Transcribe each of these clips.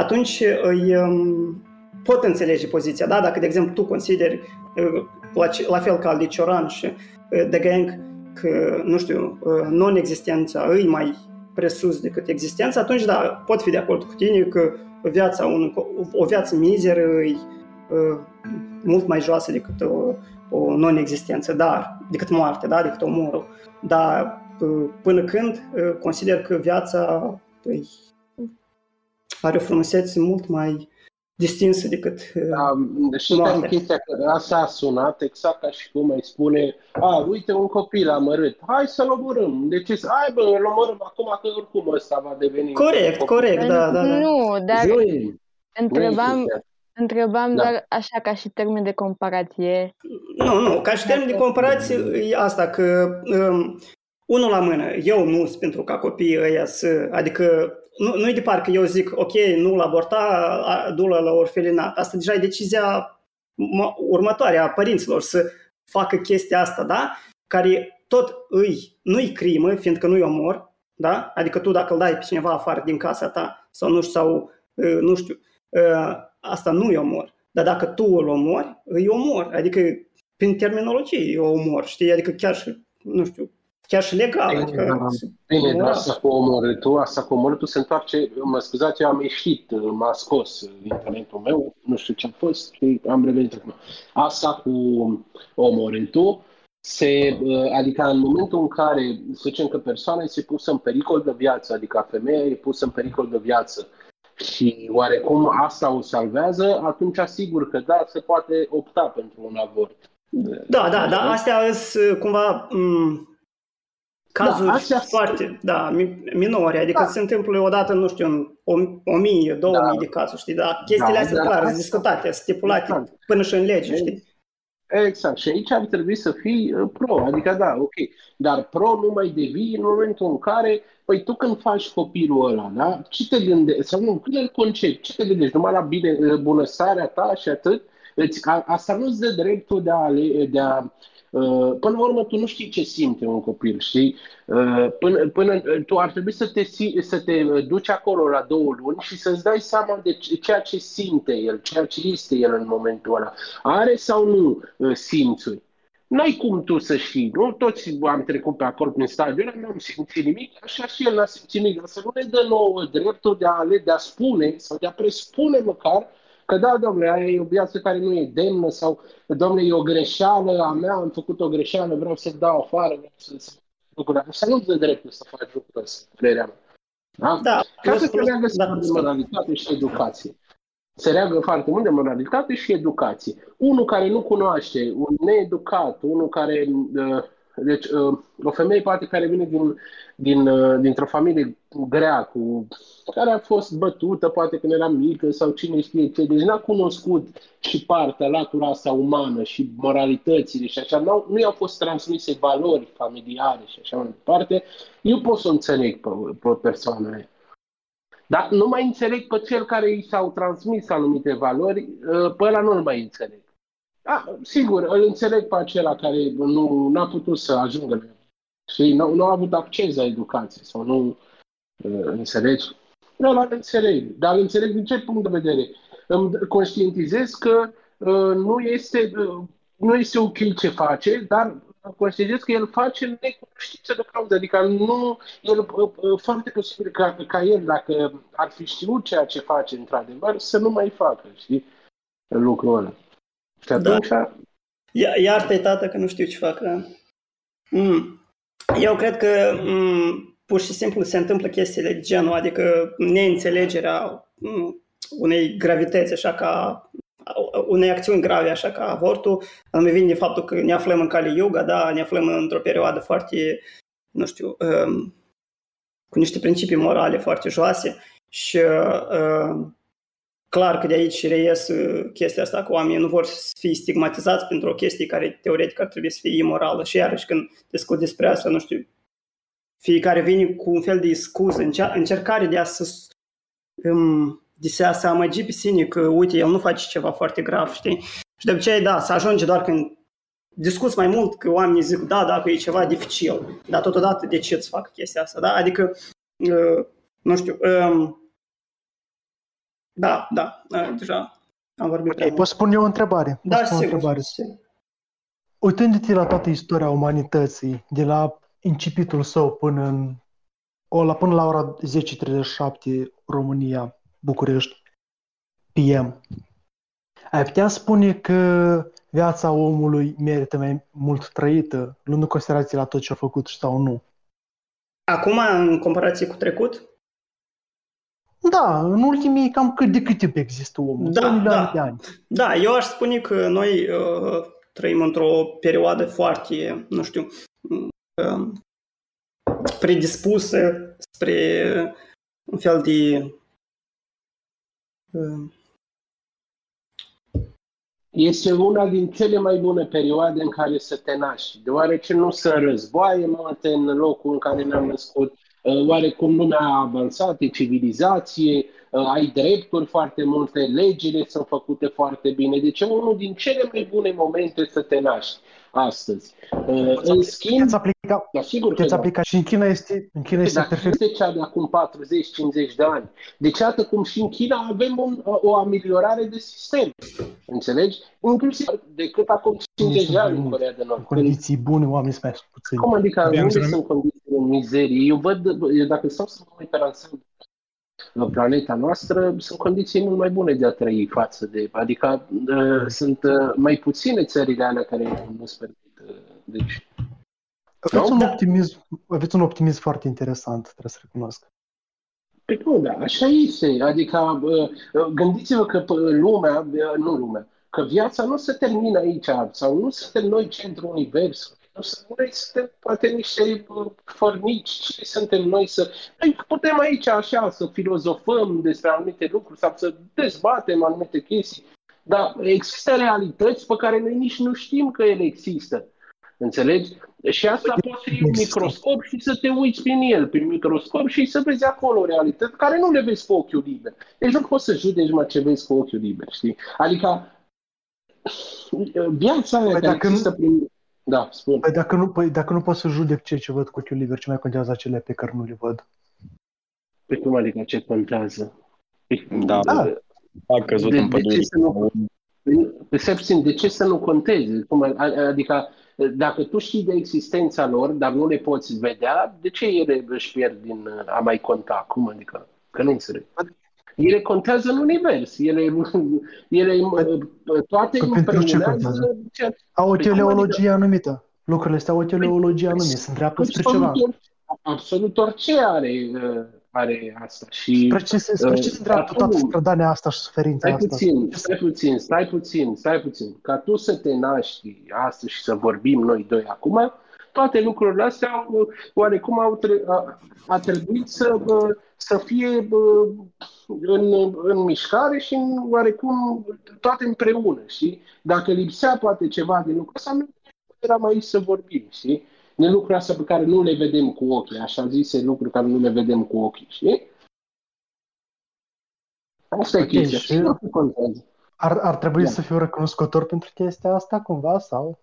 atunci îi um, pot înțelege poziția, da? Dacă, de exemplu, tu consideri la, la fel ca al de Cioran și de Genk că, nu știu, non-existența îi mai presus decât existența, atunci, da, pot fi de acord cu tine că viața, un, o viață mizeră îi mult mai joasă decât o, o non-existență, dar decât moarte, da, decât omorul. Dar până când consider că viața păi, are o frumusețe mult mai distinsă decât da, Și moartea. chestia că asta a sunat exact ca și cum ai spune a, uite un copil amărât, hai să-l omorâm. De ce să, hai bă, îl omorâm acum că oricum ăsta va deveni Corect, corect, da, da, da. Nu, dar Nu e, întrebam, nu e întrebam Da. doar așa ca și termen de comparație. Nu, nu, ca și termen de comparație e asta, că um, unul la mână, eu nu sunt pentru ca copiii ăia să, adică nu, nu e de parcă eu zic, ok, nu-l aborta, a- du-l la orfelinat. Asta deja e decizia m- următoare a părinților să facă chestia asta, da? Care tot îi, nu-i crimă, fiindcă nu-i omor, da? Adică tu dacă îl dai pe cineva afară din casa ta sau nu știu, sau uh, nu știu, uh, asta nu-i omor. Dar dacă tu îl omori, îi omor. Adică prin terminologie e omor, știi? Adică chiar și, nu știu, chiar și legal. Bine, Adică, da. Bine, dar moral. asta cu omorâtul, asta cu omorâtul se întoarce, mă scuzați, eu am ieșit, m-a scos internetul meu, nu știu ce a fost, și am revenit acum. Asta cu omorâtul, se, adică în momentul în care, să zicem că persoana este pusă în pericol de viață, adică femeia e pusă în pericol de viață și oarecum asta o salvează, atunci asigur că da, se poate opta pentru un avort. Da, da, da, astea sunt cumva m, cazuri Da, astea foarte, da, mi- minore, adică Da. se întâmplă odată, nu știu, în o, o mie, două Da. mii de cazuri, știi, dar chestiile Da, astea dar clar, sunt asta- discutate, stipulate Exact. până și în lege, știi? Exact. Și aici ar trebui să fii uh, pro. Adică da, ok. Dar pro nu mai devii în momentul în care, păi tu când faci copilul ăla, da? Ce te gândești? Sau nu, când îl concepi, ce te gândești? Numai la bine, uh, bunăstarea ta și atât? Deci a, asta nu-ți dă dreptul de a, ale- de a uh, Până la urmă, tu nu știi ce simte un copil, știi? Uh, Până, până tu ar trebui să te, si- să te uh, duci acolo la două luni și să-ți dai seama de ce- ceea ce simte el, ceea ce este el în momentul ăla. Are sau nu uh, simțuri? N-ai cum tu să știi, nu? Toți am trecut pe acolo prin stadiul ăla, n-am simțit nimic, așa și el n-a simțit nimic. Dar să nu ne dă nouă dreptul de a, ale, de a spune sau de a presupune măcar că da, domnule, aia e o viață care nu e demnă sau, domnule, e o greșeală a mea, am făcut o greșeală, vreau să dau afară, vreau să... să lucrurile astea. Să nu-ți dă dreptul să faci lucrurile astea, părerea mea. Da? Da, Ca să plus, se plus, leagă da, da, de scuze. moralitate și educație. Se leagă foarte mult de moralitate și educație. Unul care nu cunoaște, un needucat, unul care... uh, Deci, uh, o femeie poate care vine din, din, uh, dintr-o familie grea, cu, care a fost bătută, poate când era mică sau cine știe ce, deci n-a cunoscut și partea, latura asta umană și moralitățile și așa, n-au, nu i-au fost transmise valori familiare și așa mai departe, eu pot să o înțeleg pe, pe persoana aia. Dar nu mai înțeleg pe cel care i s-au transmis anumite valori, uh, pe ăla nu-l mai înțeleg. Da, sigur, îl înțeleg pe acela care nu a putut să ajungă la și nu, nu a avut acces la educație sau nu uh, înțelegi. Eu îl înțeleg, dar îl înțeleg din ce punct de vedere? Îmi conștientizez că uh, nu, este, uh, nu este ok ce face, dar conștientizez că el face în necunoștință de cauză. Adică nu, el, uh, uh, foarte posibil ca, ca el, dacă ar fi știut ceea ce face într-adevăr, să nu mai facă, știi, lucrul ăla. Și atunci, da. Ia- Iartă-i, tată, că nu știu ce fac. Da? Mm. Eu cred că mm, pur și simplu se întâmplă chestiile de genul, adică neînțelegerea mm, unei gravități, așa ca unei acțiuni grave, așa ca avortul, îmi vine de faptul că ne aflăm în Kali Yuga, da, ne aflăm într-o perioadă foarte, nu știu, um, cu niște principii morale foarte joase și uh, clar că de aici reies uh, chestia asta că oamenii nu vor să fie stigmatizați pentru o chestie care teoretic ar trebui să fie imorală și iarăși când discut despre asta, nu știu, fiecare vine cu un fel de scuză, încer- încercare de a să um, de a se amăgi pe sine că, uite, el nu face ceva foarte grav, știi? Și de obicei, da, să ajunge doar când discuți mai mult că oamenii zic, da, dacă e ceva dificil, dar totodată de ce îți fac chestia asta, da? Adică, uh, nu știu, um, Da, da, uh, deja am vorbit prea Ok, pot mult. spune eu o întrebare? Pot Da, spune o sigur. întrebare? sigur. Uitându-te la toată istoria umanității, de la incipitul său până în o, la, până la ora 10.37 România, București, PM, ai putea spune că viața omului merită mai mult trăită, luând în considerație la tot ce a făcut sau nu? Acum, în comparație cu trecut, Da, în ultimii cam cât de cât timp există omul? Da, Două milioane da. de ani. da, eu aș spune că noi uh, trăim într-o perioadă foarte, nu știu, uh, predispusă spre un fel de uh, Este una din cele mai bune perioade în care să te naști, deoarece nu sunt războaie multe în locul în care ne-am născut, uh, oarecum lumea a avansat, e civilizație, uh, ai drepturi foarte multe, legile sunt făcute foarte bine, deci e unul din cele mai bune momente să te naști astăzi. Uh, În schimb, Puteți aplica, da, sigur că puteți da. aplica și în China este, în China este Dacă perfect. este cea de acum 40-50 de ani. Deci, iată cum și în China avem un, o ameliorare de sistem. Înțelegi? Inclusiv decât acum 50 de ani în Corea de În Nord. Când, condiții bune, oamenii sunt mai puțini. cum adică, Abia unde am sunt condițiile în mizerie? Eu văd, eu dacă stau să mă uit pe ansamblu la planeta noastră, sunt condiții mult mai bune de a trăi față de... Adică uh, sunt uh, mai puține țările alea care nu-ți permit. Uh, deci, Aveți Nu? un, optimism, aveți un optimism foarte interesant, trebuie să recunosc. Păi nu, da, așa este. Adică uh, uh, gândiți-vă că uh, lumea, uh, nu lumea, că viața nu se termină aici sau nu suntem noi centrul universului. Nu suntem, noi suntem poate niște uh, fărnici. Ce suntem noi să... Noi putem aici așa să filozofăm despre anumite lucruri sau să dezbatem anumite chestii, dar există realități pe care noi nici nu știm că ele există. Înțelegi? Și asta poți să iei un Există. microscop și să te uiți prin el, prin microscop și să vezi acolo realități care nu le vezi cu ochiul liber. Deci nu poți să judeci mai ce vezi cu ochiul liber, știi? Adică viața aia Păi care dacă nu- există prin... Da, spun. Păi dacă nu, păi dacă nu pot să judec ceea ce văd cu ochiul liber, ce mai contează acele pe care nu le văd? Pe cum adică ce contează? Păi, Da. Da. A căzut De- în de ce pădure. să nu- Pe se puțin, de ce să nu conteze? Cum, a- adică, dacă tu știi de existența lor, dar nu le poți vedea, de ce ele își pierd din a mai conta? Cum adică? Că nu înțeleg. Ele contează în univers. Ele, ele toate Păi pentru ce împreunează contează? ceea- Au o Păi cum teleologie anumită. Lucrurile astea au o teleologie anumită, sunt dreaptă spre ceva. absolut, orice, absolut orice are, uh, are asta. Și Spre ce, se- spre ce se îndreaptă acum- toată strădania asta și suferința Stai asta? puțin, stai puțin, stai puțin, stai puțin. Ca tu să te naști astăzi și să vorbim noi doi acum, toate lucrurile astea au, oarecum au tre- a, a trebuit să, bă, să fie bă, în, în mișcare și în, oarecum toate împreună, știi? Dacă lipsea poate ceva din lucrul ăsta, nu eram aici să vorbim, știi? De lucruri astea pe care nu le vedem cu ochii, așa zise lucruri care nu le vedem cu ochii, știi? Asta e Ok, chestia. și- Și nu contează. Ar, ar trebui Da. să fiu recunoscător pentru chestia asta cumva sau?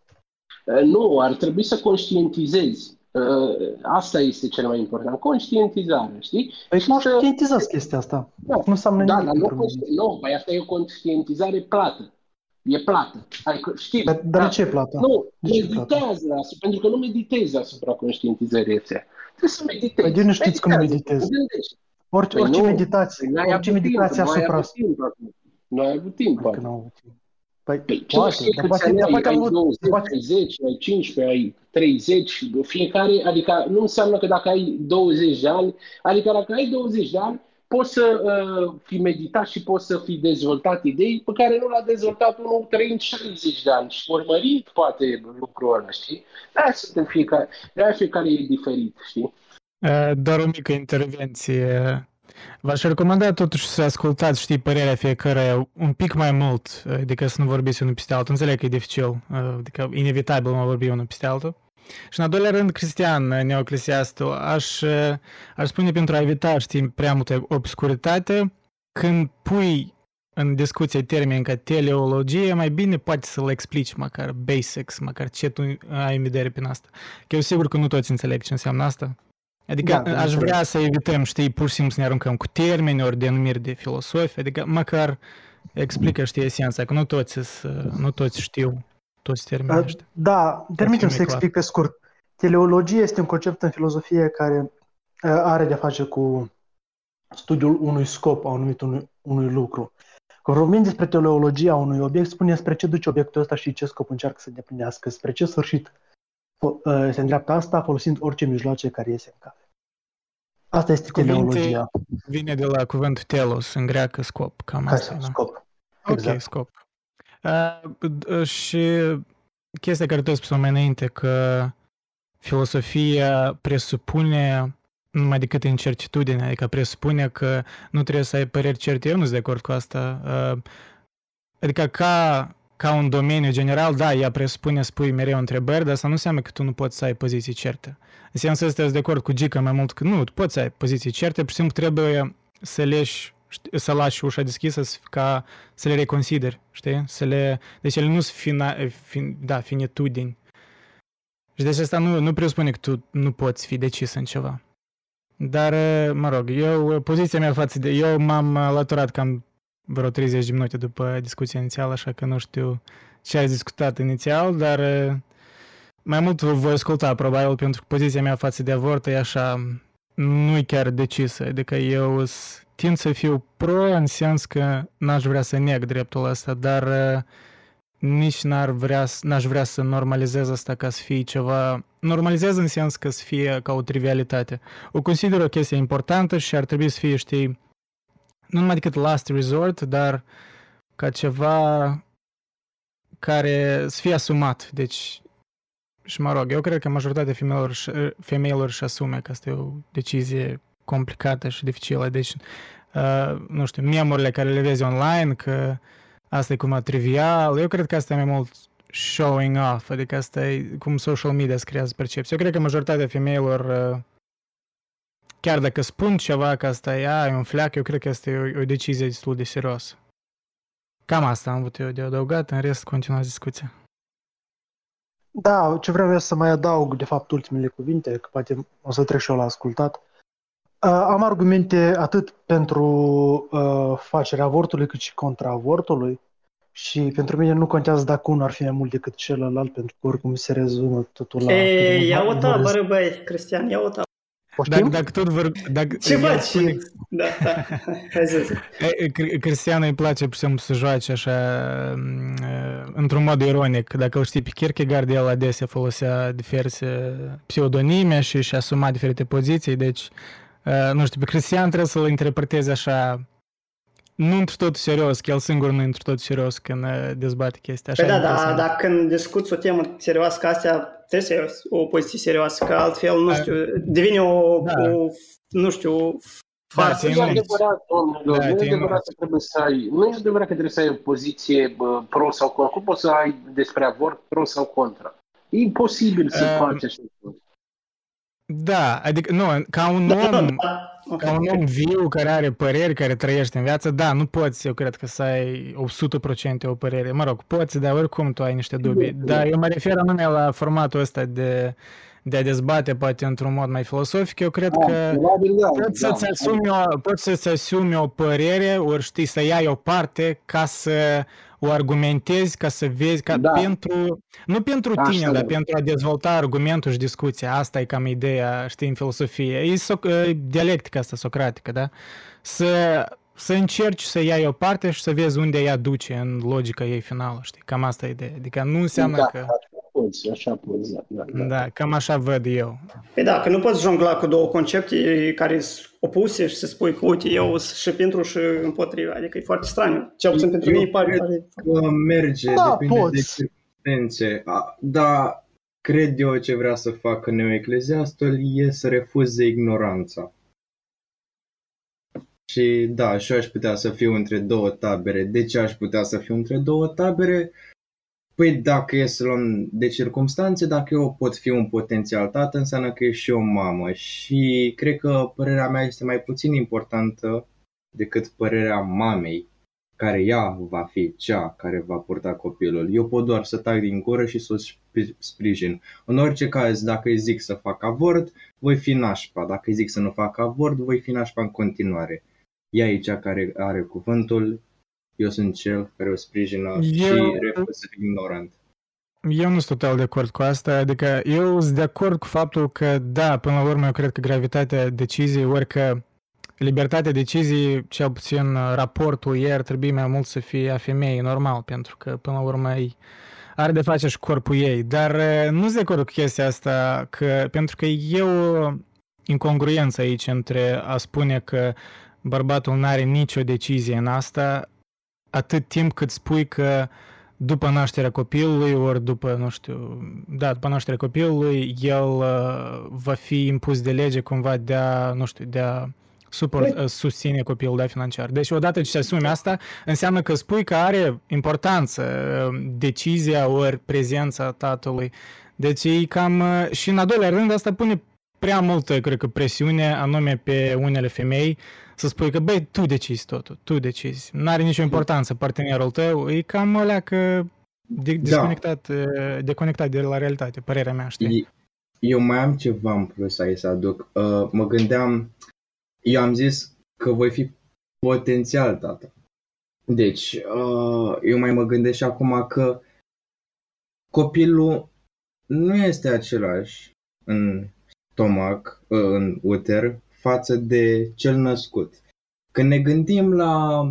Uh, Nu, ar trebui să conștientizezi. Uh, Asta este cel mai important. Conștientizarea, știi? Păi Și nu să- conștientizați chestia asta. Da, Nu înseamnă da, nimic dar nu, pentru mine. conști- nu, păi asta e o conștientizare plată. E plată. Adică știi. Dar, dar da. de ce e plata? Nu, De ce e plată? meditează asupra, pentru că nu meditezi asupra conștientizării astea. Trebuie să meditezi. Păi de nu știți cum Meditează, meditez. gândești. Orice, Păi orice nu, meditație, Păi n-ai orice avut meditație timp, nu ai asupra avut timp acum. Nu ai avut timp, Că poate. n-am avut timp. Păi, Păi, cine poate, știe dar câți poate, ani dar ai, poate am ai avut, 20, poate, ai 10, ai 15, ai 30, fiecare, adică nu înseamnă că dacă ai 20 de ani, adică dacă ai 20 de ani, poți să uh, fi meditat și poți să fi dezvoltat idei pe care nu l-a dezvoltat unul trăind 60 de ani și urmărit poate lucrul ăla, știi? De-aia suntem fiecare, de-aia fiecare e diferit, știi? Uh, Doar o mică intervenție. V-aș recomanda totuși să ascultați, știi, părerea fiecare un pic mai mult, adică să nu vorbiți unul peste altul. Înțeleg că e dificil, uh, adică inevitabil mă vorbi unul peste altul. Și în al doilea rând, Cristian Neoclesiastul, aș, uh, aș spune pentru a evita, știi, prea multă obscuritate, când pui în discuție termeni ca teleologie, mai bine poate să-l explici măcar basics, măcar ce tu ai în vedere prin asta. Că eu sigur că nu toți înțeleg ce înseamnă asta. Adică Da, aș bineînțeles. vrea să evităm, știi, pur și simplu să ne aruncăm cu termeni ori denumiri de filosofi, adică măcar explică, știi, esența, că nu toți, sunt- nu toți știu toți termenii ăștia. Da, permitem mai să clar. explic pe scurt. Teleologie este un concept în filozofie care uh, are de-a face cu studiul unui scop, a unui, unui, unui lucru. Când vorbim despre teleologia unui obiect, spune spre ce duce obiectul ăsta și ce scop încearcă să îndeplinească, spre ce sfârșit fo- uh, se îndreaptă asta, folosind orice mijloace care iese în cale. Asta este Cuvinte- teleologia, Vine de la cuvântul telos, în greacă scop, cam ca asta, să da. scop. Ok, Exact. scop. Uh, d- și chestia care tu ai spus mai înainte, că filosofia presupune numai decât incertitudine, adică presupune că nu trebuie să ai păreri certe. Eu nu sunt de acord cu asta. Uh, Adică ca, ca un domeniu general, da, ea presupune să pui mereu întrebări, dar asta nu înseamnă că tu nu poți să ai poziții certe. Înseamnă să sunteți de acord cu Gica mai mult că nu, tu poți să ai poziții certe, pur și simplu trebuie să leși, ști- să lași ușa deschisă să- ca să le reconsideri, știi? Să le... Deci ele nu sunt fina, fin, da, finitudini. Și deci asta nu, nu presupune că tu nu poți fi decis în ceva. Dar, eh, mă rog, eu, eh, poziția mea față de... Eu m-am alăturat cam vreo 30 de minute după discuția inițială, așa că nu știu ce ați discutat inițial, dar eh, mai mult vă voi asculta, probabil, pentru că poziția mea față de avort e așa, nu e chiar decisă. Adică eu s- tind să fiu pro în sens că n-aș vrea să neg dreptul ăsta, dar eh, nici n-ar vrea, s- n-aș vrea să normalizez asta ca să fie ceva... Normalizez în sens că să fie ca o trivialitate. O consider o chestie importantă și ar trebui să fie, știi, nu numai decât last resort, dar ca ceva care să fie asumat. Deci, și mă rog, eu cred că majoritatea femeilor, și- femeilor își asume că asta e o decizie complicată și dificilă. Deci, uh, nu știu, memurile care le vezi online, că asta e cumva trivial, eu cred că asta e mai mult showing off, adică asta e cum social media îți creează percepție. Eu cred că majoritatea femeilor, uh, chiar dacă spun ceva că asta e, a, e un fleac, eu cred că asta e o, o decizie destul de serioasă. Cam asta am avut eu de adăugat, în rest continuați discuția. Da, ce vreau eu să mai adaug, de fapt, ultimele cuvinte, că poate o să trec și eu la ascultat. Uh, am argumente atât pentru uh, facerea avortului, cât și contra avortului. Și pentru mine nu contează dacă unul ar fi mai mult decât celălalt, pentru că oricum se rezumă totul la... cât de E, mult ia o vor- tabără, băi, Cristian, ia o tabără. Poftim? Dacă, dacă tot vor... Dacă, Ce el faci? spune- Da, da, hai să zic. E, Cri- Cristiano îi place, pur și simplu, să joace așa, m, e, într-un mod ironic. Dacă îl știi pe Kierkegaard, el adesea folosea diverse pseudonime și și asuma diferite poziții, deci, e, nu știu, pe Cristian trebuie să-l interpretezi așa, nu într totul serios, că el singur nu într totul serios când e, dezbate chestia. Așa Păi da, e da, interesant. dar când discuți o temă serioasă ca astea, trebuie să iei o poziție serioasă, că altfel, nu știu, devine o, Da. o nu știu, Da, farsă. te Nu e enunți. adevărat, domnilor, Da, nu te e adevărat enunți. că trebuie să ai, nu e adevărat că trebuie să ai o poziție bă, pro sau contra. Cum poți să ai despre avort pro sau contra? E imposibil să Um, faci așa ceva. Da, adică, nu, ca un Da, da, om, da. Ok, Ca un ok. om viu care are păreri, care trăiește în viață, da, nu poți, eu cred că să ai 100% o părere. Mă rog, poți, dar oricum tu ai niște dubii. Dar eu mă refer anume la formatul ăsta de, de a dezbate, poate într-un mod mai filosofic. Eu cred că probabil da. poți da. să-ți asumi o, poți să-ți asumi o părere, ori știi, să iai o parte ca să o argumentezi, ca să vezi, ca Da. pentru, nu pentru Așa tine, dar da. pentru a dezvolta argumentul și discuția. Asta e cam ideea, știi, în filosofie. E, soc- e dialectica asta socratică, da? Să, să încerci să iei o parte și să vezi unde ea duce în logica ei finală, știi? Cam asta e ideea. Adică nu înseamnă da, că... Așa poți, așa poți, da. da, da. Da, cam așa văd eu. Păi da, că nu poți jongla cu două concepte care sunt opuse și să spui că, uite, eu sunt și pentru și împotriva. Adică e foarte straniu. Cel puțin pentru Eu mine pare, cred pare Că merge, Da, depinde de poți. circunstanțe. A, Dar cred eu ce vrea să facă neoecleziastul e să refuze ignoranța. Și da, și eu aș putea să fiu între două tabere. De ce aș putea să fiu între două tabere? Păi dacă e să luăm de circumstanțe, dacă eu pot fi un potențial tată, înseamnă că e și o mamă. Și cred că părerea mea este mai puțin importantă decât părerea mamei. care ea va fi cea care va purta copilul. Eu pot doar să tac din gură și să o sp- sprijin. În orice caz, dacă îi zic să fac avort, voi fi nașpa. Dacă îi zic să nu fac avort, voi fi nașpa în continuare. Ea e cea care are cuvântul, eu sunt cel care o sprijină și Eu- refuz să fiu ignorant. Eu nu sunt total de acord cu asta, adică eu sunt de acord cu faptul că, da, până la urmă eu cred că gravitatea deciziei, ori că libertatea deciziei, cel puțin uh, raportul ei ar trebui mai mult să fie a femeii, normal, pentru că până la urmă ei are de face și corpul ei, dar uh, nu sunt de acord cu chestia asta, că, pentru că e o incongruență aici între a spune că bărbatul nu are nicio decizie în asta, atât timp cât spui că după nașterea copilului, ori după, nu știu, da, după nașterea copilului, el uh, va fi impus de lege cumva de a, nu știu, de a suport, Păi- uh, susține copilul da, financiar. Deci odată ce asumi asta, înseamnă că spui că are importanță uh, decizia ori prezența tatălui. Deci e cam, uh, și în al doilea rând, asta pune prea multă, cred că, presiune anume pe unele femei să spui că, băi, tu decizi totul, tu decizi. Nu are nicio importanță partenerul tău, e cam alea că de- desconectat, uh, deconectat de la realitate, părerea mea, știi? E- Eu mai am ceva în plus aici să aduc. Uh, mă gândeam, eu am zis că voi fi potențial tată. Deci, uh, eu mai mă gândesc și acum că copilul nu este același în stomac, uh, în uter, față de cel născut. Când ne gândim la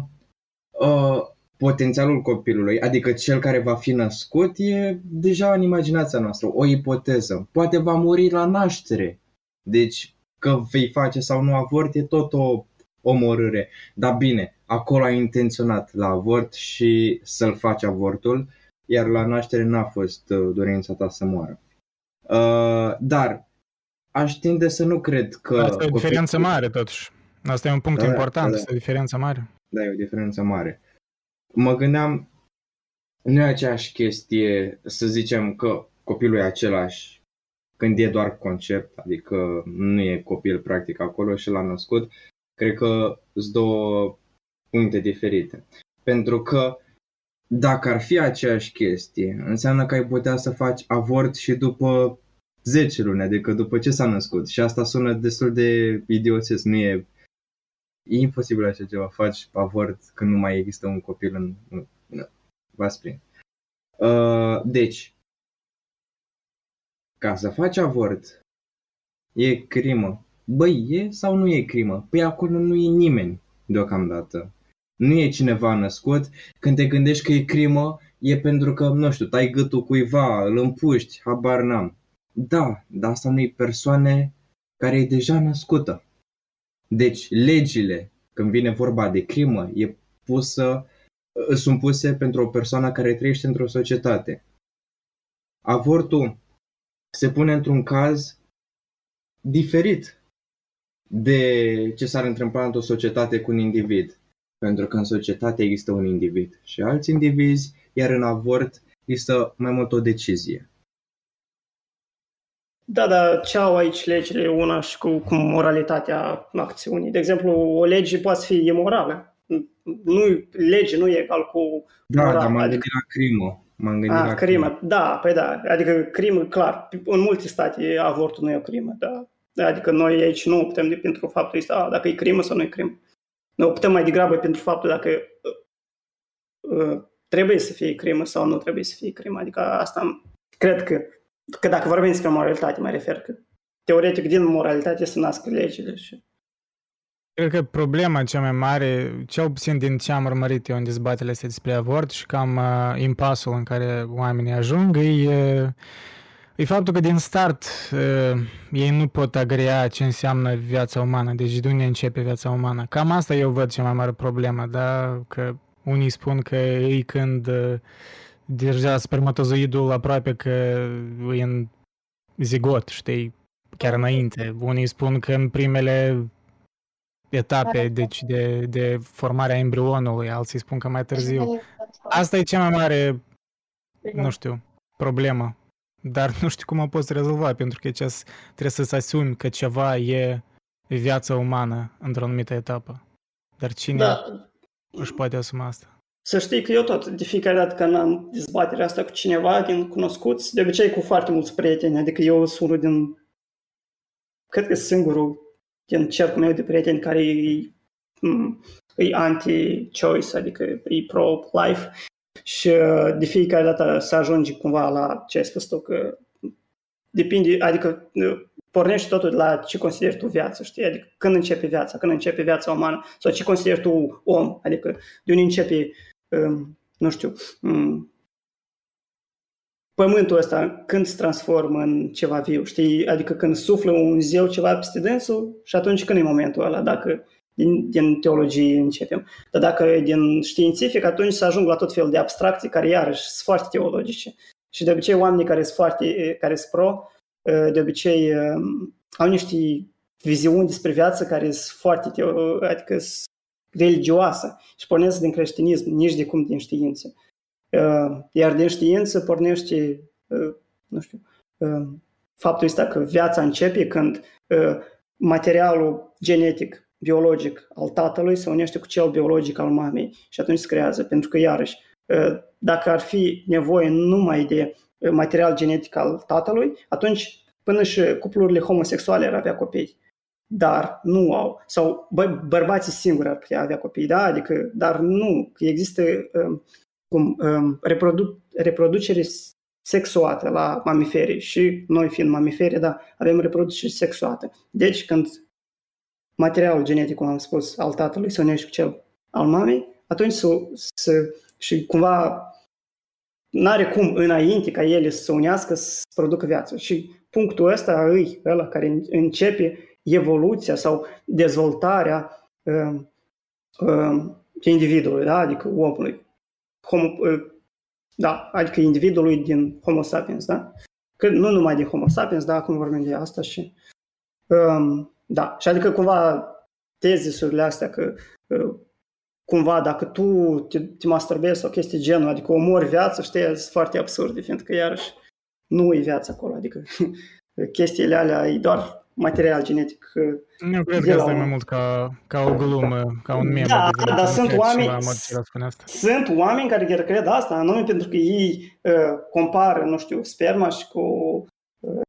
uh, potențialul copilului, adică cel care va fi născut, e deja în imaginația noastră, o ipoteză. Poate va muri la naștere. Deci, că vei face sau nu avort, e tot o omorâre. Dar bine, acolo ai intenționat la avort și să-l faci avortul, iar la naștere n-a fost uh, dorința ta să moară. Uh, dar aș tinde să nu cred că... Asta e o diferență copilul- mare, totuși. Asta e un punct Da, da, important, da, da. asta e o diferență mare. Da, e o diferență mare. Mă gândeam, nu e aceeași chestie să zicem că copilul e același când e doar concept, adică nu e copil practic acolo și l-a născut. Cred că sunt două puncte diferite. Pentru că dacă ar fi aceeași chestie, înseamnă că ai putea să faci avort și după 10 luni, adică după ce s-a născut. Și asta sună destul de idioțesc, nu e E imposibil așa ceva, faci avort când nu mai există un copil în... în- în- V-ați prins. Uh, deci, ca să faci avort, e crimă. Băi, e sau nu e crimă? Păi acolo nu e nimeni deocamdată. Nu e cineva născut. Când te gândești că e crimă, e pentru că, nu știu, tai gâtul cuiva, îl împuști, habar n-am. Da, dar asta unei persoane care e deja născută. Deci, legile, când vine vorba de crimă, e pusă, sunt puse pentru o persoană care trăiește într-o societate. Avortul se pune într-un caz diferit de ce s-ar întâmpla într-o societate cu un individ. Pentru că în societate există un individ și alți indivizi, iar în avort există mai mult o decizie. Da, dar ce au aici legile una și cu, cu moralitatea acțiunii? De exemplu, o lege poate fi imorală. Nu, lege nu e egal cu Da, moral. dar m-am adică, gândit la crimă. M-am gândit a, la crimă. Da, păi da. Adică crimă, clar. În multe state avortul nu e o crimă. Da. Adică noi aici nu optăm de pentru faptul ăsta, a, dacă e crimă sau nu e crimă. Noi optăm mai degrabă pentru faptul dacă uh, uh, trebuie să fie crimă sau nu trebuie să fie crimă. Adică asta cred că, că dacă vorbim despre moralitate, mă refer că teoretic din moralitate se nasc legile și Cred că problema cea mai mare, cel puțin din ce am urmărit eu în dezbaterile astea despre avort și cam uh, impasul în care oamenii ajung, e, uh, e faptul că din start uh, ei nu pot agrea ce înseamnă viața umană, deci de unde începe viața umană. Cam asta eu văd cea mai mare problemă, da? Că unii spun că ei când uh, deja spermatozoidul aproape că e în zigot, știi, chiar înainte. Unii spun că în primele etape deci de, de formarea embrionului, alții spun că mai târziu. Asta e cea mai mare, nu știu, problemă. Dar nu știu cum o poți rezolva, pentru că ce trebuie să-ți asumi că ceva e viața umană într-o anumită etapă. Dar cine da, își poate asuma asta? Să știi că eu tot, de fiecare dată când am dezbaterea asta cu cineva din cunoscuți, de obicei cu foarte mulți prieteni, adică eu sunt unul din, cred că singurul din cercul meu de prieteni care e, e anti-choice, adică e pro-life. Și uh, de fiecare dată să ajungi cumva la ce ai spus tu, că depinde, adică uh, pornește totul de la ce consideri tu viața, știi? Adică când începe viața, când începe viața umană, sau ce consideri tu om, adică de unde începe, um, nu știu, um, pământul ăsta când se transformă în ceva viu, știi? Adică când suflă un zeu ceva peste dânsul și atunci când e momentul ăla, dacă din, din teologie începem. Dar dacă e din științific, atunci să ajung la tot felul de abstracții care iarăși sunt foarte teologice. Și de obicei oamenii care sunt foarte, care sunt pro, de obicei au niște viziuni despre viață care sunt foarte, teo, adică sunt religioasă și pornesc din creștinism, nici de cum din știință. Iar din știință pornește, nu știu, faptul ăsta că viața începe când materialul genetic, biologic al tatălui se unește cu cel biologic al mamei și atunci se creează. Pentru că, iarăși, dacă ar fi nevoie numai de material genetic al tatălui, atunci până și cuplurile homosexuale ar avea copii. Dar nu au. Sau bă, bărbații singuri ar putea avea copii, da? Adică, dar nu. Există um, cum, um, reprodu- reproducere sexuată la mamiferi și noi fiind mamiferi, da, avem reproducere sexuată. Deci când materialul genetic, cum am spus, al tatălui se unește cu cel al mamei, atunci să, să și cumva n-are cum înainte ca ele să se unească să producă viață. Și punctul ăsta îi ăla care începe evoluția sau dezvoltarea uh, uh, individului, da? adică omului. Homo, uh, da, adică individului din Homo sapiens, da? Că nu numai din Homo sapiens, da, acum vorbim de asta și um, da, și adică cumva tezisurile astea că uh, cumva dacă tu te, te masturbezi sau chestii genul, adică omori viața, știi, sunt foarte absurde, fiindcă iarăși nu e viața acolo, adică chestiile alea e doar material genetic. Eu cred că asta e mai mult ca, ca o glumă, ca un meme. Da, de dar sunt oameni, asta. sunt oameni care chiar cred asta, anume pentru că ei uh, compară, nu știu, sperma și cu uh,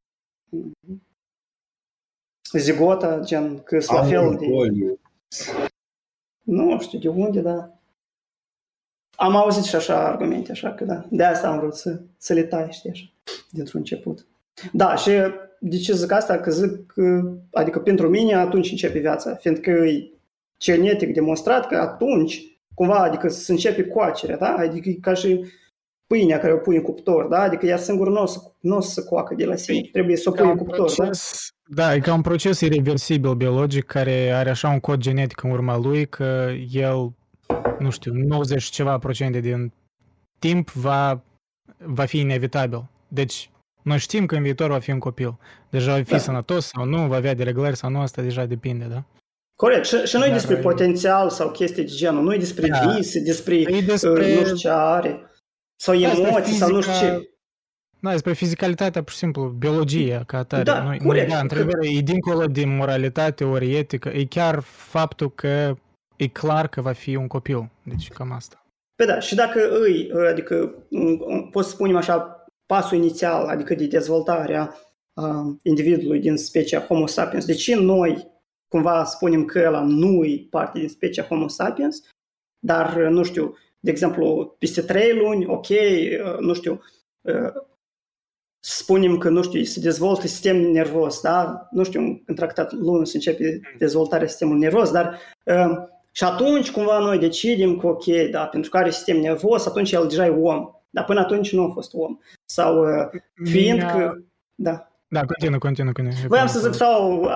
zigota, gen, că sunt la fel de... Nu știu de unde, dar am auzit și așa argumente, așa că da. De asta am vrut să, să le tai, știi, așa, dintr-un început. Da, și de ce zic asta? Că zic că, adică pentru mine atunci începe viața, fiindcă e genetic demonstrat că atunci, cumva, adică să începe coacerea, da? Adică e ca și pâinea care o pui în cuptor, da? Adică ea singur nu o să, nu o să coacă de la sine, păi, trebuie să o pui în cuptor, proces, da? Da, e ca un proces irreversibil biologic care are așa un cod genetic în urma lui că el, nu știu, 90 ceva procente din timp va, va fi inevitabil. Deci noi știm că în viitor va fi un copil. Deja va fi da. sănătos sau nu, va avea dereglări sau nu, asta deja depinde, da? Corect. Și, și nu e despre potențial sau chestii de genul, nu e despre da. vise, despre, e despre... Uh, nu știu ce are, sau da, emoții, fizica... sau nu știu ce. Da, despre fizicalitatea, pur și simplu, biologia ca atare. Da, nu, corect. Nu, da, întrebarea că... e dincolo de moralitate, ori etică, e chiar faptul că e clar că va fi un copil. Deci cam asta. Pe da, și dacă îi, adică poți să spunem așa, pasul inițial, adică de dezvoltarea uh, individului din specia Homo sapiens. De ce noi cumva spunem că ăla nu e parte din specia Homo sapiens, dar, nu știu, de exemplu, peste trei luni, ok, uh, nu știu, uh, spunem că, nu știu, se dezvoltă sistemul nervos, da? Nu știu, în tractat lună se începe dezvoltarea sistemului nervos, dar uh, și atunci cumva noi decidem că, ok, da, pentru că are sistem nervos, atunci el deja e om. Dar până atunci nu a fost om. Sau uh, fiind că... Da. Da, continuă, continuă, continuă. Voiam să zic sau uh,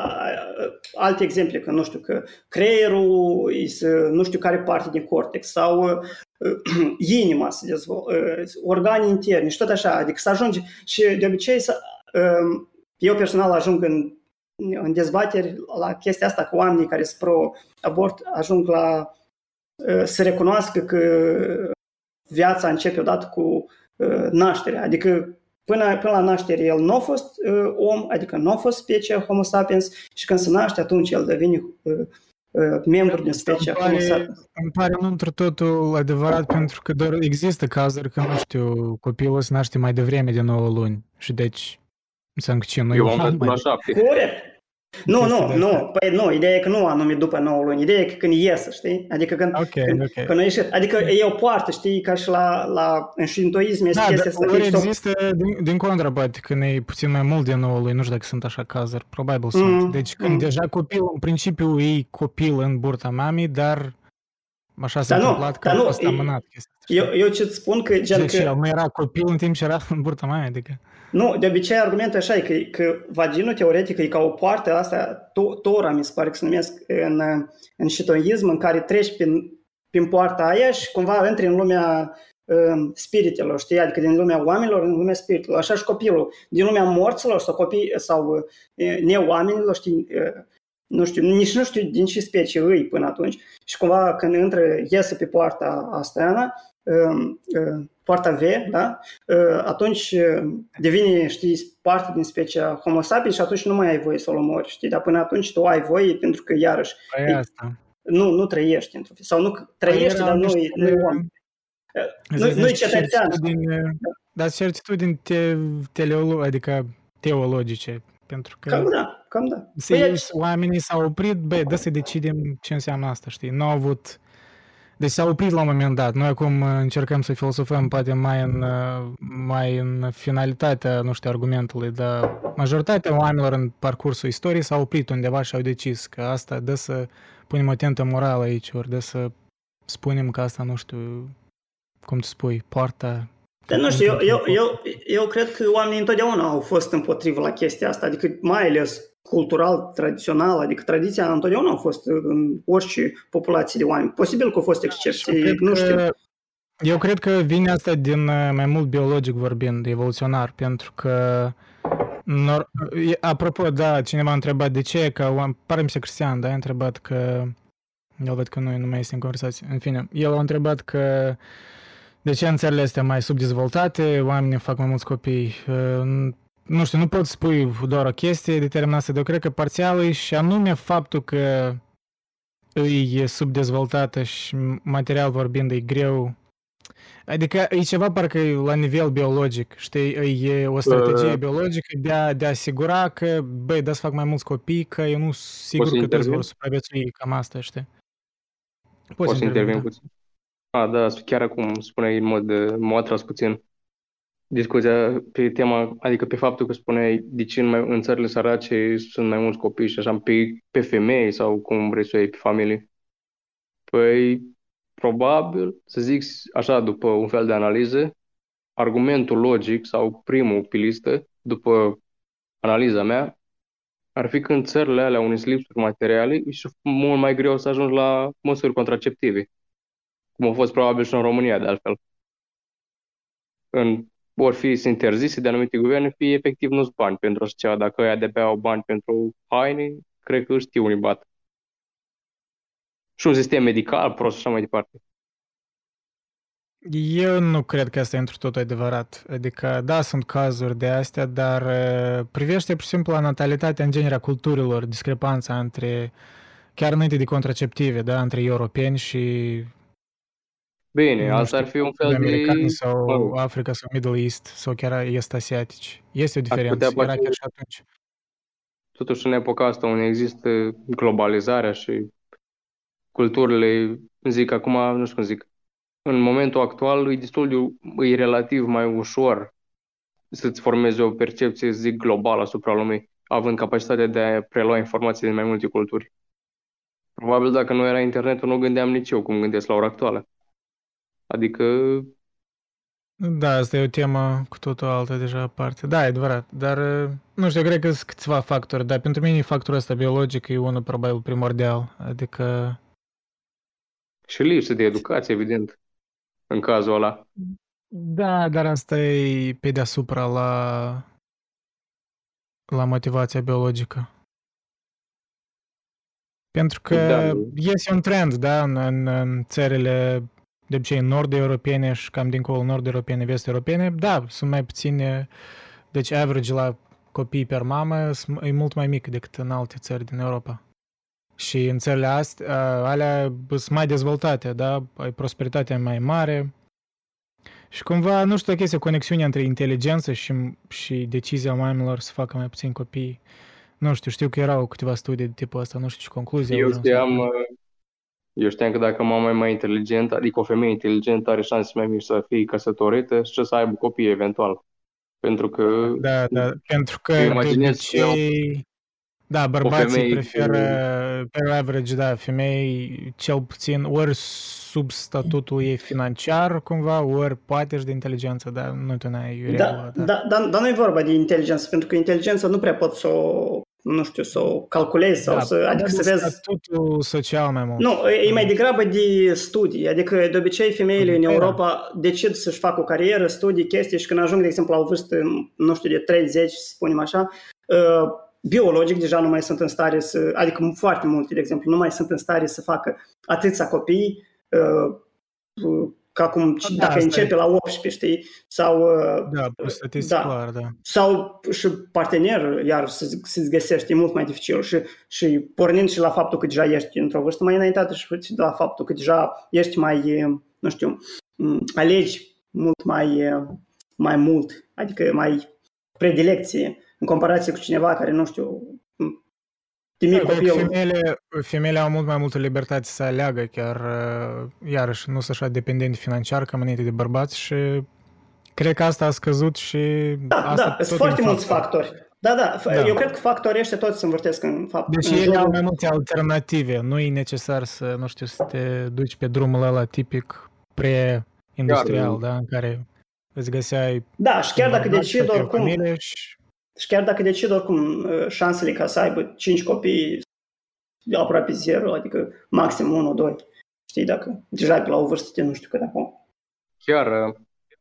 alte exemple, că nu știu, că creierul, nu știu care parte din cortex, sau uh, inima se dezvoltă, uh, organe interne și tot așa, adică să ajungi și de obicei să, uh, eu personal ajung în, în dezbateri la chestia asta cu oamenii care sunt pro-abort, ajung la uh, să recunoască că viața începe odată cu uh, nașterea. Adică până, până la naștere el nu a fost uh, om, adică nu a fost specie Homo sapiens și când se naște atunci el devine uh, uh, membru din specia Îmi Homo pare, sapiens. îmi pare nu într totul adevărat pentru că doar există cazuri că, nu știu, copilul se naște mai devreme de 9 luni și deci înseamnă că ce, nu e Eu am un an văzut mai la șapte. Corect. Nu, Chestii nu, de nu, astea. păi nu, ideea e că nu anume după 9 luni, ideea e că când iese, știi? Adică când, Ok, când, ok. când a ieșit, adică e o poartă, știi, ca și la, la în șintoism este Da, chestia dar asta, ori că există o- există din, din contră, poate când e puțin mai mult de 9 luni, nu știu dacă sunt așa cazuri, probabil Mm, sunt. Deci când mm. deja copilul, în principiu, e copil în burta mamei, dar așa s-a Dar nu, întâmplat că dar a nu, fost e- amânat chestia asta, eu, știi? eu ce-ți spun că, gen, Deci că, el nu era copil în timp ce era în burta mamei, adică... nu, de obicei argumentul așa e că, că vaginul teoretic e ca o poartă asta, to, tora mi se pare că se numesc în, în șitoism, în care treci prin, prin poarta aia și cumva intri în lumea um, spiritelor, știi? Adică din lumea oamenilor în lumea spiritelor. Așa și copilul. Din lumea morților sau copii sau uh, neoamenilor, știi? Uh, nu știu, nici nu știu din ce specie îi până atunci. Și cumva când intră, iese pe poarta asta, Ana, um, uh, poarta V, da? Uh, atunci uh, devine, știi, parte din specia Homo sapiens și atunci nu mai ai voie să-l omori, știi? Dar până atunci tu ai voie pentru că, iarăși, Păi Ei, asta. nu, nu trăiești într-un fel. Sau nu trăiești, erau dar nu, niște- nu e om. Nu, Zici, nu e niște cetățean. certitudini, dar certitudini te, teleolo, adică teologice, pentru că Cam da, cam da. se, Păi, oamenii s-au oprit, băi, dă să decidem ce înseamnă asta, știi? Nu au avut... Deci s-au oprit la un moment dat. Noi acum uh, încercăm să filosofăm poate mai în, uh, mai în finalitatea, nu știu, argumentului, dar majoritatea oamenilor în parcursul istoriei s-au oprit undeva și au decis că asta dă să punem o tentă morală aici, ori dă să spunem că asta, nu știu, cum tu spui, poarta... Dar nu știu, eu, eu, eu, eu cred că oamenii întotdeauna au fost împotrivă la chestia asta, adică mai ales cultural, tradițional, adică tradiția întotdeauna a fost în orice populație de oameni. Posibil că au fost Și excepții, cred nu știu. că- Eu cred că vine asta din uh, mai mult biologic vorbind, evoluționar, pentru că nor- e- apropo, da, cineva a întrebat de ce, că oam- pare mi se Cristian, da, a întrebat că el văd că nu, nu mai este în conversație. În fine, el a întrebat că de ce în țările astea mai subdezvoltate oamenii fac mai mulți copii. Uh, Nu știu, nu pot spui doar o chestie determinată, dar eu cred că parțial e și anume faptul că e subdezvoltată și material vorbind e greu. Adică e ceva parcă e la nivel biologic, știi, e o strategie Uh. biologică de a, de a asigura că, băi, da să fac mai mulți copii, că eu nu sunt sigur să că toți intervin? vor supraviețui, cam asta, știi? Poți să intervin da. puțin. A, da, chiar acum spuneai în mod, uh, m-a atras puțin discuția pe tema, adică pe faptul că spuneai de ce în, mai, în țările sărace sunt mai mulți copii și așa, pe, pe femei sau cum vrei să o iei, pe familie. Păi, probabil, să zic așa, după un fel de analiză, argumentul logic sau primul pe listă, după analiza mea, ar fi că în țările alea unde sunt lipsuri materiale, e și mult mai greu să ajungi la măsuri contraceptive. Cum a fost probabil și în România, de altfel. În, vor fi sunt interzise de anumite guverne, fie efectiv nu sunt bani pentru așa ceva. Dacă ăia de-abia au bani pentru haine, cred că știu unii bat. Și un sistem medical prost și așa mai departe. Eu nu cred că asta e într totul adevărat. Adică, da, sunt cazuri de astea, dar uh, privește, pur și simplu, la natalitatea în genere a culturilor, discrepanța între, chiar înainte de contraceptive, da, între europeni și Bine, nu asta știu, ar fi un fel de... americani sau mă rog, Africa sau Middle East sau chiar est asiatici. Este o putea diferență, era face- chiar și atunci. totuși în epoca asta unde există globalizarea și culturile, zic acum, nu știu cum zic, în momentul actual e destul de, e relativ mai ușor să-ți formezi o percepție, zic, globală asupra lumii, având capacitatea de a prelua informații din mai multe culturi. Probabil dacă nu era internetul, nu gândeam nici eu cum gândesc la ora actuală. Adică, Da, asta e o temă cu totul altă deja aparte. Da, e adevărat, dar uh, nu știu, eu cred că sunt câțiva factori, dar pentru mine factorul ăsta biologic e unul probabil primordial, adică și lipsă de educație, evident, în cazul ăla. Da, dar asta e pe deasupra la, la motivația biologică. Pentru că Da. este un trend, da, în, în, în țările de obicei nord-europene și cam dincolo nord-europene, vest-europene, da, sunt mai puține, deci average la copii per mamă sunt- e mult mai mic decât în alte țări din Europa. Și în țările astea, alea sunt mai dezvoltate, da? Ai prosperitatea mai mare. Și cumva, nu știu dacă este conexiunea între inteligență și, și decizia oamenilor să facă mai puțin copii. Nu știu, știu că erau câteva studii de tipul ăsta, nu știu ce concluzie. Eu au ajuns. știam, uh, eu știam că dacă mama e mai inteligentă, adică o femeie inteligentă are șanse mai mici să fie căsătorită și să aibă copii eventual. Pentru că Da, da, pentru că Îmi de imaginez și eu obicei, da, bărbații femeie preferă, pe average, da, femei cel puțin ori sub statutul ei financiar, cumva, ori poate și de inteligență, dar nu tu n-ai regulă, Da, da. da, dar, dar nu e vorba de inteligență, pentru că inteligența nu prea pot să o, nu știu, să o calculezi sau Da, să, adică de să vezi... Statutul social mai mult. Nu, e mai degrabă de studii, adică de obicei femeile în Da. Europa decid să-și facă o carieră, studii, chestii și când ajung, de exemplu, la o vârstă, nu știu, de 30, să spunem așa, uh, biologic deja nu mai sunt în stare să, adică foarte multe, de exemplu, nu mai sunt în stare să facă atâția copii uh, uh, ca cum Da, dacă asta începe e. la 18, știi, sau uh, Da, pe statistic da. clar, da. sau și partener, iar să, să-ți găsești, e mult mai dificil și, și pornind și la faptul că deja ești într-o vârstă mai înaintată și de la faptul că deja ești mai, e, nu știu, m, alegi mult mai, e, mai mult, adică mai predilecție în comparație cu cineva care, nu știu, m, de mic Cred că copil. femeile, femeile au mult mai multă libertate să aleagă, chiar, uh, iarăși, nu sunt așa dependenți financiar ca înainte de bărbați și cred că asta a scăzut și Da, asta da, tot sunt foarte din mulți faptul- factori. Da, da, f- Da. eu cred că factorii ăștia toți se învârtesc în fapt. Deci în ele au jurul- mai multe alternative, nu e necesar să, nu știu, să te duci pe drumul ăla tipic pre-industrial, Chiar, da, în care îți găseai Da, și chiar dacă bărbat, decid să fie oricum, familie și Și chiar dacă decid oricum uh, șansele ca să aibă 5 copii de aproape zero, adică maxim 1, 2, știi, dacă deja e pe la o vârstă de nu știu cât acum. chiar uh,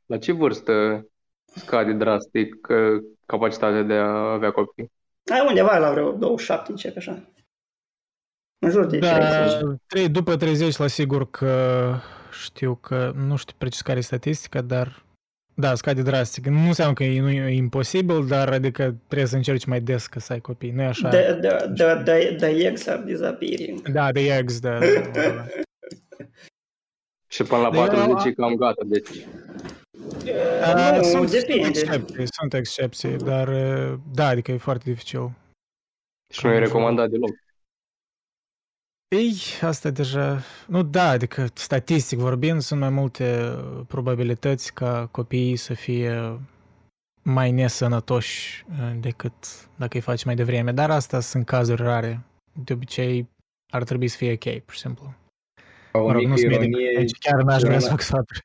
la ce vârstă scade drastic uh, capacitatea de a avea copii? Ai undeva la vreo 27 începe așa. În jur de da, 30. trei, după 30 la sigur că știu că, nu știu precis care e statistica, dar da, scade drastic. Nu înseamnă că e, nu e imposibil, dar adică trebuie să încerci mai des ca să ai copii. Nu e așa? The, the, the, the, the eggs are disappearing. Da, de ex, da. da, da, da. Și până la Dar eu- 40 e cam gata, deci Uh, nu, sunt, sunt depinde. excepții, sunt excepții, dar uh, da, adică e foarte dificil. și nu e recomandat deloc. Ei, asta deja... Nu, da, adică statistic vorbind, sunt mai multe uh, probabilități ca copiii să fie mai nesănătoși uh, decât dacă îi faci mai devreme, dar asta sunt cazuri rare. De obicei ar trebui să fie ok, pur și simplu. Ca o Mă rog, mică nu sunt medic, ironie, deci chiar n-aș vrea să Ciorana- fac sfaturi.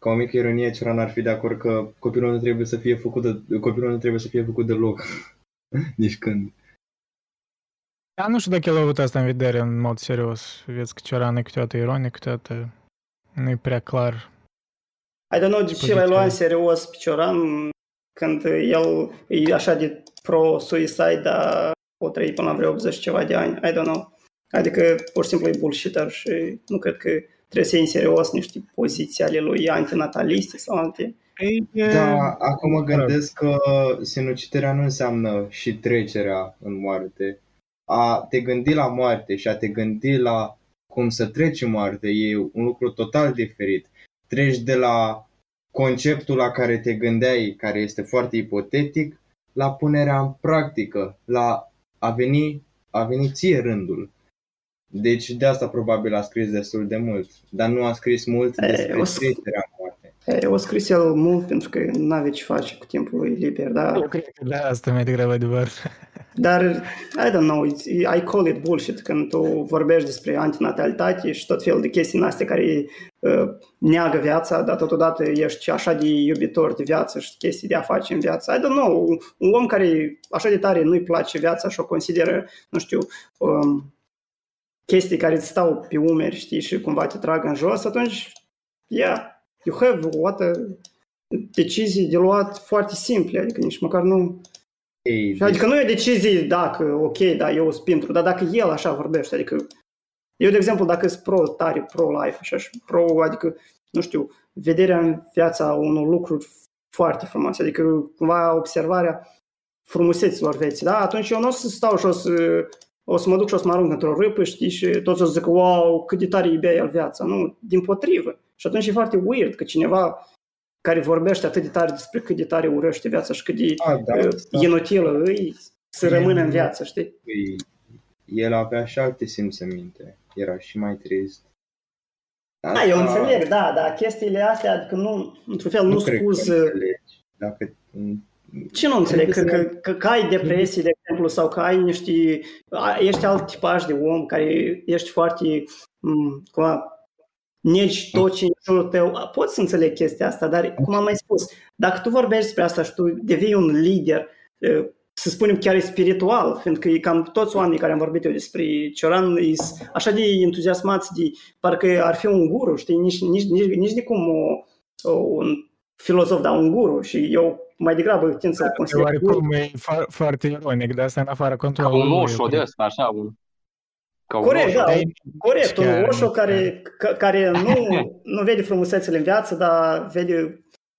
ca o mică ironie, Cioran ar fi de acord că copilul nu trebuie să fie făcut de, copilul nu trebuie să fie făcut deloc. Nici când. Dar nu știu dacă el a avut asta în vedere în mod serios. Vezi că Cioran e câteodată ironic, câteodată nu e prea clar. I don't know de ce Poziția. l-ai luat în serios pe Cioran când el e așa de pro-suicide, dar o trăi până la vreo 80 ceva de ani. I don't know. Adică pur și simplu e bullshitter și nu cred că trebuie să iei în serios niște poziții ale lui antinataliste sau alte. Ei, e- Da, acum mă mă rog. gândesc că sinuciderea nu înseamnă și trecerea în moarte. A te gândi la moarte și a te gândi la cum să treci în moarte e un lucru total diferit. Treci de la conceptul la care te gândeai, care este foarte ipotetic, la punerea în practică, la a veni, a veni ție rândul. Deci de asta probabil a scris destul de mult, dar nu a scris mult E, despre o să- trecerea în moarte. E, o scris el mult pentru că nu avea ce face cu timpul lui liber, dar Eu cred că da, asta mai degrabă adevăr. Dar, I don't know, it's, I call it bullshit când tu vorbești despre antinatalitate și tot felul de chestii în astea care uh, neagă viața, dar totodată ești așa de iubitor de viață și chestii de a face în viață. I don't know, un, un om care așa de tare nu-i place viața și o consideră, nu știu, um, chestii care îți stau pe umeri, știi, și cumva te trag în jos, atunci, yeah, you have what a, decizii de luat foarte simple, adică nici măcar nu... Ei, Și Adică nu e o decizie dacă, ok, da, eu sunt pentru, dar dacă el așa vorbește, adică eu, de exemplu, dacă sunt pro tare, pro-life, așa, și pro, adică, nu știu, vederea în viața unor lucruri foarte frumoase, adică cumva observarea frumuseților vieții, da? Atunci eu nu o să stau și o să o să mă duc și o să mă arunc într-o râpă, știi, și toți o să zică, wow, cât de tare iubea el viața. Nu, din potrivă. Și atunci e foarte weird că cineva care vorbește atât de tare despre cât de tare urăște viața și cât de A, da, uh, da. inutilă îi să rămână în viață, știi? Păi, El avea și alte simțăminte. Era și mai trist. Da, eu înțeleg, da, dar chestiile astea, adică nu, într-un fel, nu, cred că scuză... înțelegi. Dacă Ce nu înțeleg? Că, Trebuie că, că, că ai depresii, de exemplu, sau că ai niște... a- Ești alt tipaj de om, care ești foarte... m, Cumva, negi tot ce e în jurul tău. Pot să înțeleg chestia asta, dar, cum am mai spus, dacă tu vorbești despre asta și tu devii un lider, eh, să spunem chiar e spiritual, fiindcă e cam toți oamenii care am vorbit eu despre Cioran sunt așa de entuziasmați de parcă ar fi un guru, știi, nici, nici, nici, nici de cum o, o, un filozof, dar un guru și eu mai degrabă tind să-l consider guru. Oarecum e fo- foarte ironic, dar asta în afara Ca controlului. un lui, Osho de ăsta, așa, un... Ca un Corect, Osho. da, Dar e- corect, un chiar- Osho care, ca- care nu, nu vede frumusețele în viață, dar vede...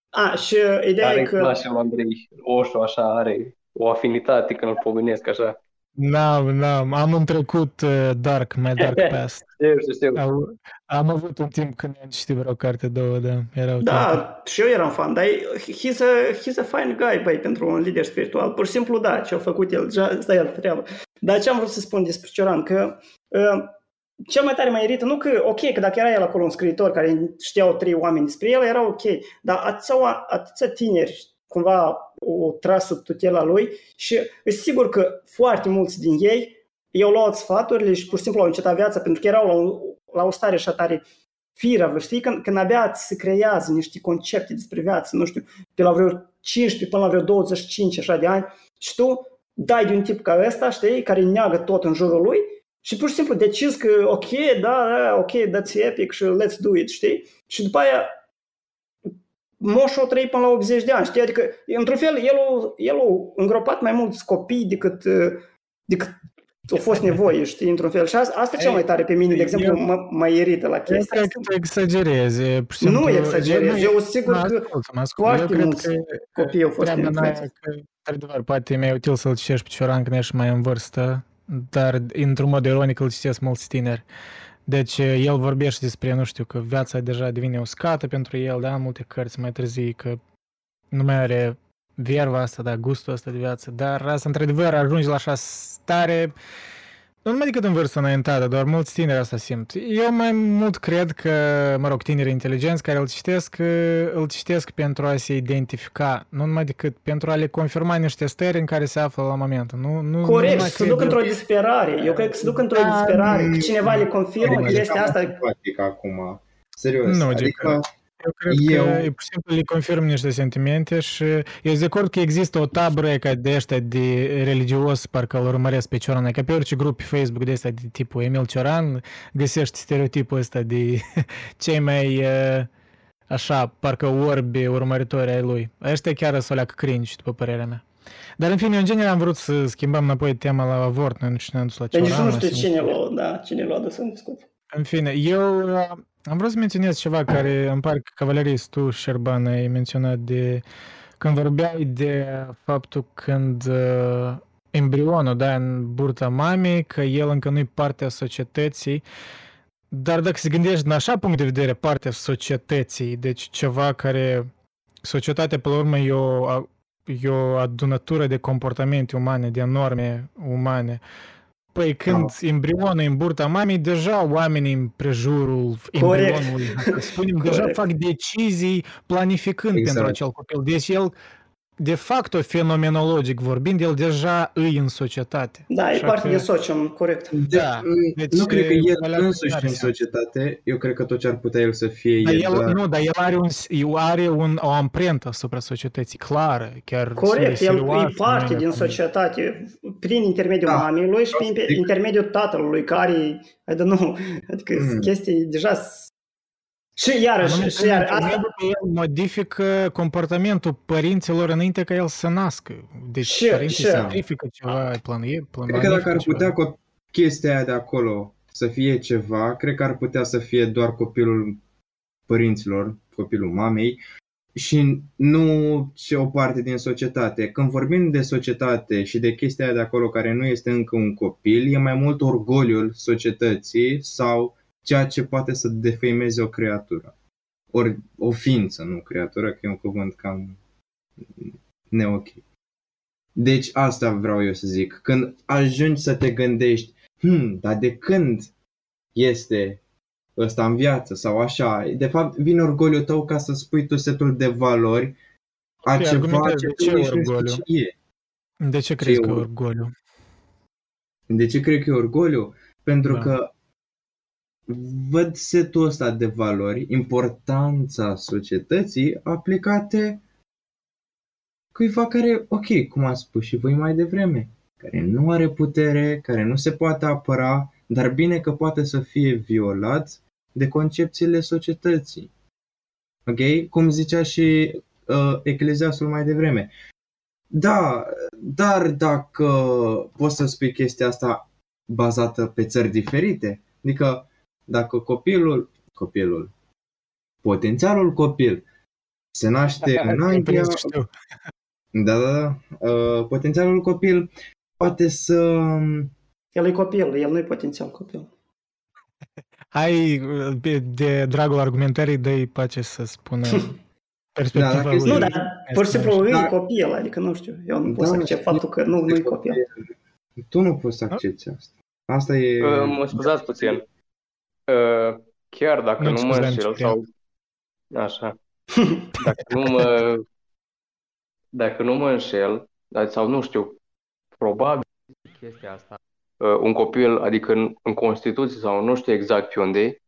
A, și ideea Are e în că... clasă lui Andrei. Osho, așa, are o afinitate când îl pomenesc, așa. N-am, n-am. Am un trecut uh, dark, mai dark past. Știu, știu. Au, am avut un timp când am citit vreo carte, două, da. Erau timpuri. Da, și eu eram fan, dar e- he's a, he's a fine guy, băi, pentru un lider spiritual. Pur și simplu, da, ce a făcut el, deja, asta e altă treabă. Dar ce am vrut să spun despre Cioran, că uh, cel mai tare mă irită, nu că, ok, că dacă era el acolo un scriitor care știau trei oameni despre el, era ok, dar atâția, oa- atâția tineri, cumva, o tras sub tutela lui și e sigur că foarte mulți din ei i-au luat sfaturile și pur și simplu au încetat viața pentru că erau la, un, la o stare așa tare firavă, știi? Când, când abia ți se creează niște concepte despre viață, nu știu, pe la vreo 15 până la vreo 25 așa de ani și tu dai de un tip ca ăsta, știi, care neagă tot în jurul lui și pur și simplu decizi că ok, da, da, ok, that's epic și let's do it, știi? Și după aia moșul o trăi până la 80 de ani, știi? Adică, într-un fel, el, o- el a îngropat mai mulți copii decât, uh, decât a fost nevoie, știi, într-un fel. Și asta, asta e cel mai tare pe mine, de exemplu, Eu- mă, mă irită la Eu chestia cred asta. că tu exagerezi. pur și Nu simplu- exagerez, nu- eu sigur mă că ascult, mă ascult. foarte Eu cred mulți că copii au fost treaba mea e influențați. că, într-adevăr, poate e mai util să-l citești pe Cioran când ești mai în vârstă, dar într-un mod ironic îl citesc mulți tineri. Deci el vorbește despre, nu știu, că viața deja devine uscată pentru el, da, în multe cărți mai târzii, că nu mai are vierva asta, da, gustul ăsta de viață, dar asta, într-adevăr, ajungi la așa stare, nu numai decât în vârstă înaintată, doar mulți tineri asta simt. Eu mai mult cred că, mă rog, tineri inteligenți care îl citesc, uh, îl citesc pentru a se identifica, nu numai decât pentru a le confirma niște stări în care se află la momentul. Nu, nu, nu Corect, numai și se că- duc într-o disperare. Eu cred că se duc într-o Da, disperare. Că cineva le confirmă Adică chestia cam asta. simpatic acum. Serios. Nu, adică, Gica. Eu cred Eu- că e pur și simplu le confirm niște sentimente și eu sunt de acord că există o tabără ca de ăștia de religios, parcă îl urmăresc pe Cioran, ca pe orice grup pe Facebook de ăsta de tipul Emil Cioran, găsești stereotipul ăsta de cei mai uh, așa, parcă orbi urmăritori ai lui. Ăștia chiar sunt o leacă cringe, după părerea mea. Dar în fine, în genere am vrut să schimbăm înapoi tema la avort, noi nu știu, ne-am dus la Deci Cioran. nu la știu Simic. cine l-a, da, cine l-a adus în discuție. În fine, eu uh, am vrut să menționez ceva care îmi pare că Cavaleris, tu, Șerban, ai menționat de când vorbeai de faptul când uh, embrionul, da, în burta mamei, că el încă nu-i parte a societății, dar dacă se gândești din așa punct de vedere, partea societății, deci ceva care societatea, pe la urmă, e o, a- e o adunătură de comportamente umane, de norme umane. Păi când embrionul e în burta mamei, deja oamenii în prejurul Corect. embrionului, să spunem, deja Corect. fac decizii planificând Exact. pentru acel copil. Deci el, de fapt, fenomenologic vorbind, el deja îi în societate. Da, e Așa parte că- din socium, corect. de, Da, deci nu cred că e el alea însuși care în se- societate, eu cred că tot ce ar putea el să fie Dar e el, doar... nu, dar el are, un, el are un, o amprentă asupra societății, clară, chiar Corect, el serioasă, e parte nu din e- societate prin intermediul Da. mamei lui și prin Adică- intermediul tatălui care, I don't know, adică Mm. mm. chestii deja... s- Și iarăși, Nu, și iar, nu, asta, pentru că el modifică comportamentul părinților înainte ca el să nască. Deci Și- părinții și- sacrifică ceva, planie, Cred că dacă ar putea cu chestia aia de acolo să fie ceva, cred că ar putea să fie doar copilul părinților, copilul mamei, și nu ce o parte din societate. Când vorbim de societate și de chestia aia de acolo care nu este încă un copil, e mai mult orgoliul societății sau ceea ce poate să defăimeze o creatură. Ori o ființă, nu creatură, că e un cuvânt cam neoch. Deci asta vreau eu să zic. Când ajungi să te gândești, hmm, dar de când este ăsta în viață sau așa, de fapt vine orgoliul tău ca să spui tu setul de valori a Păi, ceva argumentezi, ce de tu ce nici nu știi orgoliu? ce e. De ce crezi că e e ur- orgoliu? De ce cred că e orgoliu? Pentru Da. că văd setul ăsta de valori, importanța societății aplicate cuiva care, ok, cum am spus și voi mai devreme, care nu are putere, care nu se poate apăra, dar bine că poate să fie violat de concepțiile societății. Ok? Cum zicea și uh, Ecleziastul mai devreme. Da, dar dacă poți să spui chestia asta bazată pe țări diferite, adică dacă copilul, copilul, potențialul copil se naște în Anglia, Prins, știu. da, da, da, uh, potențialul copil poate să El e copil, el nu e potențial copil. Hai, de, de dragul argumentării, dă-i pace să spună perspectiva Da, dacă lui. Nu, dar pur și simplu Da. e copil, adică nu știu, eu nu pot Da, să accept știu. faptul că nu, nu e copil. tu nu poți să accepti asta. Asta e... Uh, mă scuzați puțin. Uh, chiar dacă Nu nu, te mă scuzați, înșel Ciprian. sau... Așa. Dacă nu mă... Dacă nu mă înșel, dar- sau nu știu, probabil chestia asta, uh, un copil, adică în, în Constituție sau nu știu exact pe unde e,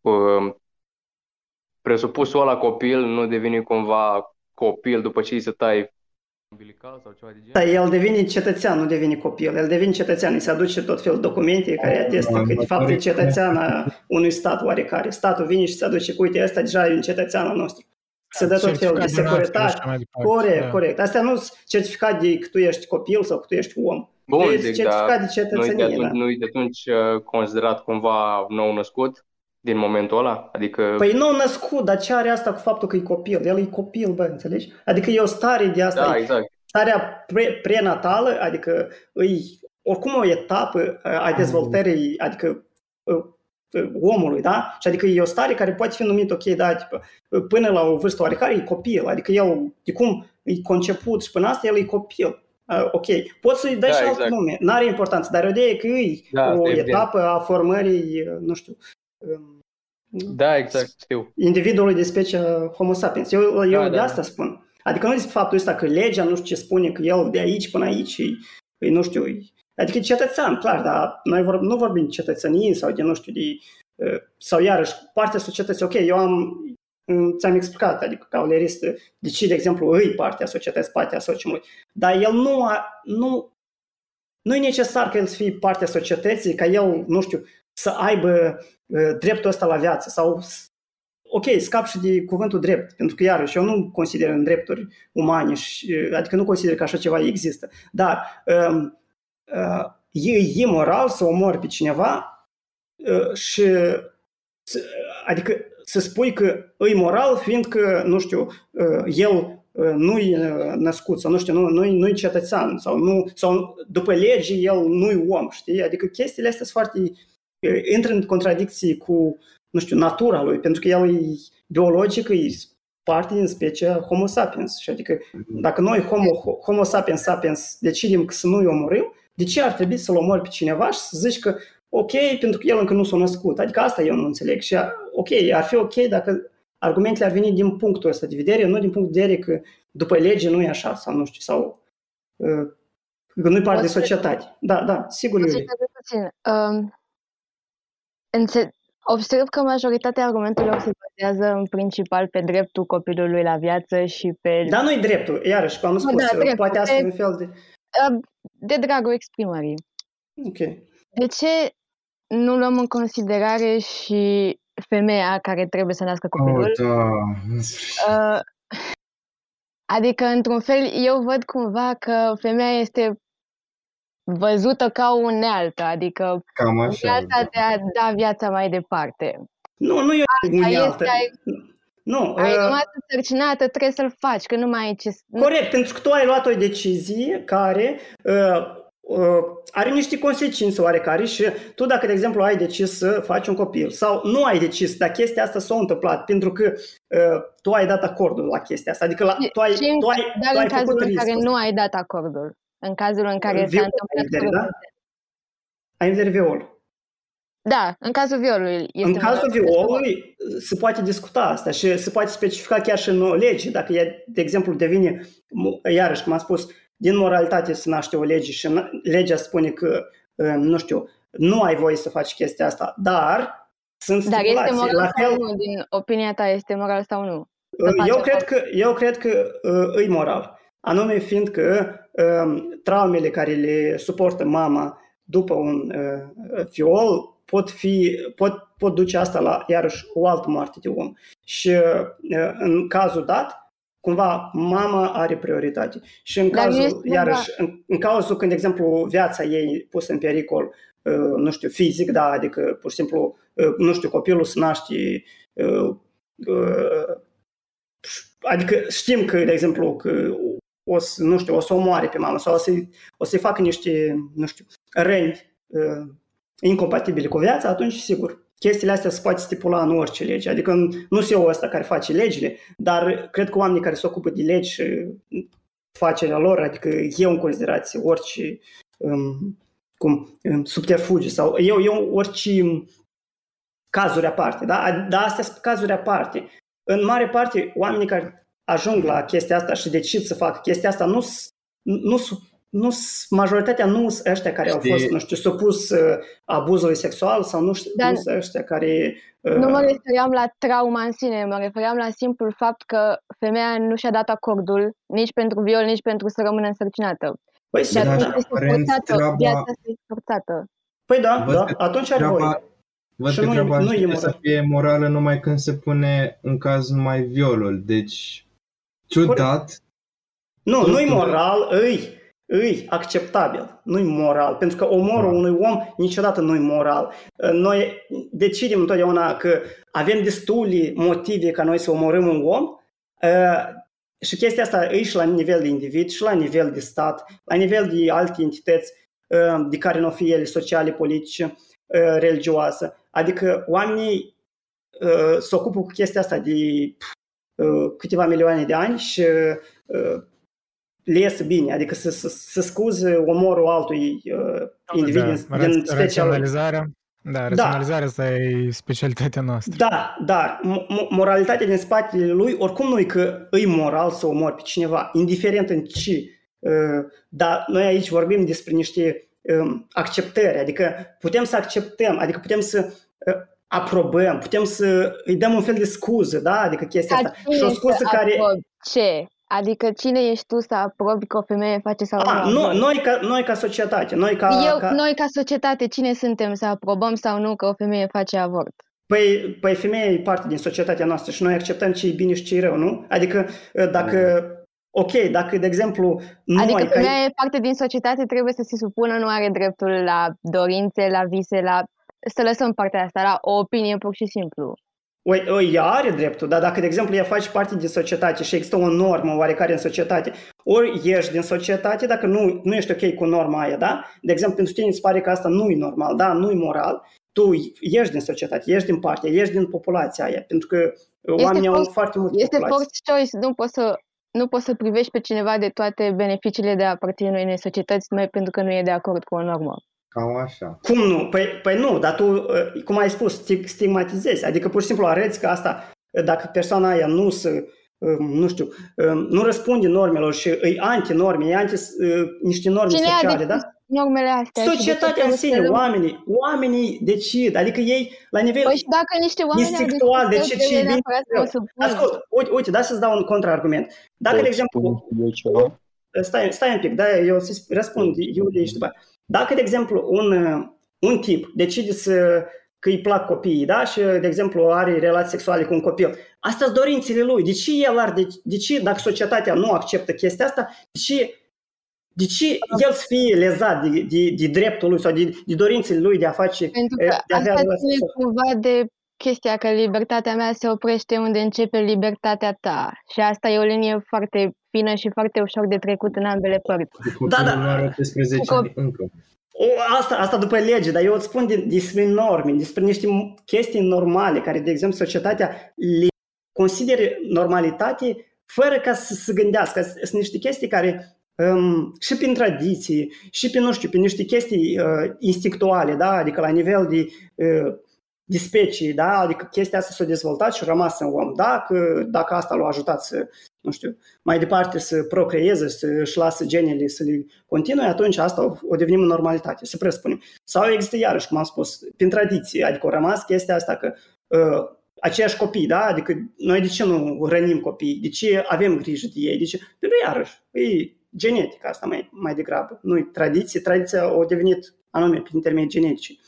uh, presupusul ăla copil nu devine cumva copil după ce îi se taie umbilical sau ceva de genul? Dar el devine cetățean, nu devine copil. El devine cetățean, îi se aduce tot felul de documente care atestă că de fapt e cetățean a unui stat oarecare. Statul vine și se aduce cu, uite, ăsta deja e un cetățean al nostru. Se dă tot felul de Certificat naștere și securitate. așa mai departe, Corect, da. corect. Astea nu sunt certificat de că tu ești copil sau că tu ești om. Bun, e zic, certificat dar de nu-i de cetățenie, atunci, da. nu-i de atunci uh, considerat cumva nou născut din momentul ăla? Adică, Păi nu născut, dar ce are asta cu faptul că e copil? El e copil, bă, înțelegi? Adică e o stare de asta, da, e exact. starea pre, prenatală, adică îi, oricum o etapă a dezvoltării, adică uh, uh, omului, da? Și adică e o stare care poate fi numită, ok, da, tipă, până la o vârstă oarecare e copil, adică el, de cum e conceput și până asta el e copil. Uh, ok, poți să-i dai Da, și alt exact. nume, n-are importanță, dar ideea e că e Da, asta o e evident. etapă a formării, uh, nu știu, um, Da, exact, știu. individului de specie Homo sapiens. Eu, eu Da, de da. asta spun. Adică nu despre faptul ăsta că legea nu știu ce spune, că el de aici până aici, e, e, nu știu, e, adică e cetățean, clar, dar noi vor, nu vorbim de cetățenie sau de, nu știu, de, uh, sau iarăși, partea societății, ok, eu am, mm, ți-am explicat, adică ca olerist, de ce, de exemplu, îi partea societății, partea sociumului, dar el nu, a, nu, nu e necesar că el să fie partea societății, ca el, nu știu, să aibă uh, dreptul ăsta la viață sau s- ok, scap și de cuvântul drept, pentru că iarăși eu nu consider în drepturi umane, și, uh, adică nu consider că așa ceva există, dar um, uh, e imoral să omori pe cineva uh, și să- adică să spui că e moral fiindcă, nu știu, uh, el uh, nu-i uh, născut sau nu știu, nu, nu-i, nu-i cetățean sau, nu, sau după lege el nu-i om, știi? Adică chestiile astea sunt foarte, uh, intră în contradicții cu, nu știu, natura lui, pentru că el e biologic, e parte din specia Homo sapiens. Și adică dacă noi Homo, homo sapiens sapiens decidem că să nu-i omorâm, de ce ar trebui să-l omori pe cineva și să zici că ok, pentru că el încă nu s-a născut. Adică asta eu nu înțeleg. Și ok, ar fi ok dacă argumentele ar veni din punctul ăsta de vedere, nu din punct de vedere că după lege nu e așa sau nu știu, sau uh, că nu-i parte de Poți să- societate. Da, da, sigur, O să Iulie. te puțin. Um, înțe- observ că majoritatea argumentelor se bazează în principal pe dreptul copilului la viață și pe Dar nu-i dreptul, iarăși, cum am spus, da, dreptul. poate asta Pe- e un fel de... uh, de dragul exprimării. Ok. De ce nu luăm în considerare și femeia care trebuie să nască copilul? Oh, da, în sfârșit. Uh, adică, într-un fel, eu văd cumva că femeia este văzută ca o unealtă, adică Cam așa. unealta da. de a da viața mai departe. Nu, nu e o Asta unealtă. este- Nu. Ai uh, rămas însărcinată, trebuie să-l faci, că nu mai ai ce... să- Corect, pentru că tu ai luat o decizie care uh, uh, are niște consecințe oarecare și tu dacă, de exemplu, ai decis să faci un copil sau nu ai decis, dar chestia asta s-a întâmplat pentru că uh, tu ai dat acordul la chestia asta, adică la, tu ai, Și în- tu ai, Dar tu în ai cazul făcut în care riscul nu ăsta. ai dat acordul, în cazul în care s-a Viol, întâmplat ai vedere, corupție. da? Ai în vedere viol. Da, în cazul violului este În cazul moral. violului se poate discuta asta și se poate specifica chiar și în lege. Dacă ea, de exemplu, devine, mo- iarăși, cum am spus, din moralitate se naște o lege și na- legea spune că, uh, nu știu, nu ai voie să faci chestia asta, dar sunt Dar este stipulații. moral La sau fel, nu? Din opinia ta este moral sau nu? Uh, faci Eu acolo. cred că, eu cred că uh, e moral. Anume fiindcă um, traumele care le suportă mama după un uh, fiol pot, fi, pot, pot duce asta la, iarăși, o altă moarte de om. Și uh, în cazul dat, cumva, mama are prioritate. Și în Dar nu cazul, este cumva- iarăși, în, în cazul când, de exemplu, viața ei pusă în pericol, uh, nu știu, fizic, da, adică, pur și simplu, uh, nu știu, copilul se naște uh, uh, Adică știm că, de exemplu, că o să, nu știu, o să o moare pe mamă sau o, să, o să-i facă niște, nu știu, răni uh, incompatibile cu viața, atunci, sigur, chestiile astea se poate stipula în orice lege. Adică nu sunt eu ăsta care face legile, dar cred că oamenii care se ocupă de legi și facerea lor, adică eu în considerație orice um, cum, um, subterfugiu sau eu, eu orice cazuri aparte, da? Dar astea sunt cazuri aparte. În mare parte, oamenii care ajung la chestia asta și decid să facă chestia asta, nu nu nu majoritatea nu sunt ăștia care au Știi- fost, nu știu, supus uh, abuzului sexual sau nu știu, Dar- nu sunt ăștia care... uh, Nu mă refeream la trauma în sine, mă refeream la simplul fapt că femeia nu și-a dat acordul nici pentru viol, nici pentru să rămână însărcinată. Păi, Și sigur, atunci da. este aparent, forțată, treaba- viața asta este forțată. Păi da, Văd da, că atunci are treaba- voie. Văd Și că nu e- treaba nu e începe moral. să fie morală numai când se pune în caz numai violul. Deci, ciudat, Nu, Tu- nu-i tu- moral, îi, îi acceptabil, nu-i moral, pentru că omorul Da. unui om niciodată nu-i moral. Noi decidem întotdeauna că avem destule motive ca noi să omorâm un om uh, și chestia asta e și la nivel de individ, și la nivel de stat, la nivel de alte entități uh, de care nu fie ele sociale, politice, uh, religioase. Adică oamenii uh, se ocupă cu chestia asta de uh, câteva milioane de ani și uh, le iese bine, adică să, să, să scuze omorul altui uh, individ da, din, ra- din specia lui. raționalizarea, da, raționalizarea asta e specialitatea noastră. Da, dar mo- mo- moralitatea din spatele lui, oricum nu e că îi moral să omori pe cineva, indiferent în ce. Uh, dar noi aici vorbim despre niște um, acceptări, adică putem să acceptăm, adică putem să uh, aprobăm, putem să îi dăm un fel de scuză, da? Adică chestia Dar asta. cine Și o să scuză care... aprobi Ce? Adică cine ești tu să aprobi că o femeie face sau A, nu? nu, abort? noi, ca, noi ca societate, noi ca... Eu, ca... Noi ca societate, cine suntem să aprobăm sau nu că o femeie face avort? Păi, păi femeia e parte din societatea noastră și noi acceptăm ce e bine și ce e rău, nu? Adică dacă, ok, dacă, de exemplu, noi... Adică ca- femeia e parte din societate, trebuie să se supună, nu are dreptul la dorințe, la vise, la... Să lăsăm partea asta, la o opinie pur și simplu. O, o, ea are dreptul, dar dacă, de exemplu, ea face parte din societate și există o normă oarecare în societate, ori ești din societate dacă nu, nu ești ok cu norma aia, da? De exemplu, pentru tine îți pare că asta nu e normal, da? Nu e moral, tu ești din societate, ești din partea, ești din populația aia, pentru că oamenii au forced- foarte multe Este populații. forced choice, nu poți să nu poți să privești pe cineva de toate beneficiile de a aparține unei societăți numai pentru că nu e de acord cu o normă. Cam așa. Cum nu? Păi, păi nu, dar tu, uh, cum ai spus, sti- stigmatizezi. Adică pur și simplu arăți că asta, uh, dacă persoana aia nu se, um, nu știu, um, nu răspunde normelor și e antinorme, e anti uh, niște norme Cine a sociale, decis da? normele astea? și de ce Societatea în trebuie sine, să le- oamenii, oamenii decid, adică ei la nivel Păi și dacă niște oameni au instinctual decis decid să ce e bine neapărat și rău. să o supună. Ascult, uite, uite, da să-ți dau un contraargument. Dacă, de Pot exemplu, spune eu ceva? stai, stai un pic, da, eu să răspund Iulie și după aia. Dacă, de exemplu, un, uh, un tip decide să că îi plac copiii, da, și, de exemplu, are relații sexuale cu un copil, astea sunt dorințele lui. De ce el ar, de, de ce, dacă societatea nu acceptă chestia asta, de ce, de ce el să fie lezat de, de, de dreptul lui sau de, de dorințele lui de a face, Pentru eh, că de a avea asta relații ține sexuale? cumva de chestia că libertatea mea se oprește unde începe libertatea ta. Și asta e o linie foarte fină și foarte ușor de trecut în ambele părți. Da, da. Nu are 18 Cu ani încă. O, asta, asta după lege, dar eu îți spun de, despre norme, despre niște chestii normale, care, de exemplu, societatea le consideră normalitate fără ca să se gândească. Sunt niște chestii care um, și prin tradiții, și pe, nu știu, pe niște chestii uh, instinctuale, da? adică la nivel de, uh, de specii, da? adică chestia asta s-a dezvoltat și a rămas în om. Dacă, dacă asta l-a ajutat să, nu știu, mai departe să procreeze, să își lasă genele să le continue, atunci asta o, o devenim în normalitate, să presupunem. Sau există iarăși, cum am spus, prin tradiție, adică a rămas chestia asta că uh, aceiași copii, da? Adică noi de ce nu rănim copiii? De ce avem grijă de ei? De ce? Pentru iarăși, e genetic asta mai, mai degrabă. Nu e tradiție, tradiția a devenit anume prin termeni genetici.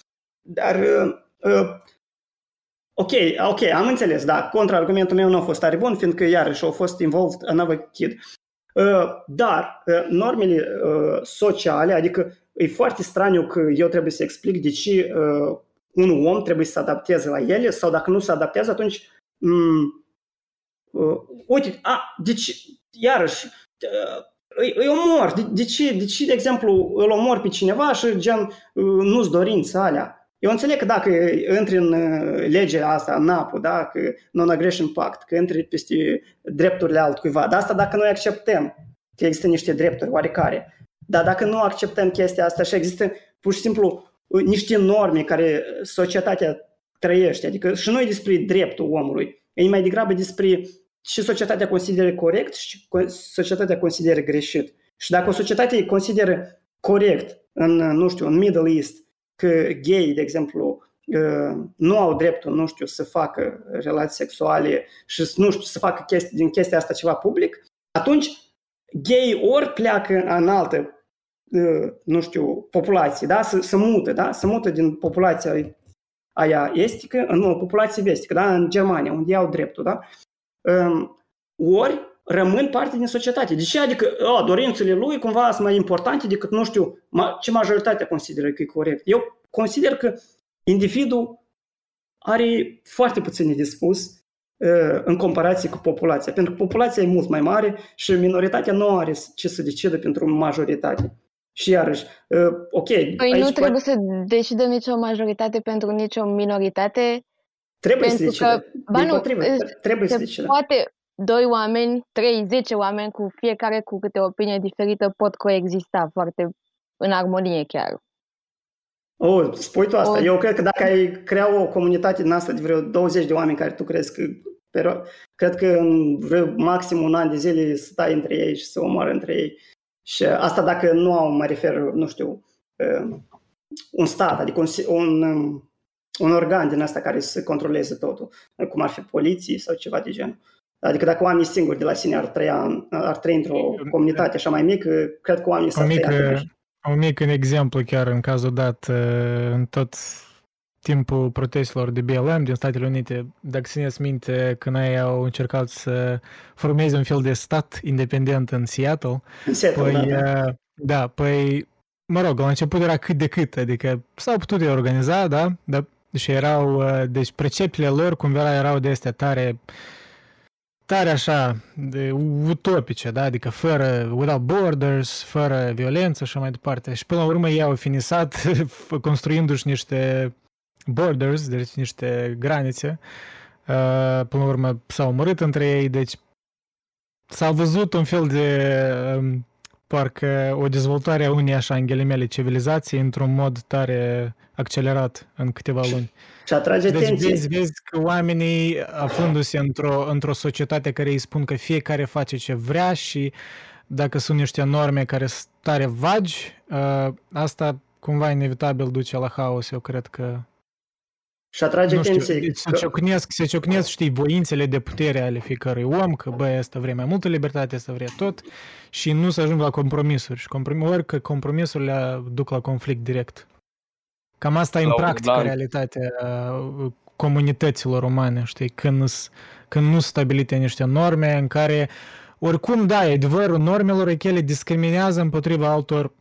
Dar, uh, uh, ok, ok, am înțeles, da, contraargumentul meu nu a fost tare bun, fiindcă iarăși au fost involved another kid. Uh, dar uh, normele uh, sociale, adică e foarte straniu că eu trebuie să explic de ce uh, un om trebuie să se adapteze la ele sau dacă nu se adaptează, atunci um, uh, uite, a, deci, iarăși, uh, îi, îi omor. De, de, ce, de ce, de exemplu, îl omor pe cineva și gen uh, nu-ți dorința alea? Eu înțeleg că dacă intri în uh, legea asta, în NAPU, da, că Non-Aggression Pact, că intri peste drepturile altcuiva, dar asta dacă noi acceptăm că există niște drepturi oarecare. Dar dacă nu acceptăm chestia asta și există pur și simplu uh, niște norme care societatea trăiește, adică și nu e despre dreptul omului, e mai degrabă despre și societatea consideră corect și societatea consideră greșit. Și dacă o societate consideră corect în, nu știu, în Middle East, că gay, de exemplu, uh, nu au dreptul, nu știu, să facă relații sexuale și, nu știu, să facă chestii, din chestia asta ceva public, atunci gay ori pleacă în altă, uh, nu știu, populație, da? Să, să mută, da? Să mută din populația aia estică în o populație vestică, da? În Germania, unde au dreptul, da? Um, ori rămân parte din societate. De ce? Adică o, dorințele lui cumva sunt mai importante decât, nu știu, ce majoritatea consideră că e corect. Eu consider că individul are foarte puțin de spus uh, în comparație cu populația. Pentru că populația e mult mai mare și minoritatea nu are ce să decide pentru majoritate. Și iarăși, uh, ok. Păi nu trebuie poate... să decidă nicio majoritate pentru nicio minoritate, Trebuie Pentru să că, ba nu, trebuie să decidă. Poate doi oameni, trei, zece oameni cu fiecare cu câte o opinie diferită pot coexista foarte în armonie chiar. Oh, spui tu asta. O... Eu cred că dacă ai crea o comunitate din asta de vreo 20 de oameni care tu crezi că cred că în vreo maxim un an de zile stai între ei și să omoară între ei. Și asta dacă nu au, mă refer, nu știu, uh, un stat, adică un, un um, un organ din asta care să controleze totul, cum ar fi poliții sau ceva de genul. Adică dacă oamenii singuri de la sine ar, trăia, ar trăi într-o comunitate așa mai mică, cred că oamenii s-ar trăia Un mic exemplu chiar în cazul dat, uh, în tot timpul protestelor de BLM din Statele Unite, dacă țineți minte, când ei au încercat să formeze un fel de stat independent în Seattle, în Seattle păi, da, da. Uh, da, păi, mă rog, la început era cât de cât, adică s-au putut organiza, da, dar și erau, uh, deci precepile lor cumva erau de astea tare, tare așa, de utopice, da? Adică fără, without borders, fără violență și mai departe. Și până la urmă ei au finisat construindu-și niște borders, deci niște granițe. Uh, până la urmă s-au omorât între ei, deci s-a văzut un fel de um, parcă o dezvoltare a unei așa în ghilimele civilizații într-un mod tare accelerat în câteva luni. Și atrage deci atenție. Vezi, vezi că oamenii aflându-se într-o, într-o societate care îi spun că fiecare face ce vrea și dacă sunt niște norme care sunt tare vagi, ă, asta cumva inevitabil duce la haos, eu cred că și atrage nu știu, atenție. Deci se, ciocnesc, se ciocnesc, știi, voințele de putere ale fiecărui om, că bă, asta vrea mai multă libertate, asta vrea tot și nu se ajung la compromisuri. Și comprom- ori că compromisurile duc la conflict direct. Cam asta e în practică la... realitatea uh, comunităților umane, știi, când, când nu sunt stabilite niște norme în care, oricum, da, adevărul normelor e că ele discriminează împotriva altor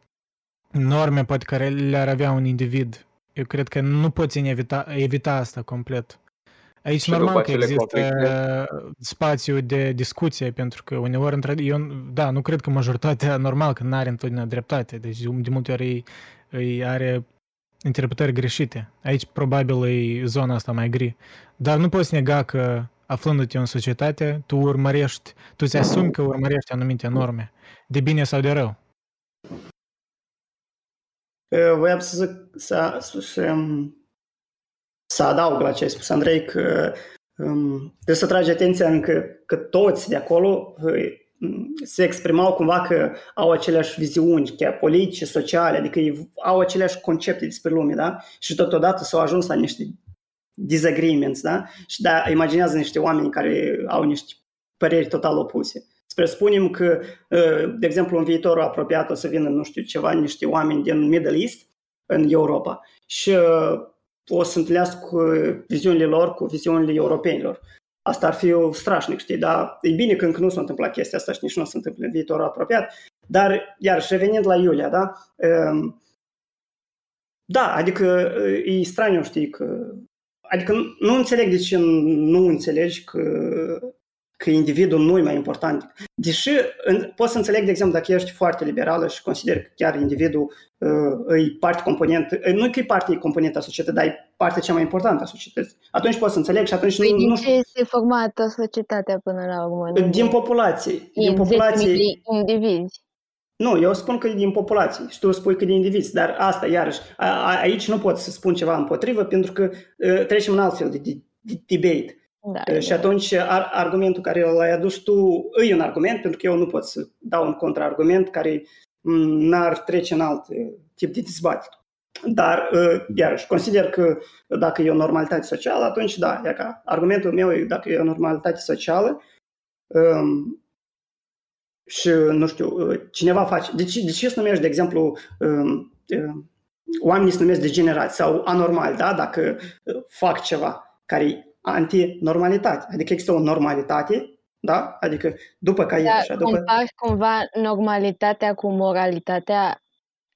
norme poate care le-ar avea un individ eu cred că nu poți evita, evita asta complet. Aici Și normal după că acele există conflicte- spațiu de discuție, pentru că uneori, între- eu, da, nu cred că majoritatea, normal că nu are întotdeauna dreptate, deci de multe ori îi, îi are interpretări greșite. Aici probabil e zona asta mai gri. Dar nu poți nega că aflându-te în societate, tu urmărești, tu îți asumi că urmărești anumite norme, de bine sau de rău. Uh, Voiam să zic, să, să, să, să adaug la ce ai spus, Andrei, că um, trebuie să tragi atenția încă că toți de acolo uh, se exprimau cumva că au aceleași viziuni, chiar politice, sociale, adică ei au aceleași concepte despre lume, da? Și totodată s-au ajuns la niște disagreements, da? Și da, imaginează niște oameni care au niște păreri total opuse. Spre spunem că, de exemplu, în viitorul apropiat o să vină, nu știu, ceva, niște oameni din Middle East în Europa și o să întâlnească cu viziunile lor cu viziunile europenilor. Asta ar fi strașnic, știi, dar e bine că încă nu s-a întâmplat chestia asta și nici nu o să întâmple în viitorul apropiat. Dar, iar revenind la Iulia, da? Da, adică e straniu, știi, că Adică nu înțeleg de ce nu înțelegi că, că individul nu e mai important. Deși pot să înțeleg, de exemplu, dacă ești foarte liberală și consider că chiar individul uh, e parte componentă, nu că e parte componentă a societății, dar e partea cea mai importantă a societății. Atunci pot să înțeleg și atunci păi nu, din nu ce este formată societatea până la urmă? Din populație. Din populație. indivizi. Nu, eu spun că e din populație și tu spui că e din indivizi, dar asta, iarăși, a, a, aici nu pot să spun ceva împotrivă pentru că uh, trecem în alt fel de, de, de debate. Da, uh, și atunci ar, argumentul care l-ai adus tu e un argument pentru că eu nu pot să dau un contraargument care n-ar trece în alt tip de dezbatere. Dar, uh, iarăși, consider că dacă e o normalitate socială, atunci da, e ca argumentul meu e dacă e o normalitate socială, um, și, nu știu, cineva face... De ce, de ce se numește, de exemplu, oamenii se numesc degenerați sau anormali, da? Dacă fac ceva care e antinormalitate. Adică există o normalitate, da? Adică după ca da, așa, după... compari cumva normalitatea cu moralitatea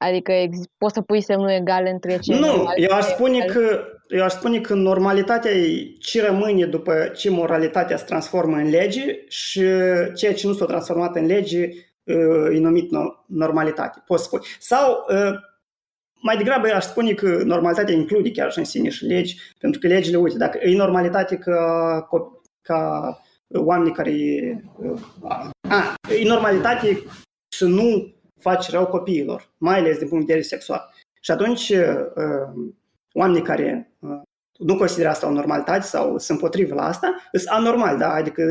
Adică poți să pui semnul egal între ce Nu, eu aș spune că eu aș spune că normalitatea e ce rămâne după ce moralitatea se transformă în lege și ceea ce nu s-a transformat în lege e numit normalitate, poți spune. Sau mai degrabă aș spune că normalitatea include chiar și în sine și legi, pentru că legile, uite, dacă e normalitate ca, ca oamenii care... A, e normalitate să nu faci rău copiilor, mai ales din punct de vedere sexual. Și atunci oamenii care nu consideră asta o normalitate sau sunt împotrivă la asta, sunt anormal, da? adică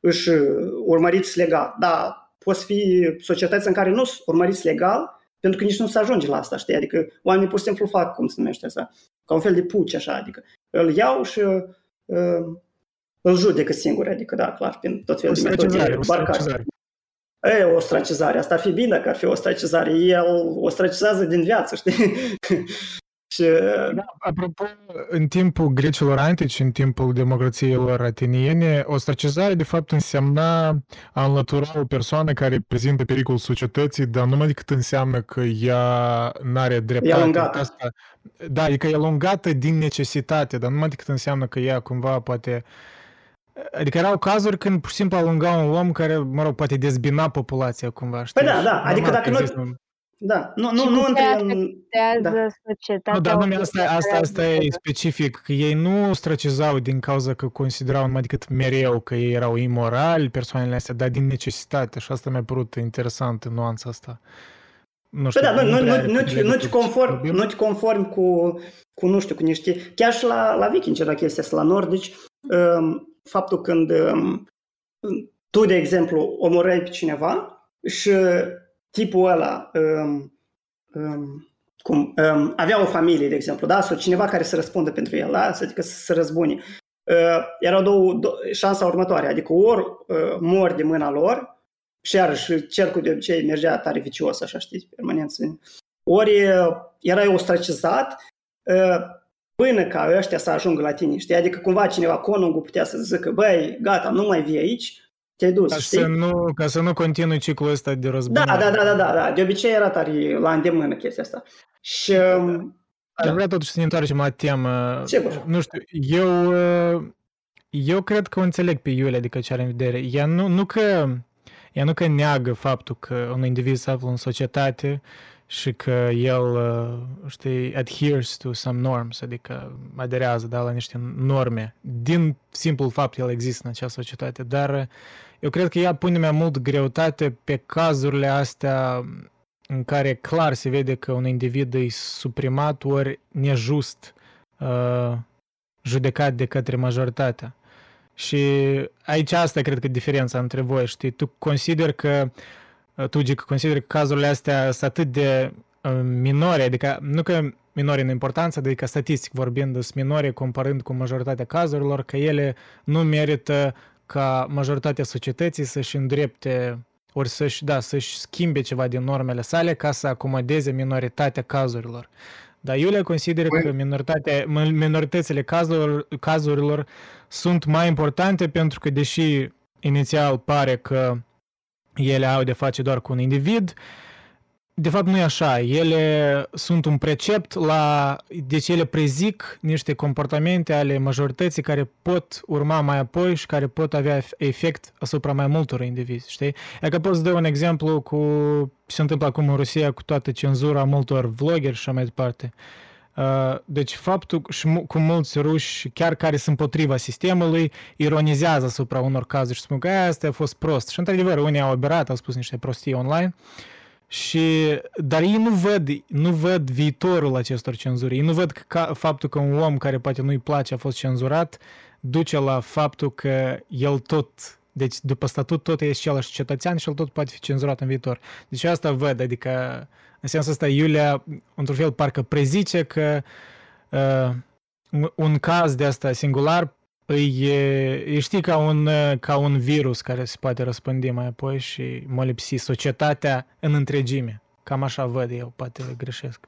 își urmăriți legal. Da, poți fi societăți în care nu sunt urmăriți legal, pentru că nici nu se ajunge la asta, știi? Adică oamenii pur și simplu fac, cum se numește asta, ca un fel de puci, așa, adică îl iau și uh, îl judecă singur, adică, da, clar, prin tot felul de metode barcare. E, ostracizare. Asta ar fi bine că ar fi ostracizare. El ostracizează din viață, știi? Și... Da, apropo, în timpul grecilor antici, în timpul democrațiilor ateniene, ostracizarea de fapt însemna a înlătura o persoană care prezintă pericol societății, dar numai decât înseamnă că ea n-are dreptate. Asta, da, adică e alungată din necesitate, dar numai decât înseamnă că ea cumva poate... Adică erau cazuri când pur și simplu alunga un om care, mă rog, poate dezbina populația cumva, știi? Păi da, da, adică dacă nu... Da, nu, nu, nu între... Da. societatea... Nu, dar numai asta, asta, asta e specific, că ei nu ostracizau din cauza că considerau numai decât mereu că ei erau imorali, persoanele astea, dar din necesitate și asta mi-a părut interesant în nuanța asta. Nu știu, păi da, nu, nu, nu, nu, nu-ți conform, nu conform cu, cu, nu știu, cu niște... Chiar și la, la vikingi era chestia asta, la nordici, um, faptul când um, tu, de exemplu, omorâi pe cineva și tipul ăla um, um, cum, um, avea o familie, de exemplu, da? sau cineva care să răspundă pentru el, da? adică să se răzbune. Uh, erau două, două, șansa următoare, adică ori uh, mor de mâna lor și iarăși cercul de obicei mergea tare vicios, așa știți, permanent. Ori uh, erai ostracizat uh, până ca ăștia să ajungă la tine, știi? Adică cumva cineva, conungul putea să zică, băi, gata, nu mai vii aici, te-ai dus, ca știi? Să nu, ca să nu continui ciclul ăsta de război. Da, da, da, da, da, da. De obicei era tare la îndemână chestia asta. Și... Aș vrea totuși să ne întoarcem la temă. Sigur. Nu știu, eu eu cred că o înțeleg pe Iulia, adică ce are în vedere. Ea nu, nu că ea nu că neagă faptul că un individ se află în societate și că el, uh, știi, adheres to some norms, adică aderează da, la niște norme. Din simplul fapt el există în acea societate, dar eu cred că ea pune mai mult greutate pe cazurile astea în care clar se vede că un individ e suprimat ori nejust uh, judecat de către majoritatea. Și aici asta cred că e diferența între voi, știi? Tu consider că, tu, Gic, consider că cazurile astea sunt atât de uh, minore, adică nu că minore în importanță, adică statistic vorbind, sunt minore comparând cu majoritatea cazurilor, că ele nu merită ca majoritatea societății să-și îndrepte ori să-și, da, să-și schimbe ceva din normele sale ca să acomodeze minoritatea cazurilor. Dar eu le consider că minoritatea, minoritățile cazurilor, cazurilor sunt mai importante pentru că, deși inițial pare că ele au de face doar cu un individ, de fapt nu e așa. Ele sunt un precept la... Deci ele prezic niște comportamente ale majorității care pot urma mai apoi și care pot avea efect asupra mai multor indivizi, știi? E că pot să dau un exemplu cu ce se întâmplă acum în Rusia cu toată cenzura multor vloggeri și așa mai departe. Uh, deci faptul și cu mulți ruși, chiar care sunt împotriva sistemului, ironizează asupra unor cazuri și spun că asta a fost prost. Și într-adevăr, unii au oberat, au spus niște prostii online, și, dar ei nu văd, nu văd viitorul acestor cenzuri. Ei nu văd că faptul că un om care poate nu-i place a fost cenzurat duce la faptul că el tot, deci după statut tot e același cetățean și el tot poate fi cenzurat în viitor. Deci asta văd, adică în sensul ăsta Iulia, într-un fel, parcă prezice că uh, un caz de asta singular îi, îi știi ca un, ca un virus care se poate răspândi mai apoi și molipsi societatea în întregime. Cam așa văd eu, poate greșesc.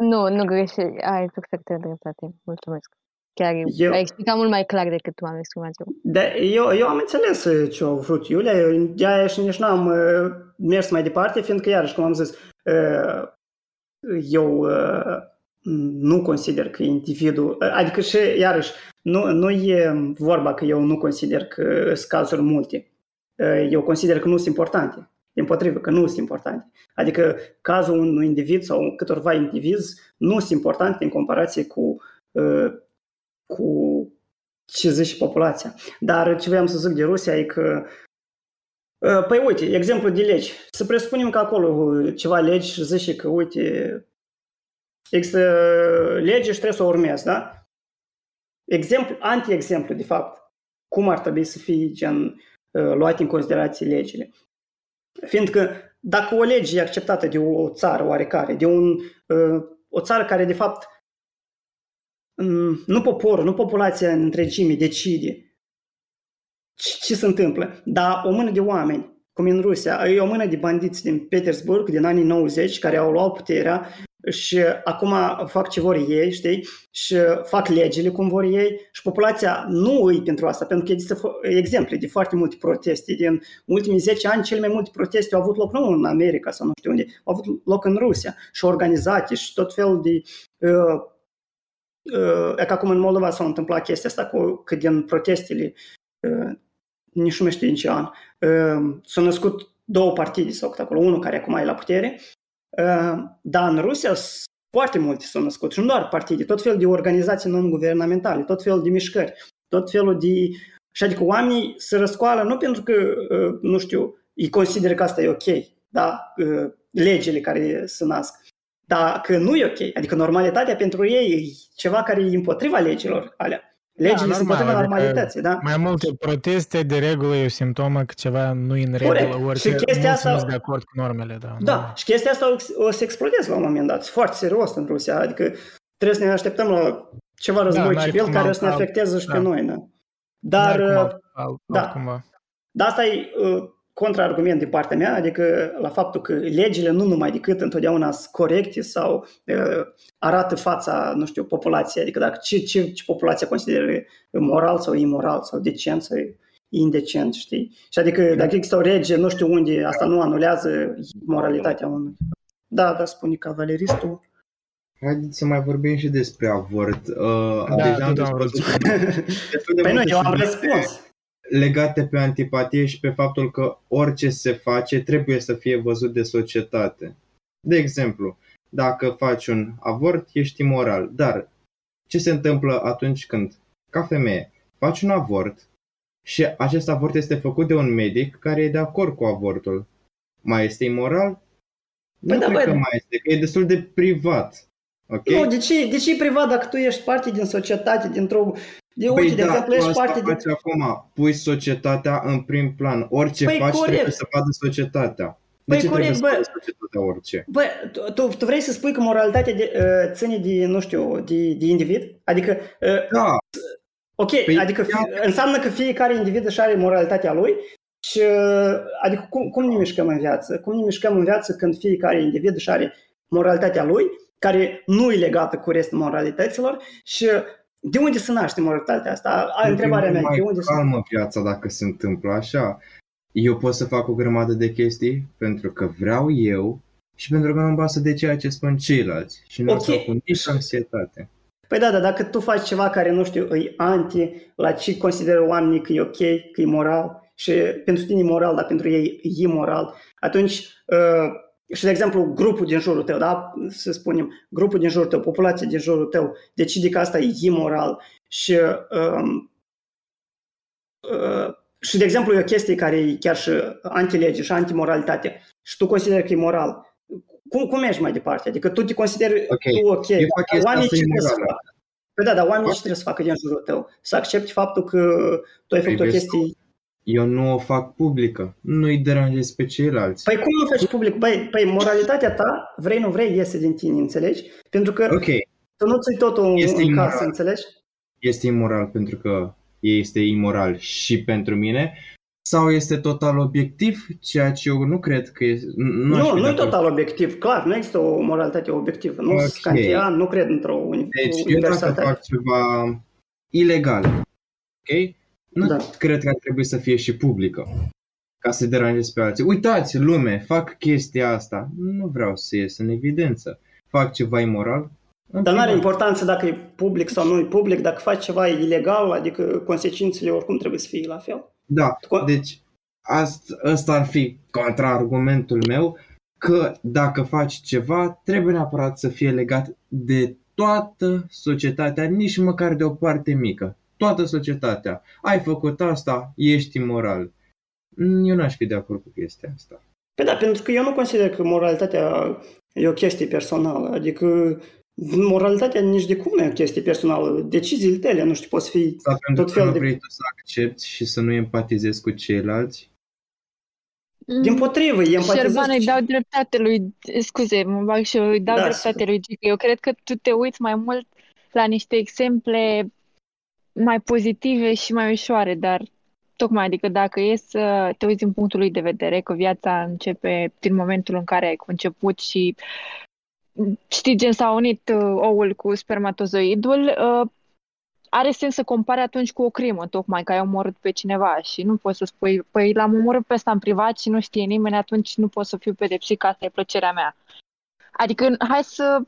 Nu, nu greșești. Ai perfectă dreptate. Mulțumesc. Chiar eu, ai explicat mult mai clar decât tu am exprimat eu. Da, eu, eu am înțeles ce au vrut Iulia, de-aia și nici n-am mers mai departe, fiindcă, iarăși, cum am zis, eu nu consider că individul, adică și, iarăși, nu, nu e vorba că eu nu consider că sunt cazuri multe. Eu consider că nu sunt importante. Din potrivă, că nu sunt importante. Adică cazul unui individ sau câtorva indivizi nu sunt importante în comparație cu, cu ce zice populația. Dar ce vreau să zic de Rusia e că Păi uite, exemplu de legi. Să presupunem că acolo ceva legi și zice că uite, există lege și trebuie să o urmezi, da? exemplu, anti-exemplu, de fapt, cum ar trebui să fie gen, uh, luate în considerație legile. Fiindcă dacă o lege e acceptată de o țară oarecare, de un, uh, o țară care de fapt mm, nu poporul, nu populația în întregime decide ce se întâmplă, dar o mână de oameni, cum în Rusia, e o mână de bandiți din Petersburg din anii 90 care au luat puterea și acum fac ce vor ei, știi, și fac legile cum vor ei și populația nu îi pentru asta, pentru că există exemple de foarte multe proteste. Din ultimii 10 ani, cele mai multe proteste au avut loc nu în America sau nu știu unde, au avut loc în Rusia și organizate și tot felul de uh, uh, e ca acum în Moldova s-a întâmplat chestia asta cu, că din protestele uh, nici nu mai știu din ce an, uh, s-au născut două partide sau cât acolo, unul care acum e la putere. Ehm, dar în Rusia foarte multe s-au născut și nu doar partide, tot felul de organizații non-guvernamentale, tot felul de mișcări, tot felul de... Și adică oamenii se răscoală nu pentru că, ă, nu știu, îi consideră că asta e ok, da, ă, legile care se nasc, dar că nu e ok, adică normalitatea pentru ei e ceva care e împotriva legilor alea. Legile da, sunt potrivă adică normalității, da? Mai multe proteste, de regulă, e o simptomă că ceva nu e în regulă, ori și chestia asta... nu sunt de acord cu normele. Da, da nu. și chestia asta o, o să explodeze la un moment dat. Foarte serios în Rusia, adică trebuie să ne așteptăm la ceva război da, civil care o să ne afecteze și da. pe noi. Da? Dar, alt, da, dar asta e uh, contraargument din partea mea, adică la faptul că legile nu numai decât întotdeauna sunt corecte sau uh, arată fața, nu știu, populației, adică dacă ce, ce, ce populația consideră moral sau imoral sau decent sau indecent, știi? Și adică dacă există o rege, nu știu unde, asta nu anulează moralitatea unui. Da, da, spune cavaleristul. Haideți să mai vorbim și despre avort. Uh, Da, deja am tot am dezbătut destul de Păi nu, multe eu am subiecte răspuns. Legate pe antipatie și pe faptul că orice se face trebuie să fie văzut de societate. De exemplu, dacă faci un avort, ești imoral. Dar ce se întâmplă atunci când, ca femeie, faci un avort și acest avort este făcut de un medic care e de acord cu avortul? Mai este imoral? Păi nu da, cred băi. că mai este, că e destul de privat. Ok? Nu, de ce, de ce e privat dacă tu ești parte din societate, dintr-o... De, Păi uite, de da, exemplu, tu ești asta parte din... faci acum, pui societatea în prim plan. Orice Păi, faci corect. trebuie să vadă societatea. De Păi, ce corect, trebuie să bă. vadă societatea orice? Bă, tu, tu, tu vrei să spui că moralitatea de, uh, ține de, nu știu, de, de individ? Adică, uh, Da, ok, Păi, adică fi, înseamnă că fiecare individ își are moralitatea lui și, uh, adică, cum, cum ne mișcăm în viață? Cum ne mișcăm în viață când fiecare individ își are moralitatea lui, care nu e legată cu restul moralităților și de unde se naște moralitatea asta? A, pentru întrebarea că e mea, mai de unde se calmă viața dacă se întâmplă așa. Eu pot să fac o grămadă de chestii pentru că vreau eu și pentru că nu-mi pasă de ceea ce spun ceilalți. Și nu Ok. o să cu nici anxietate. Păi da, da, dacă tu faci ceva care, nu știu, e anti la ce consideră oamenii că e ok, că e moral și pentru tine e moral, dar pentru ei e imoral, atunci, uh, și de exemplu, grupul din jurul tău, da, să spunem, grupul din jurul tău, populația din jurul tău decide că asta e imoral și um, uh, și de exemplu e o chestie care e chiar și antilege și antimoralitate și tu consideri că e moral, cum, cum mergi mai departe? Adică tu te consideri Ok, tu ok, eu fac chestia oamenii asta ce trebuie să imorală. facă? Păi da, dar oamenii Fac- ce trebuie să facă din jurul tău? Să accepti faptul că tu ai făcut o Păi vezi chestie... Eu nu o fac publică. Nu-i deranjez pe ceilalți. Păi cum nu faci public? Păi, păi moralitatea ta, vrei nu vrei, iese din tine, înțelegi? Pentru că Ok, tu nu ți totul în, Este în imoral. casă, înțelegi? este imoral pentru că este imoral și pentru mine sau este total obiectiv, ceea ce eu nu cred că este... Nu, aș Nu, fi nu de e acord. total obiectiv, clar, nu există o moralitate obiectivă. Nu Ok. sunt kantian, nu cred într-o uni- Deci eu dacă universalitate. fac ceva ilegal, ok? Nu Da. cred că ar trebui să fie și publică ca să deranjez pe alții. Uitați, lume, fac chestia asta. Nu vreau să ies în evidență. Fac ceva imoral. în Dar nu are privat. importanță dacă e public sau nu e public, dacă faci ceva ilegal, adică consecințele oricum trebuie să fie la fel. Da, Co- deci asta, ăsta ar fi contraargumentul meu că dacă faci ceva, trebuie neapărat să fie legat de toată societatea, nici măcar de o parte mică. Toată societatea. Ai făcut asta, ești imoral. Eu n-aș fi de acord cu chestia asta. Păi da, pentru că eu nu consider că moralitatea e o chestie personală. Adică moralitatea nici de cum nu e o chestie personală. Deciziile tale, nu știu, poți fi... Sau pentru Tot că fel nu de- vrei tu să accepti și să nu empatizezi cu ceilalți. Din potrivă, e Șerban, îi empatizezi. dau dreptate lui, scuze, mă bag și eu, îi dau Da, dreptate sigur. lui Gica. Eu cred că tu te uiți mai mult la niște exemple mai pozitive și mai ușoare, dar tocmai, adică dacă e să te uiți din punctul lui de vedere, că viața începe din momentul în care ai conceput și știi, gen s-a unit uh, oul cu spermatozoidul, uh, are sens să compare atunci cu o crimă, tocmai că ai omorât pe cineva și nu poți să spui, păi l-am omorât pe ăsta în privat și nu știe nimeni, atunci nu pot să fiu pedepsit că asta e plăcerea mea. Adică hai să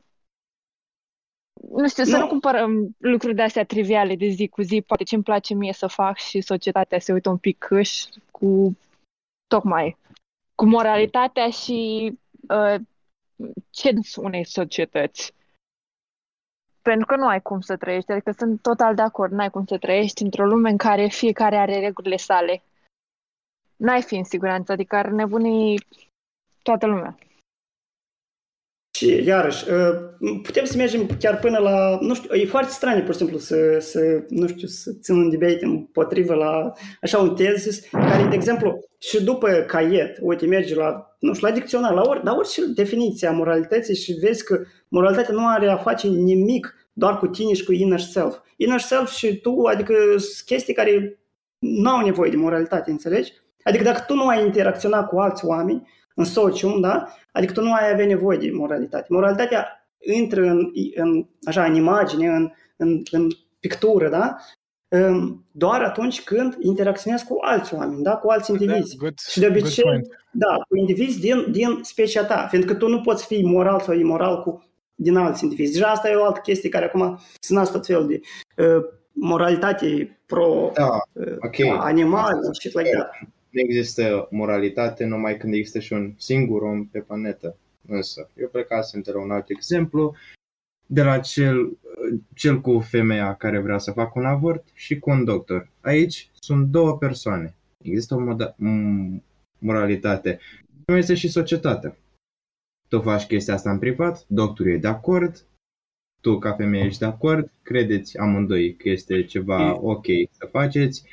nu știu, să Nu. nu cumpărăm lucruri de astea triviale de zi cu zi, poate ce-mi place mie să fac și societatea se uită un pic câș cu tocmai cu moralitatea și uh, censul unei societăți. Pentru că nu ai cum să trăiești, adică sunt total de acord, n-ai cum să trăiești într-o lume în care fiecare are regulile sale. N-ai fi în siguranță, adică ar nebuni toată lumea. Și iarăși, uh, putem să mergem chiar până la, nu știu, e foarte straniu pur și simplu să, să nu știu, să țin un debate împotrivă la așa un tezis, care, de exemplu, și după caiet, uite, mergi la, nu știu, la dicționar, la, ori, la orice definiție a moralității și vezi că moralitatea nu are a face nimic doar cu tine și cu inner self. Inner self și tu, adică sunt chestii care nu au nevoie de moralitate, înțelegi? Adică dacă tu nu ai interacționat cu alți oameni în socium, da? Adică tu nu ai avea nevoie de moralitate. Moralitatea intră în, în, așa, în imagine, în, în, în pictură, da? În- Doar atunci când interacționezi cu alți oameni, da? Cu alți indivizi. Good, Și de good obicei, point. da, cu indivizi din, din specia ta, fiindcă tu nu poți fi moral sau imoral cu din alți indivizi. Deja asta e o altă chestie care acum se nasc tot fel de uh, moralitate pro Da, uh, ok. animal și shit like that. Nu există moralitate numai când există și un singur om pe planetă. Însă, eu plecasem de la un alt exemplu, de la cel, cel cu femeia care vrea să facă un avort și cu un doctor. Aici sunt două persoane. Există o moda- m- moralitate. Nu este și societatea. Tu faci chestia asta în privat, doctorul e de acord, tu ca femeie ești de acord, credeți amândoi că este ceva Mm. ok să faceți,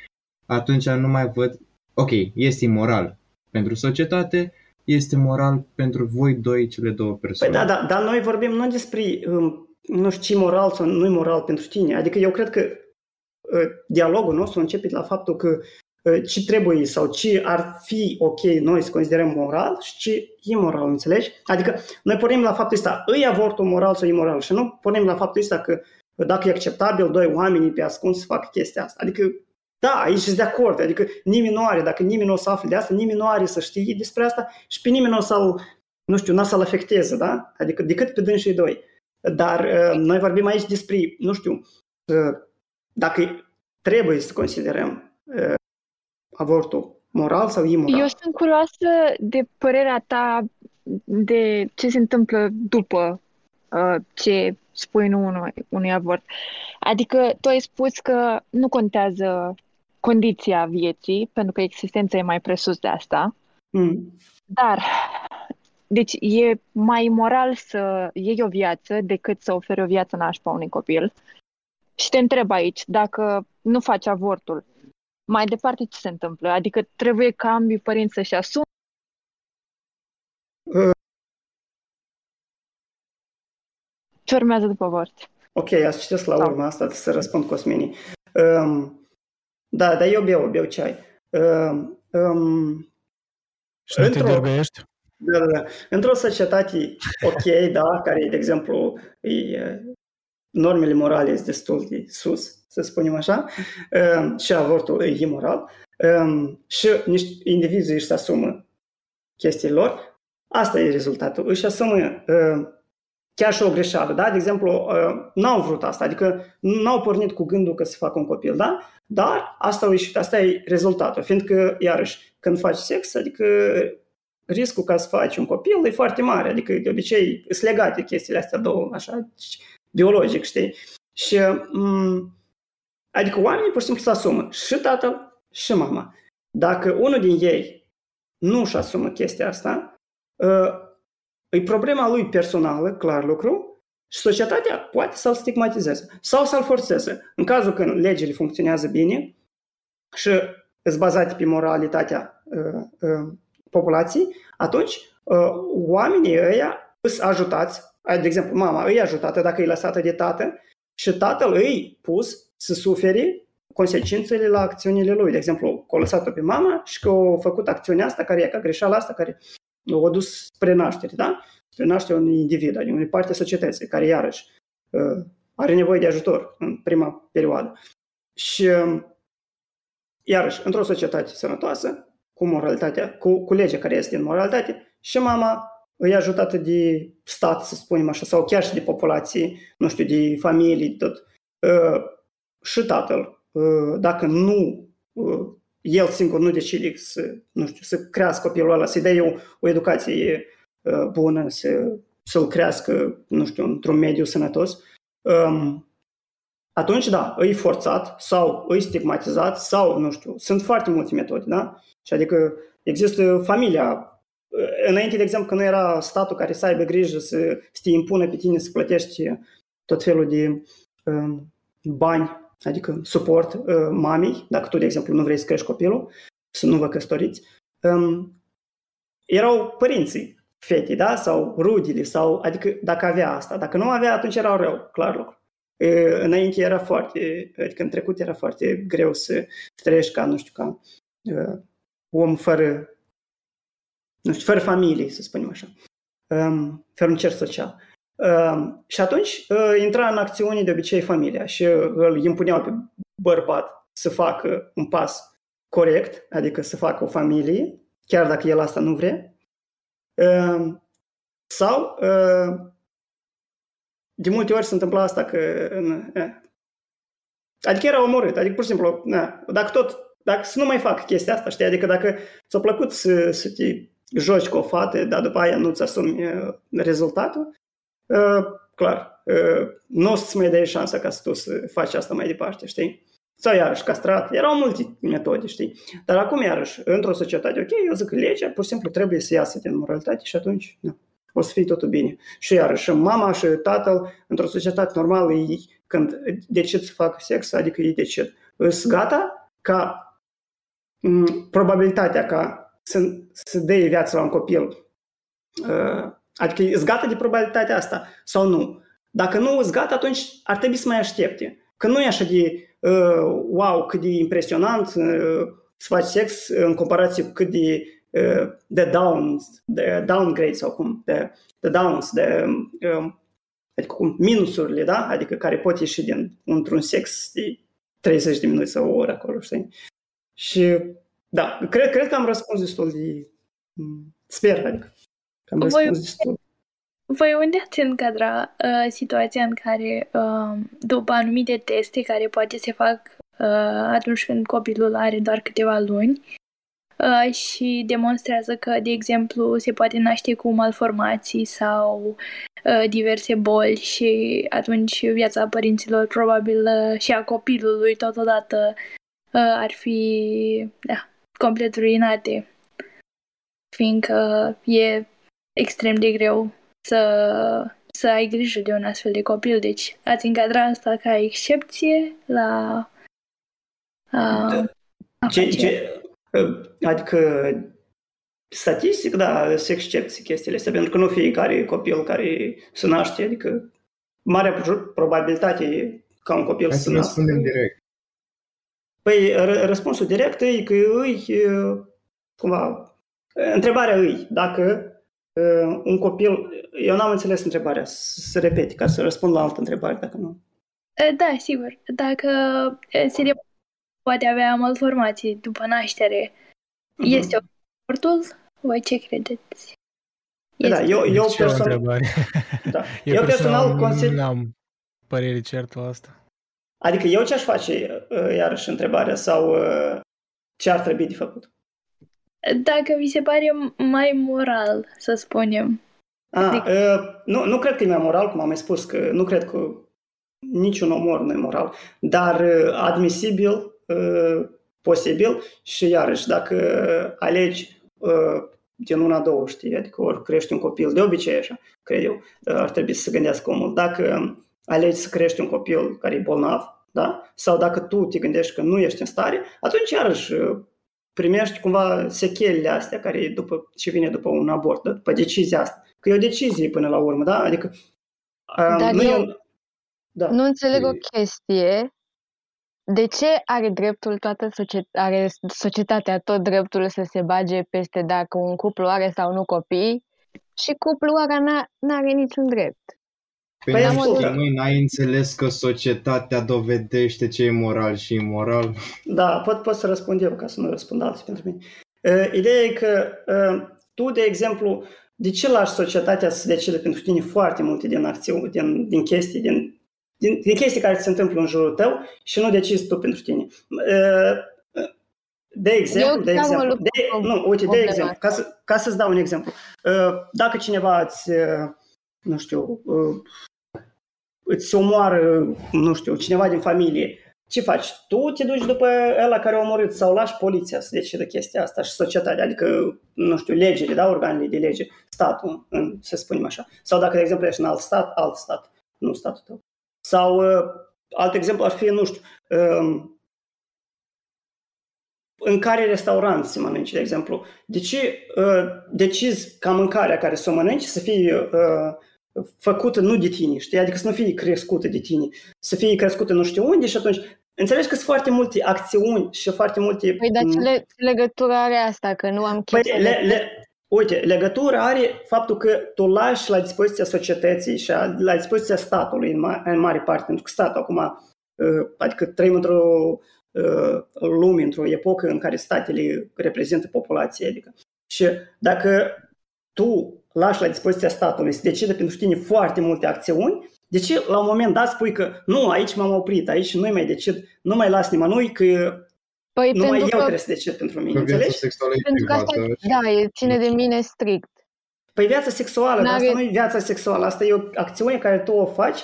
atunci nu mai văd, ok, este imoral pentru societate, este moral pentru voi doi, cele două Păi persoane. da, da, dar noi vorbim nu despre, um, nu știu, ce moral sau nu moral pentru tine. Adică eu cred că uh, dialogul nostru începe de la faptul că uh, ce trebuie sau ce ar fi ok noi să considerăm moral și ce imoral, înțelegi? Adică noi pornim la faptul ăsta, îi avortul moral sau imoral și nu pornim la faptul ăsta că dacă e acceptabil doi oameni pe ascuns să facă chestia asta. Adică da, aici sunt de acord, adică nimeni nu are, dacă nimeni nu o să afle de asta, nimeni nu are să știe despre asta și pe nimeni nu o să-l, nu știu, nu o să-l afecteze, da? Adică decât pe dânsii doi. Dar uh, noi vorbim aici despre, nu știu, uh, dacă trebuie să considerăm uh, avortul moral sau imoral. Eu sunt curioasă de părerea ta de ce se întâmplă după uh, ce spui în unui, unui avort. Adică tu ai spus că nu contează condiția vieții, pentru că existența e mai presus de asta, Mm. dar deci e mai moral să iei o viață decât să oferi o viață nașpa unui copil. Și te întreb aici, dacă nu faci avortul, mai departe ce se întâmplă? Adică trebuie ca ambii părinți să-și asume ce urmează după avort? Ok, ați citesc la urma asta să răspund Cosminii. Um, da, dar eu beau, beau ceai. Um, um, Și nu te Într-o- dărgăiești? Da, da, da. Într-o societate ok, da, care, de exemplu, e, normele morale sunt destul de sus, să spunem așa, um, și avortul e imoral, um, și niște indivizi își asumă chestiile lor, asta e rezultatul. Își asumă uh, chiar și o greșeală, da? De exemplu, uh, n-au vrut asta, adică n-au pornit cu gândul că să facă un copil, da? Dar asta au ieșit, asta e rezultatul, fiindcă, iarăși, când faci sex, adică riscul ca să faci un copil e foarte mare, adică de obicei sunt legate chestiile astea două, așa, biologic, știi? Și, m- adică oamenii pur și simplu se asumă, și tatăl și mama. Dacă unul din ei nu își asumă chestia asta, uh, e problema lui personală, clar lucru, și societatea poate să-l stigmatizeze sau să-l forțeze. În cazul când legile funcționează bine și sunt bazate pe moralitatea uh, uh, populației, atunci uh, oamenii ăia sunt ajutați, de exemplu, mama îi ajutată dacă e lăsată de tată și tatăl îi pus să sufere consecințele la acțiunile lui. De exemplu, că a lăsat-o pe mama și că a făcut acțiunea asta, care e ca greșeala asta, care o dus spre naștere, da? Spre nașterea unui individ, adică unei parte a societății, care iarăși uh, are nevoie de ajutor în prima perioadă. Și uh, iarăși, într-o societate sănătoasă, cu moralitatea, cu, cu legea care este în moralitate, și mama îi ajutată de stat, să spunem așa, sau chiar și de populație, nu știu, de familie, tot. Uh, și tatăl, uh, dacă nu, uh, el singur nu decide să, nu știu, să crească copilul ăla, să-i dea o, o educație uh, bună, să, să-l crească, nu știu, într-un mediu sănătos, um, atunci, da, îi forțat sau îi stigmatizat sau, nu știu, sunt foarte multe metode, da? Și adică există familia, înainte, de exemplu, că nu era statul care să aibă grijă să, să te impună pe tine să plătești tot felul de um, bani, adică suport uh, mamei, dacă tu, de exemplu, nu vrei să crești copilul, să nu vă căsătoriți, um, erau părinții fetei, da? Sau rudile, sau, adică dacă avea asta. Dacă nu avea, atunci era rău, clar lucru. E, înainte era foarte, adică în trecut era foarte greu să trăiești ca, nu știu, ca uh, om fără, nu știu, fără familie, să spunem așa, um, fără un cer social. Um, și atunci uh, intra în acțiune de obicei familia și uh, îl impuneau pe bărbat să facă un pas corect, adică să facă o familie, chiar dacă el asta nu vrea, uh, sau uh, de multe ori se întâmpla asta că... Na, adică era omorât, adică pur și simplu, na, dacă tot, dacă să nu mai fac chestia asta, știi, adică dacă ți-a plăcut să, să te joci cu o fată, dar după aia nu-ți asumi rezultatul, uh, clar, uh, nu o să-ți mai dai șansa ca să tu să faci asta mai departe, știi? Sau iarăși castrat, erau multe metode, știi? Dar acum iarăși, într-o societate, ok, eu zic că legea pur și simplu trebuie să iasă din moralitate și atunci, nu, o să fie totul bine. Și iarăși, mama și tatăl, într-o societate normală, ei, când decid să facă sex, adică ei decid, sunt gata ca m- probabilitatea ca să, să dea viața la un copil, uh, adică e gata de probabilitatea asta sau nu. Dacă nu e gata, atunci ar trebui să mai aștepte. Că nu e așa de uh, wow, cât de impresionant uh, să faci sex în comparație cu cât de uh, de downs, de downgrade sau cum, de, de downs, de um, adică cum minusurile, da? Adică care pot ieși din într-un sex de 30 de minute sau o oră acolo, știi? Și da, cred, cred că am răspuns destul de... Sper, adică că am răspuns voi, destul. Voi unde ați încadra uh, situația în care, uh, după anumite teste care poate se fac uh, atunci când copilul are doar câteva luni, uh, și demonstrează că, de exemplu, se poate naște cu malformații sau uh, diverse boli și atunci viața părinților, probabil uh, și a copilului totodată, uh, ar fi da, complet ruinate, fiindcă e extrem de greu să, să ai grijă de un astfel de copil. Deci ați încadra asta ca excepție la uh, ce, ce, Adică, statistic, da, se excepții chestiile astea, pentru că nu fiecare copil care se naște, adică marea probabilitate ca un copil Hai să să răspundem direct. Păi, răspunsul direct e că îi, cumva, întrebarea îi, dacă un copil, eu n-am înțeles întrebarea, să repete, ca să răspund la altă întrebare, dacă nu. Da, sigur. Dacă se poate avea malformații după naștere. Uh-huh. Este oportul? Voi ce credeți? Este. Da, eu, eu personal... Da. Eu, eu personal consider... Nu am părere certă la asta. Adică eu ce-aș face, uh, iarăși, întrebarea, sau uh, ce ar trebui de făcut? Dacă vi se pare mai moral, să spunem. A, adică... uh, nu, nu cred că e mai moral, cum am mai spus, că nu cred că niciun omor nu e moral, dar uh, admisibil Uh, posibil și iarăși dacă alegi uh, din una, două, știi, adică ori crești un copil, de obicei așa, cred eu, uh, ar trebui să se gândească omul. Dacă alegi să crești un copil care e bolnav, da? sau dacă tu te gândești că nu ești în stare, atunci iarăși primești cumva sechelele astea care după, ce vine după un abort, da? după decizia asta. Că e o decizie până la urmă, da? Adică Dar nu, eu, e... da. nu înțeleg o chestie de ce are dreptul toată societ- are societatea tot dreptul să se bage peste dacă un cuplu are sau nu copii și cuplul ăla n- are niciun drept? Păi, păi nu noi n-ai înțeles că societatea dovedește ce e moral și imoral? Da, pot, pot să răspund eu ca să nu răspund alții pentru mine. Uh, ideea e că uh, tu, de exemplu, de ce lași societatea să decide pentru tine foarte multe din acțiuni, din, din chestii, din din, din chestii care se întâmplă în jurul tău și nu decizi tu pentru tine. De exemplu, de exemplu, de, nu, uite, de exemplu, ca, să, ca să-ți dau un exemplu. Dacă cineva îți, nu știu, îți omoară, nu știu, cineva din familie, ce faci? Tu te duci după ăla care a omorât sau lași poliția să decidă chestia asta și societatea, adică, nu știu, legile, da, organele de lege, statul, în, să spunem așa. Sau dacă, de exemplu, ești în alt stat, alt stat, nu statul tău. Sau uh, alt exemplu ar fi, nu știu, um, în care restaurant se mănânce, de exemplu. De ce uh, decizi ca mâncarea care să o mănânci să fie uh, făcută nu de tine, știi? Adică să nu fie crescută de tine, să fie crescută nu știu unde și atunci Înțelegi că sunt foarte multe acțiuni și foarte multe... Păi, dar ce le, legătură are asta? Că nu am păi, le, le, Uite, legătura are faptul că tu lași la dispoziția societății și la dispoziția statului în, ma- în mare parte, pentru că statul acum, uh, adică trăim într-o uh, lume, într-o epocă în care statele reprezintă populația, adică. Și dacă tu lași la dispoziția statului să decide pentru tine foarte multe acțiuni, De ce la un moment dat spui că nu, aici m-am oprit, aici nu mai decid, nu mai las nimănui că Păi numai eu pentru că, trebuie să decid pentru mine, Că viața înțelegi? sexuală e pentru că asta, privată. da, e ține de mine strict. Păi viața sexuală, dar N-are- asta nu e viața sexuală, asta e o acțiune care tu o faci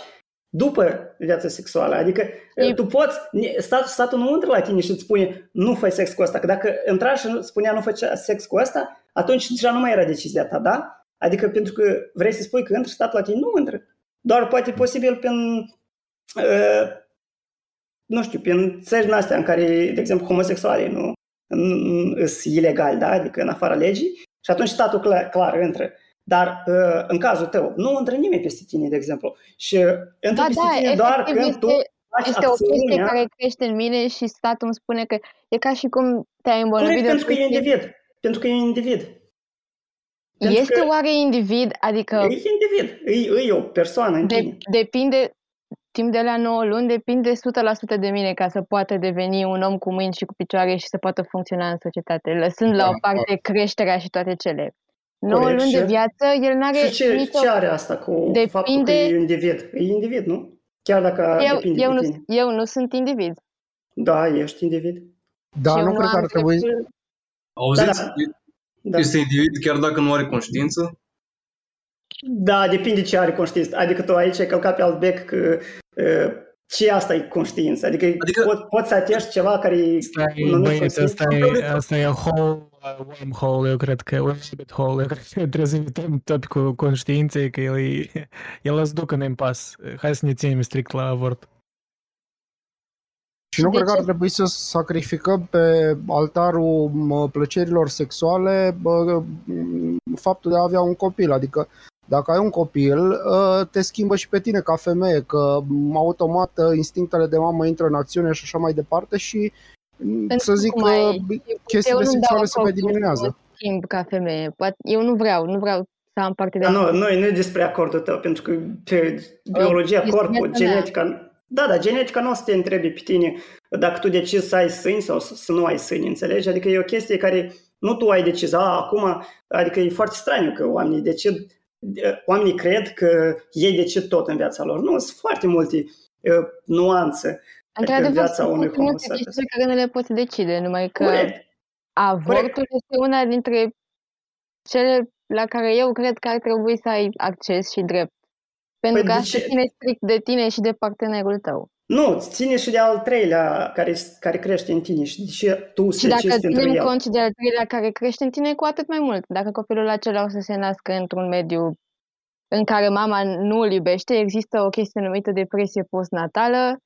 după viața sexuală. Adică E- tu poți, statul, statul nu intră la tine și îți spune nu fai sex cu asta, că dacă intra și spunea nu faci sex cu asta, atunci deja nu mai era decizia ta, da? Adică pentru că vrei să spui că intră statul la tine, nu intră. Doar poate posibil prin, uh, nu știu, prin țări din astea în care, de exemplu, homosexualii nu sunt ilegali, da? adică în afara legii, și atunci statul clar, clar intră. Dar uh, în cazul tău, nu intră nimeni peste tine, de exemplu. Și intră Da, peste da, tine doar efectiv când tu este, faci este o chestie acțiunea care crește în mine și statul îmi spune că e ca și cum te-ai îmbolnăvit corect de pentru că e chestie. individ. Pentru că e individ. Pentru Este că- oare individ? Adică E individ. E, e o persoană în de, tine. depinde, timp de la 9 luni, depinde 100% de mine ca să poată deveni un om cu mâini și cu picioare și să poată funcționa în societate, lăsând la Da, o parte creșterea și toate cele. 9 Corect, luni de și- viață, el nu are Și ce, nicio... ce are asta cu faptul că Depinde- e individ? E individ, nu? Chiar dacă Eu, depinde eu, de nu, tine. eu nu sunt individ. Da, ești individ. Da, și eu nu cred că am ar trebui... dreptul- Auziți? Da, Da. Este individ chiar dacă nu are conștiință? Da, depinde ce are conștiință. Adică tu aici ai călcat pe alt bec că uh, ce asta e conștiință. Adică, Adică- adică pot, poți să atești ceva care e Asta e, numit băieți, asta conștiință. e, asta e whole, uh, wormhole, eu cred că, un rabbit hole, eu cred că trebuie să evităm topicul conștiinței, că el, e, el îți ducă în impas. Hai să ne ținem strict la avort. Și nu De cred că ce? ar trebui să sacrificăm pe altarul mă, plăcerilor sexuale bă, m, faptul de a avea un copil. Adică dacă ai un copil, ă, te schimbă și pe tine ca femeie, că m, automat ă, instinctele de mamă intră în acțiune și așa mai departe și m, Pentru să zic cum că ai- chestiile eu nu-mi dau sexuale se mai acord cu diminuează. un schimb ca femeie. Poate, eu nu vreau, nu vreau să am parte de Dar nu, nu, nu e despre acordul tău, pentru că pe biologia, este corpul, viața mea. genetica... Da, da, genetica nu o să te întrebi pe tine dacă tu decizi să ai sâni sau să, să nu ai sâni, înțelegi? Adică e o chestie care nu tu ai decis, a, acum, adică e foarte straniu că oamenii decid, oamenii cred că ei decid tot în viața lor. Nu, sunt foarte multe uh, nuanțe. Într-adevăr, viața sunt unui foarte multe homosexual. chestii pe care nu le poți decide, numai că Corect. avortul este una dintre cele la care eu cred că ar trebui să ai acces și drept. Pentru Păi că de asta ce- ține strict de tine și de partenerul tău. Nu, ține și de al treilea care, care crește în tine și de ce tu Și să dacă decizi pentru ținem el. cont și de al treilea care crește în tine, cu atât mai mult. Dacă copilul acela o să se nască într-un mediu în care mama nu îl iubește, există o chestie numită depresie postnatală,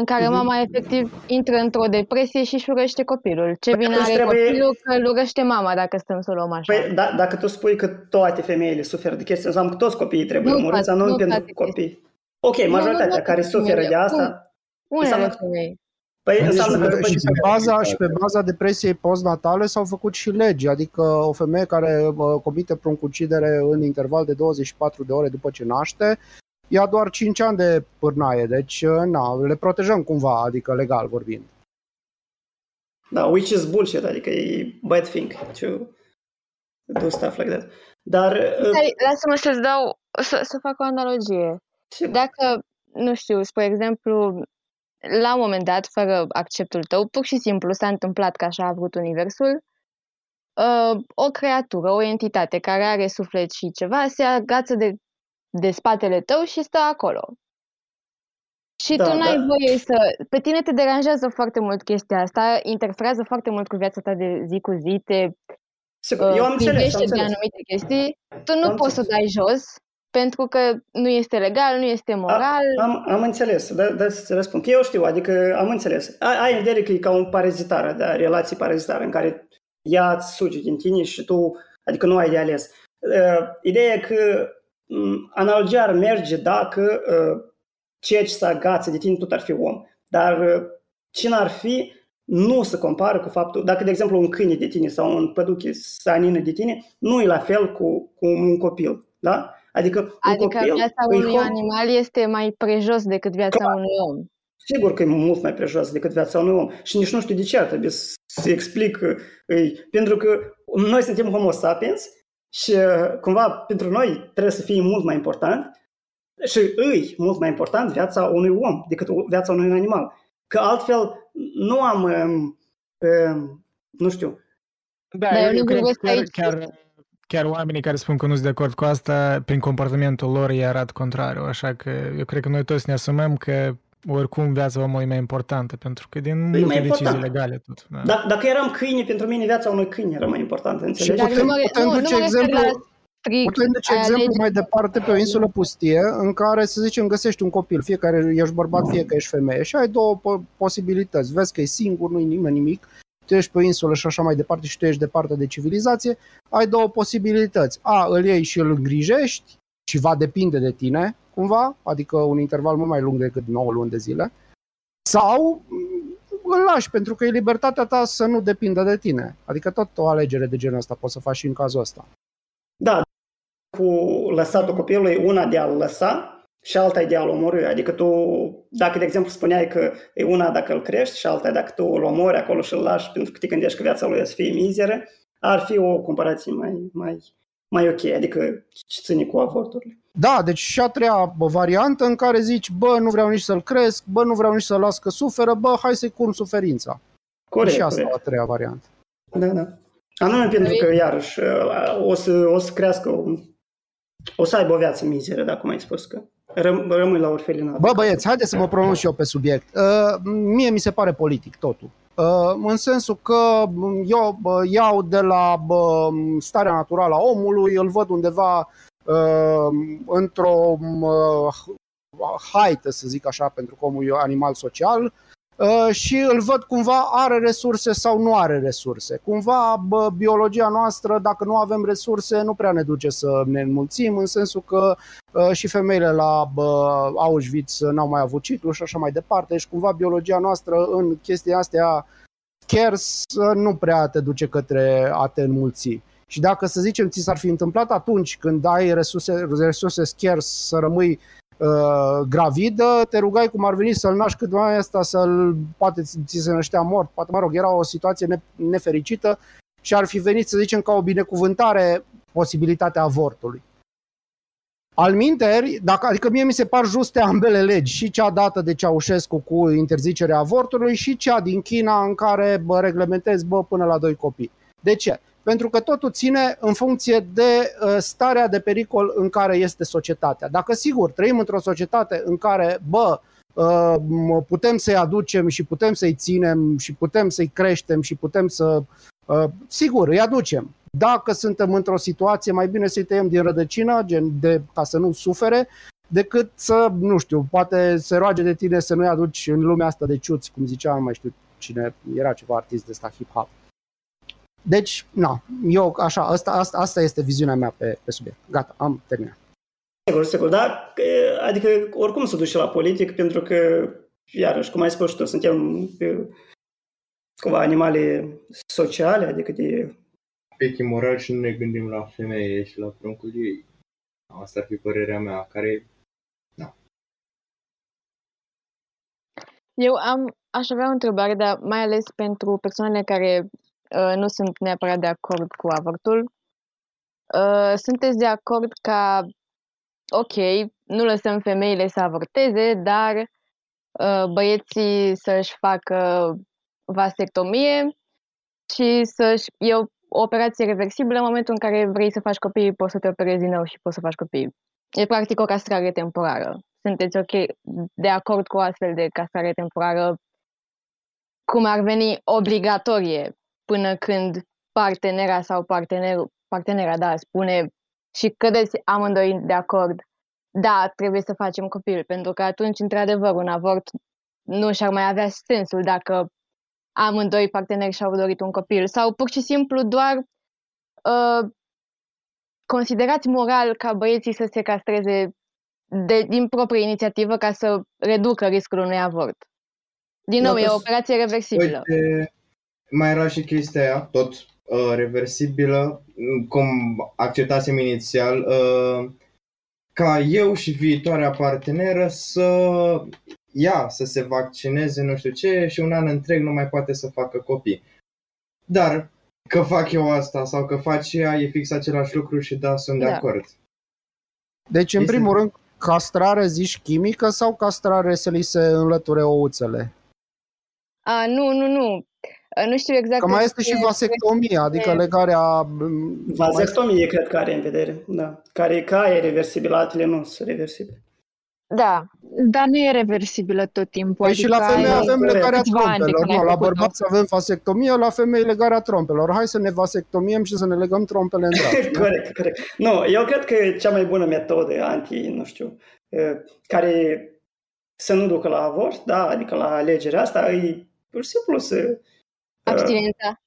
în care Mhm. mama efectiv intră într-o depresie și își urăște copilul. Ce Păi bine atunci are trebuie- copilul că îl urăște mama, dacă stăm să o luăm așa. Păi, da, dacă tu spui că toate femeile suferă de chestia, înseamnă că toți copiii trebuie Nu omorâți, toate- nu, nu pentru toate copii. Ok, nu majoritatea toate care suferă femeile. de asta, Unele înseamnă- femei. păi Deci, înseamnă că după și, ce... pe baza, și pe baza depresiei postnatale s-au făcut și legi, adică o femeie care uh, comite pruncucidere în interval de 24 de ore după ce naște, ia doar 5 ani de pârnaie, deci uh, na, le protejăm cumva, adică legal vorbind. Da, which is bullshit, adică e bad thing to do stuff like that. Dar, uh, Hai, lasă-mă să-ți dau, să, să fac o analogie. sigur, Dacă, nu știu, spre exemplu, la un moment dat, fără acceptul tău, pur și simplu s-a întâmplat că așa a vrut Universul, uh, o creatură, o entitate care are suflet și ceva, se agață de, de spatele tău și stă acolo. Și Da, tu n-ai da. voie să... Pe tine te deranjează foarte mult chestia asta, interferează foarte mult cu viața ta de zi cu zi, te sigur, eu am uh, înțeles, am privește de înțeles. anumite chestii, tu nu Am poți să o înțeles. dai jos, pentru că nu este legal, nu este moral. Am, am înțeles, da, da, să răspund. Că eu știu, adică am înțeles. Ai, ai în vedere că e ca un parazitar, da, relații parazitare în care ea îți suge din tine și tu, adică nu ai de ales. Uh, ideea e că um, analogia ar merge dacă uh, ceea ce se agață de tine tot ar fi om. Dar uh, cine ar fi, nu se compară cu faptul, dacă, de exemplu, un câine de tine sau un păduche se anină de tine, nu e la fel cu, cu un copil, da? Adică un Adică copil viața îi unui hom- animal este mai prejos decât viața Clar. unui om. Sigur că e mult mai prejos decât viața unui om. Și nici nu știu de ce ar trebui să să explic. uh, Pentru că noi suntem homo sapiens și uh, cumva pentru noi trebuie să fie mult mai important și îi mult mai important viața unui om decât viața unui animal. Că altfel nu am, um, um, nu știu. Da, Dar eu eu, nu eu cred vorbesc că chiar, aici- chiar, chiar oamenii care spun că nu sunt de acord cu asta, prin comportamentul lor, ei arată contrariu. Așa că eu cred că noi toți ne asumăm că oricum viața omului e mai importantă, pentru că din multe mai decizii important. legale tot. Da. Dacă, dacă eram câine, pentru mine viața unui câine era mai importantă, înțelegi? Dar putem- nu mă, putem nu, nu duce mă refer exemplu- la strict Putem duce a exemplu legii. mai departe pe o insulă pustie în care, să zicem, găsești un copil, fie că ești bărbat, fie că ești femeie și ai două po- posibilități. Vezi că e singur, nu-i nimeni nimic, tu ești pe o insulă și așa mai departe și tu ești departe de civilizație, ai două posibilități. A, îl iei și îl îngrijești și va depinde de tine, cumva, adică un interval mult mai lung decât 9 luni de zile, sau m, îl lași pentru că e libertatea ta să nu depindă de tine. Adică tot o alegere de genul ăsta poți să faci și în cazul ăsta. Da, cu lăsatul copilului, una de a-l lăsa și alta e de a-l omorâ. Adică tu, dacă de exemplu spuneai că e una dacă îl crești și alta e dacă tu îl omori acolo și îl lași pentru că te gândești că viața lui o să fie mizeră, ar fi o comparație mai, mai, mai ok, adică ce ține cu avorturile. Da, deci și a treia bă, variantă în care zici, bă, nu vreau nici să-l cresc, bă, nu vreau nici să-l las că suferă, bă, hai să-i curm suferința. Corect, și asta corect. a treia variantă. Da, da. Anume pentru că, iarăși, o să, o să crească, un- o să aibă o viață mizeră, dacă mai ai spus că răm, rămâi la orfelinat. Bă, băieți, haideți să mă pronunț și eu pe subiect. Uh, mie mi se pare politic totul. Uh, în sensul că eu bă, iau de la bă, starea naturală a omului, îl văd undeva uh, într-o uh, haită, să zic așa, pentru că omul e un animal social, uh, și îl văd cumva are resurse sau nu are resurse. Cumva bă, biologia noastră, dacă nu avem resurse, nu prea ne duce să ne înmulțim, în sensul că uh, și femeile la bă, Auschwitz n-au mai avut ciclu și așa mai departe. Deci cumva biologia noastră în chestia astea chiar să nu prea te duce către a te înmulți. Și dacă, să zicem, ți s-ar fi întâmplat atunci când ai resurse, resurse scarce să rămâi uh, gravidă, te rugai cum ar veni să-l naști cât mai asta, să-l, poate ți ți se năștea mort, poate, mă rog, era o situație ne, nefericită și ar fi venit, să zicem, ca o binecuvântare posibilitatea avortului. Al minteri, dacă, adică mie mi se par juste ambele legi, și cea dată de Ceaușescu cu interzicerea avortului și cea din China în care bă, reglementezi bă, până la doi copii. De ce? Pentru că totul ține în funcție de uh, starea de pericol în care este societatea. Dacă sigur trăim într-o societate în care, bă, uh, m- putem să-i aducem și putem să-i ținem și putem să-i creștem și putem să... Uh, sigur, îi aducem. Dacă suntem într-o situație, mai bine să-i tăiem din rădăcină, gen de, ca să nu sufere, decât să, nu știu, poate se roage de tine să nu-i aduci în lumea asta de ciuți, cum zicea, nu mai știu cine, era ceva artist de ăsta hip-hop. Deci, na, eu așa, asta, asta, asta este viziunea mea pe, pe subiect. Gata, am terminat. Sigur, sigur, da. Că- Adică oricum se duce la politic pentru că, iarăși, cum ai spus și tu, suntem e, cumva animale sociale, adică de... pic imoral și nu ne gândim la femeie și la pruncul ei. Asta ar fi părerea mea, care Eu am, aș avea o întrebare, dar mai ales pentru persoanele care uh, nu sunt neapărat de acord cu avortul. Uh, sunteți de acord ca, ok, nu lăsăm femeile să avorteze, dar uh, băieții să-și facă vasectomie și să-și, e o, o operație reversibilă în momentul în care vrei să faci copii, poți să te operezi din nou și poți să faci copii. E practic o castrare temporară. Sunteți ok de acord cu o astfel de castrare temporară, cum ar veni obligatorie până când partenera sau partenerul, partenera, da, spune și cădeți amândoi de acord, da, trebuie să facem copil, pentru că atunci, într-adevăr, un avort nu și-ar mai avea sensul dacă amândoi parteneri și-au dorit un copil sau pur și simplu doar uh, considerați moral ca băieții să se castreze de, din proprie inițiativă ca să reducă riscul unui avort. Din nou, Eu e o pres- operație reversibilă. Uite, mai era și chestia aia, tot uh, reversibilă, cum acceptasem inițial, uh, ca eu și viitoarea parteneră să ea să se vaccineze, nu știu ce, și un an întreg nu mai poate să facă copii. Dar că fac eu asta sau că face ea, e fix același lucru și da, sunt de Da. acord. Deci, în Este- primul rând, castrare, zici, chimică sau castrare să li se înlăture ouțele? A, nu, nu, nu. Uh, Nu știu exact. Că mai este despre- și vasectomie, adică legarea... m, Vasectomie cred că are în vedere, da. Care ca e reversibilă, altele nu sunt reversibile. Da. Dar nu e reversibilă tot timpul. Păi și la adică femei ai avem legarea câțiva ani de trompelor. când ai Nu, la făcut-o. bărbați avem vasectomie, la femei legarea trompelor. Hai să ne vasectomiem și să ne legăm trompele în braț. nu? corect, corect. Nu, eu cred că cea mai bună metodă anti, nu știu, eh, care să nu ducă la avort, da, adică la alegerea asta, e pur și simplu să... eh, Abstinența.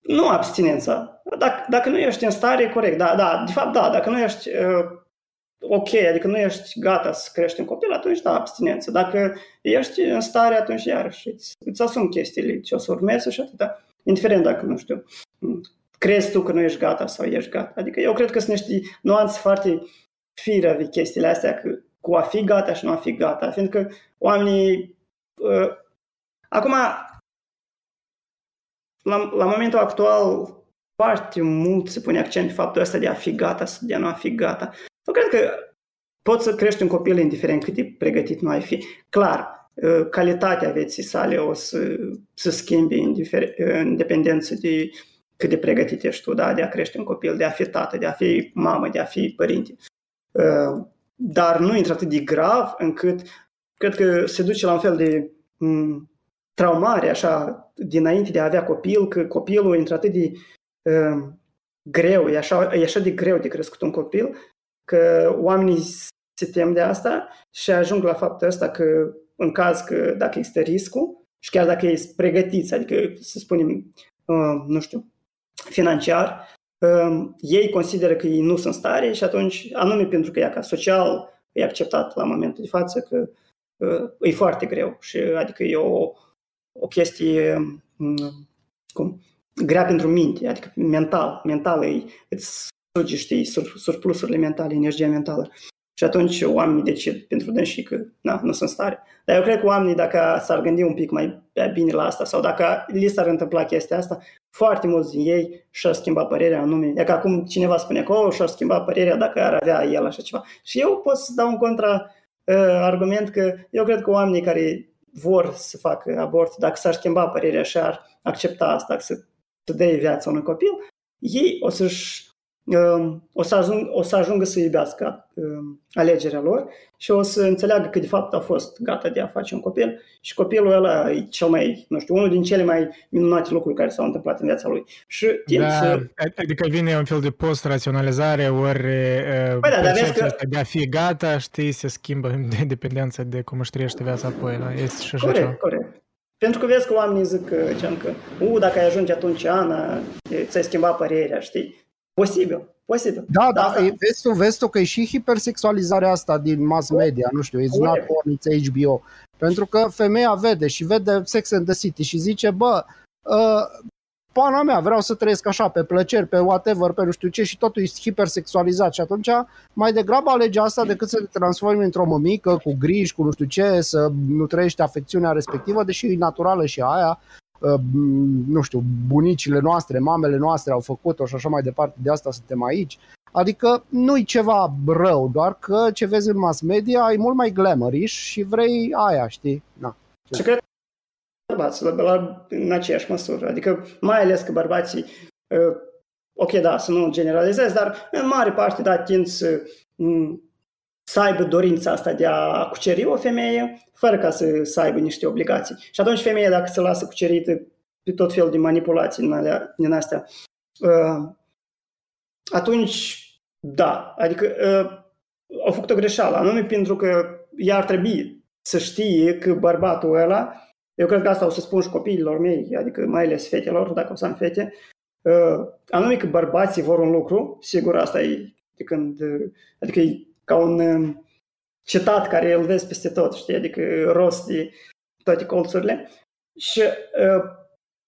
Nu abstinența. Dacă, dacă nu ești în stare, corect, da, da, de fapt, da, dacă nu ești uh, ok, adică nu ești gata să crești un copil, atunci da, abstinență. Dacă ești în stare, atunci iarăși îți, îți asumi chestiile ce o să urmeze și atâta. Indiferent dacă, nu știu, crezi tu că nu ești gata sau ești gata. Adică eu cred că sunt niște nuanțe foarte firave chestiile astea că, cu a fi gata și nu a fi gata, fiindcă oamenii uh, acum la, la momentul actual foarte mult se pune accent pe faptul ăsta de a fi gata sau de a nu a fi gata. Eu cred că poți să crești un copil indiferent cât de pregătit nu ai fi. Clar, uh, calitatea vieții sale o să, să schimbe indifer- în dependență de cât de pregătit ești tu, da, de a crește un copil, de a fi tată, de a fi mamă, de a fi părinte. Uh, Dar nu intră atât de grav încât cred că se duce la un fel de m, traumare, așa, dinainte de a avea copil, că copilul intră atât de uh, greu, e așa, e așa de greu de crescut un copil, că oamenii se tem de asta și ajung la faptul ăsta că în caz că dacă există riscul și chiar dacă ești pregătiți, adică să spunem, uh, nu știu, financiar, uh, ei consideră că ei nu sunt stare și atunci, anume pentru că ea ca social e acceptat la momentul de față că uh, e foarte greu și adică e o, o chestie um, cum, grea pentru minte, adică mental, mental e, îți suge, știi, sur, surplusurile mentale, energia mentală. Și atunci oamenii decid pentru dânsii că na, nu sunt stare. Dar eu cred că oamenii, dacă s-ar gândi un pic mai bine la asta sau dacă li s-ar întâmpla chestia asta, foarte mulți din ei și-ar schimba părerea anume. E ca acum cineva spune că oh, și-ar schimba părerea dacă ar avea el așa ceva. Și eu pot să dau un contra uh, argument că eu cred că oamenii care vor să facă abort, dacă s-ar schimba părerea și ar accepta asta, să, să dea viața unui copil, ei o să-și um, o să, ajung, o să ajungă să iubească um, alegerea lor și o să înțeleagă că de fapt a fost gata de a face un copil și copilul ăla e cel mai, nu știu, unul din cele mai minunate lucruri care s-au întâmplat în viața lui. Și timp Da, să... adică vine un fel de post-raționalizare, ori uh, Păi da, dar vezi percepția că- asta de a fi gata, știi, se schimbă de dependență de cum își trăiește viața apoi. Da? Este și așa ceva. Corect, corect. Pentru că vezi că oamenii zic că, gen că u, dacă ai ajunge atunci, Ana, e, ți-ai schimbat părerea, știi? Posibil, posibil. Da, da, asta- e, vezi, tu, vezi tu că e și hipersexualizarea asta din mass media, nu știu, it's not Corect. porn, it's HBO. Pentru că femeia vede și vede Sex and the City și zice, bă, uh, pana mea, vreau să trăiesc așa, pe plăceri, pe whatever, pe nu știu ce și totul e hipersexualizat și atunci mai degrabă alege asta decât să te transformi într-o mămică cu griji, cu nu știu ce, să nu trăiești afecțiunea respectivă, deși e naturală și aia, uh, nu știu, bunicile noastre, mamele noastre au făcut-o și așa mai departe, de asta suntem aici. Adică nu-i ceva rău, doar că ce vezi în mass media e mult mai glamorish și vrei aia, știi? Na. Și cred că bărbații la, la, în aceeași măsură. Adică mai ales că bărbații, uh, ok, da, să nu generalizez, dar în mare parte, da, tind să, m, să aibă dorința asta de a cuceri o femeie, fără ca să, să aibă niște obligații. Și atunci femeia, dacă se lasă cucerită pe tot fel de manipulații din, alea, din astea, uh, atunci, da, adică uh, au făcut o greșeală, anume pentru că ea ar trebui să știe că bărbatul ăla eu cred că asta o să spun și copiilor mei, adică mai ales fetelor, dacă o să am fete, uh, anume că bărbații vor un lucru, sigur asta e de când, uh, adică e ca un uh, citat care îl vezi peste tot, știi, adică rost de toate colțurile. Și uh,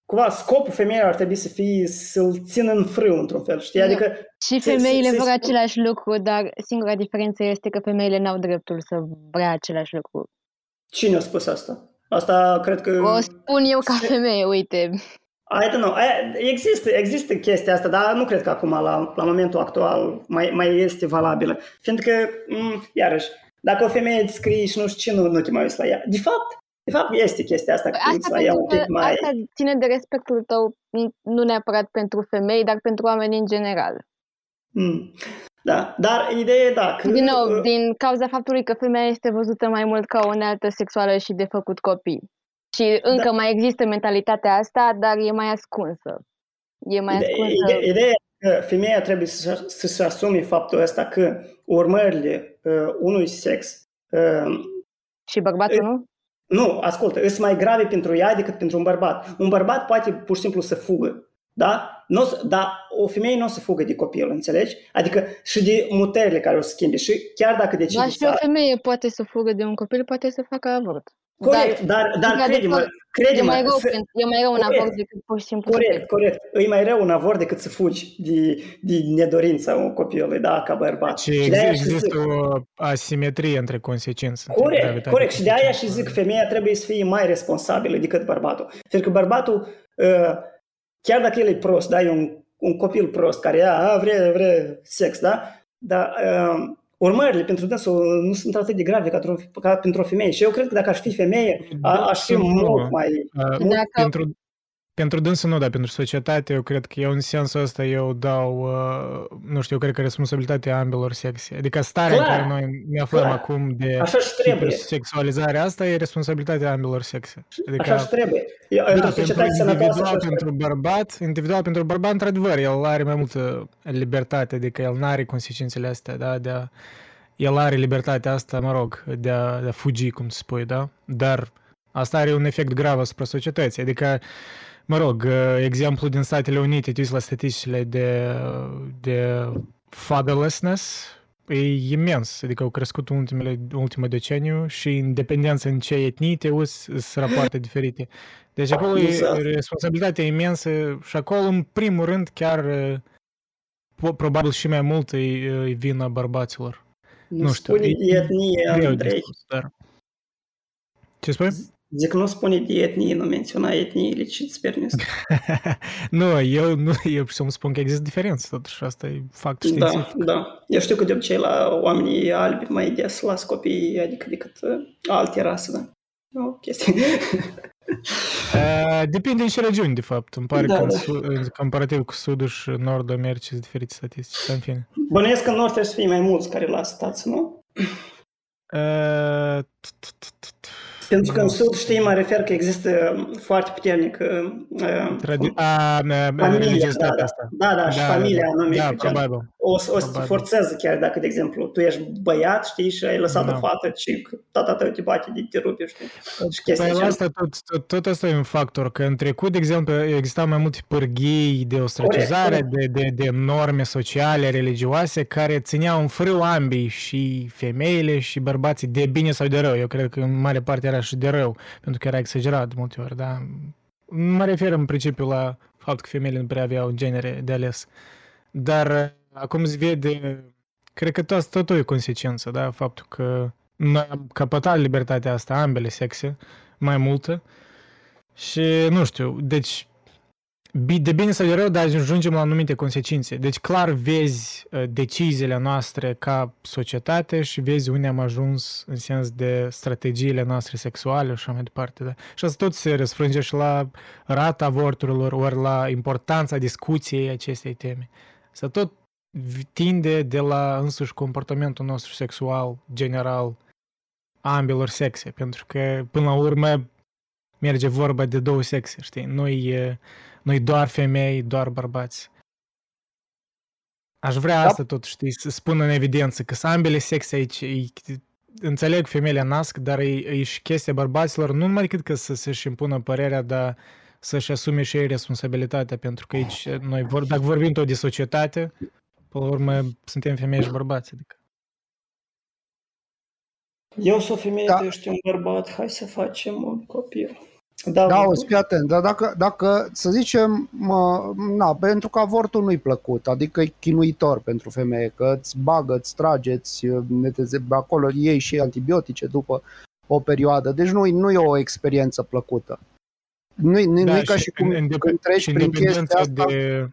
cumva scopul femeii ar trebui să fie să-l țină în frâu într-un fel, știi, Da. adică Și să- femeile să- vor să- același lucru, dar singura diferență este că femeile n-au dreptul să vrea același lucru. Cine a spus asta? Asta cred că... O spun eu ca femeie, uite. I don't know. I- Există, există chestia asta, dar nu cred că acum, la, la momentul actual, mai, mai este valabilă. Fiindcă, m, iarăși, Dacă o femeie îți scrie și nu știu ce, nu, nu te mai uiți la ea. De fapt, de fapt este chestia asta, că te uiți Asta, la ea pentru un pic că, mai... asta ține de respectul tău, nu neapărat pentru femei, dar pentru oameni în general. Mm. Da, dar ideea e da. Că, Din nou, uh, din cauza faptului că femeia este văzută mai mult ca o unealtă sexuală și de făcut copii. Și încă Da. mai există mentalitatea asta, dar e mai ascunsă. E mai ide- ascunsă. ide- Ideea e că femeia trebuie să- să-și asume faptul ăsta că urmările uh, unui sex uh, Și bărbatul, nu? Nu, ascultă, sunt mai grave pentru ea decât pentru un bărbat. Un bărbat poate pur și simplu să fugă, da? N-o să, dar o femeie nu o să fugă de copil, înțelegi? Adică și de mutările care o să schimbe. Și chiar dacă decide Dar și să... o femeie poate să fugă de un copil, poate să facă avort. Corect, dar, dar într-adevăr, crede-mă, E crede-mă, mai rău, să- pentru- e mai rău un Corect. avort decât pur și simplu să Corect, corect. E mai rău un avort decât să fugi de, de nedorința un copilului, da, ca bărbat. Și de aia exi- și zic- există o asimetrie între consecințe. între Corect, gravitatea corect. Și de aia și consecințelor. zic, femeia trebuie să fie mai responsabilă decât bărbatul. Pentru că bărbatul, uh, chiar dacă el e prost, da, e un, un copil prost care ia, a, vrea, vrea sex, da, dar uh, urmările pentru dânsul nu sunt atât de grave ca, pentru- ca pentru o femeie. Și eu cred că dacă aș fi femeie, a, aș fi Nu. mult mai... Uh, mult, Dacă- pentru, pentru dânsul nu, dar pentru societate, eu cred că eu în sensul ăsta eu dau, uh, nu știu, eu cred că responsabilitatea ambelor sexe. Adică starea Clar, în care noi ne aflăm clar. acum de Așa și trebuie. sexualizarea asta e responsabilitatea ambelor sexe. Adică, Așa și trebuie. Eu, da, într-o pentru societate sănătoasă individual, așa și trebuie. pentru bărbat, individual pentru bărbat, într-adevăr, el are mai multă libertate, adică el nu are consecințele astea, da, de a, el are libertatea asta, mă rog, de a, de a fugi, cum se spune, da, dar asta are un efect grav asupra societății, adică, mă rog, exemplu din Statele Unite, tu uiți la statisticile de, de fatherlessness, e imens, adică au crescut în ultimele, ultimul deceniu și în dependență în ce etnie te uiți, sunt rapoarte diferite. Deci acolo e Exact. responsabilitatea imensă și acolo, în primul rând, chiar uh, po- probabil și mai mult e, e vina bărbaților. Nu, Nu știu, spune e- de etnie, Greu de Andrei. spus, dar... Ce spui? Zic, nu spune de etnie, nu menționa etniile, ce îți permis. nu, eu, nu, eu să spun că există diferențe, totuși, asta e fact Da, științific. da. Eu știu că de obicei la oamenii albi mai des las copiii, adică decât uh, alte rase, da. O chestie. Uh, depinde în ce regiuni, de fapt. Îmi pare Da, că în da. su- în comparativ cu sudul și nordul Americii sunt diferite statistici, dar în fine. Bănuiesc că în nord trebuie să fie mai mulți care lasă tață, nu? Uh, t- t- t- t- t- Pentru că în nu sud, știu. știi, mă refer că există um, foarte puternic uh, uh, Tradi- a, uh, familia, religiozitatea da, da, asta. da, da, și familia anume. Da, gen, probabil. o, să- o să te Probabil. forțeze chiar dacă, de exemplu, tu ești băiat, știi, și ai lăsat Da. o fată și tata tău te bate de te rupe, știi? Și chestia Păi genul. asta, tot, tot, tot asta e un factor, că în trecut, de exemplu, existau mai multe pârghii de ostracizare, Corect, de, de, de norme sociale, religioase, care țineau în frâu ambii și femeile și bărbații, de bine sau de rău. Eu cred că în mare parte era și de rău, pentru că era exagerat de multe ori, da? Nu mă refer în principiu la faptul că femeile nu prea aveau genere de ales. Dar uh, acum se vede, cred că tot, totul e consecință, da? Faptul că noi am căpătat libertatea asta, ambele sexe, mai multă. Și nu știu, deci bi- de bine sau de rău, dar ajungem la anumite consecințe. Deci clar vezi uh, deciziile noastre ca societate și vezi unde am ajuns în sens de strategiile noastre sexuale și așa mai departe. Da? Și asta tot se răsfrânge și la rata avorturilor, ori la importanța discuției acestei teme. Să tot v- tinde de la însuși comportamentul nostru sexual general a ambelor sexe, pentru că până la urmă merge vorba de două sexe, știi? Nu-i, nu doar femei, doar bărbați. Aș vrea Da. asta tot, știi, să spun în evidență că sunt ambele sexe aici. E, înțeleg femeile nasc, dar e, e și chestia bărbaților, nu numai decât că să să-și impună părerea, dar să-și asume și ei responsabilitatea, pentru că aici noi, vor, dacă vorbim tot de societate, până la urmă suntem femei și bărbați. Adică. Eu sunt o femeie, Da. tu ești un bărbat, hai să facem un copil. Da, Da, bă, o fii atent, dar dacă, dacă să zicem, mă, na, pentru că avortul nu-i plăcut, adică e chinuitor pentru femeie, că îți bagă, îți trage, îți neteze, acolo iei și antibiotice după o perioadă, deci nu, nu e o experiență plăcută. Nu-i, nu, Da, nu-i ca și și cum în- în dep- când treci și în prin chestia dependență asta. de,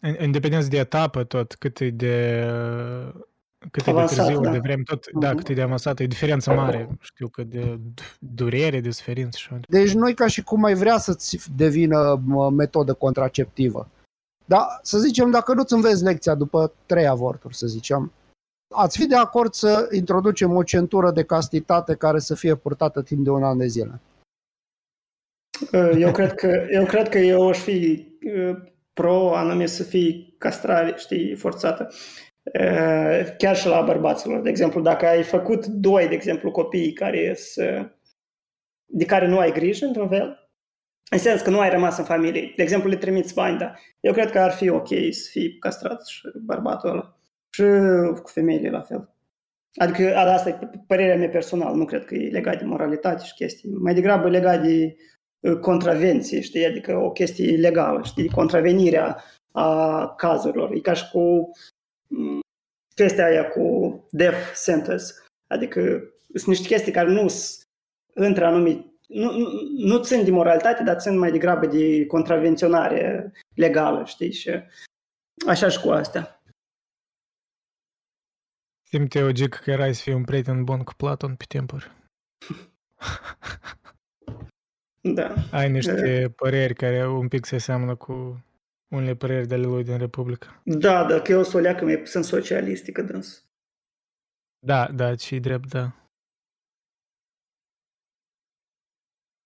în, în dependență de etapă tot, cât e de cât e de Avansat, târziu, da. de vreme, tot, da, Mhm. cât e de avansat, e diferență mare, știu că de durere, de suferință și Deci nu e ca și cum ai vrea să-ți devină mă, metodă contraceptivă. Dar să zicem, dacă nu-ți înveți lecția după trei avorturi, să zicem, ați fi de acord să introducem o centură de castitate care să fie purtată timp de un an de zile? Uh, Eu cred că eu, cred că eu aș fi uh, pro anume să fie castrare, știi, forțată. Uh, Chiar și la bărbaților. De exemplu, dacă ai făcut doi, de exemplu, copii care să, de care nu ai grijă, într-un fel, în sens că nu ai rămas în familie. De exemplu, le trimiți bani, da. Eu cred că ar fi ok să fie castrat și bărbatul ăla. Și cu femeile la fel. Adică a, asta e părerea mea personală, nu cred că e legat de moralitate și chestii. Mai degrabă e legat de uh, contravenție, știi, adică o chestie legală, știi, contravenirea a cazurilor. E ca și cu mm, chestia aia cu death sentence. Adică sunt niște chestii care nu sunt între anumite nu, nu, nu țin de moralitate, dar țin mai degrabă de contravenționare legală, știi? Și așa și cu astea. Simte eu, Gic, că erai să fii un prieten bun cu Platon pe timpuri. Da. Ai niște păreri care un pic se seamănă cu unele păreri de ale lui din Republica. Da, da, că eu sunt o leacă mai puțin socialistică dâns. Da, da, și drept, da.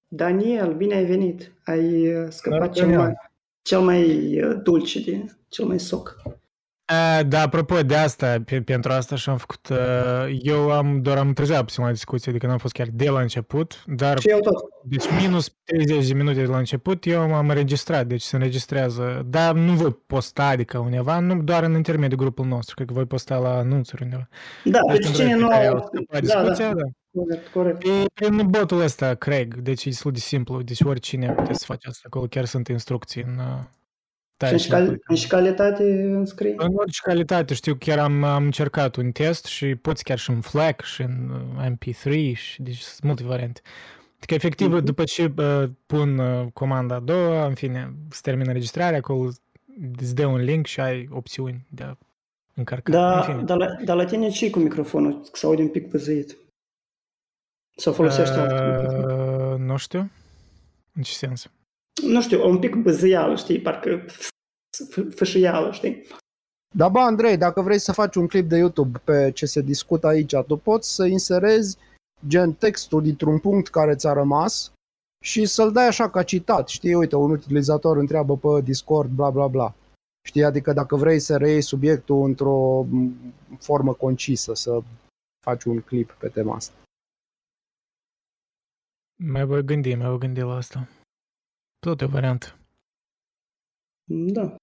Daniel, bine ai venit. Ai uh, scăpat Noroc, cel Daniel. mai, cel mai uh, dulce, de, cel mai soc. A, da, apropo de asta, pe, pentru asta și am făcut, uh, eu am doar am întârziat puțin la discuție, adică n-am fost chiar de la început, dar Și eu tot. deci minus 30 de minute de la început eu m-am înregistrat, deci se înregistrează, dar nu voi posta adică undeva, nu doar în intermediul grupul nostru, cred că voi posta la anunțuri undeva. Da, Deci deci pentru cine ăștia nu care au... au scăpat Da, discuția, da, da. corect, corect. E prin botul ăsta, Craig, deci e destul de simplu, deci oricine poate să face asta acolo, chiar sunt instrucții în uh, Și în, tare și șcal- în și calitate înscrie? În orice calitate, știu, chiar am, am încercat un test și poți chiar și în FLAC și în uh, MP3 și deci sunt multe variante. Adică efectiv, Mhm. după ce uh, pun uh, comanda a doua, în fine, se termină înregistrarea, acolo îți dă un link și ai opțiuni de a încărca. în Da, fine. dar la, dar la tine ce cu microfonul? Că se aude un pic păzăit. Sau folosești alt microfon? Uh, nu știu. În ce sens? Nu știu, un pic băzăială, știi, parcă f- fâșială, știi? Da, bă, Andrei, dacă vrei să faci un clip de YouTube pe ce se discută aici, tu poți să inserezi gen textul dintr-un punct care ți-a rămas și să-l dai așa ca citat. Știi, uite, un utilizator întreabă pe Discord, bla bla bla. Știi, adică dacă vrei să reiei subiectul într-o m, formă concisă, să faci un clip pe tema asta. Mai voi gândi, mai voi gândi la asta. Tot e o variantă. Da.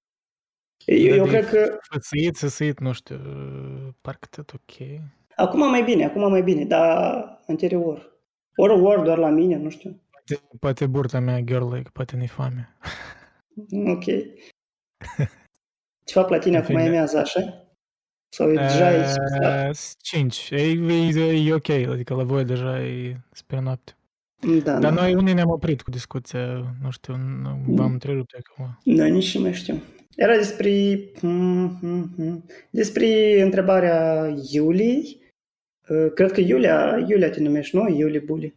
Eu, eu Dar de cred că Fățâit, săsâit, nu știu, uh, parcă tot ok. acum mai bine, acum mai bine, dar anterior. Ori ori doar la mine, nu știu. Poate, poate burta mea girl leg, poate ne foame. Ok. Ce fac la tine În acum e fine. mează așa? Sau e deja e spusat? Uh, 5. E, e, e ok, adică la voi deja e spre noapte. Da, Dar da. noi unii ne-am oprit cu discuția, nu știu, nu- v-am întrerupt acum. Da, nici nu mai știu. Era despre, mm, despre întrebarea Iuliei. Uh, Cred că Iulia, Iulia te numești, nu? Iulie Buli.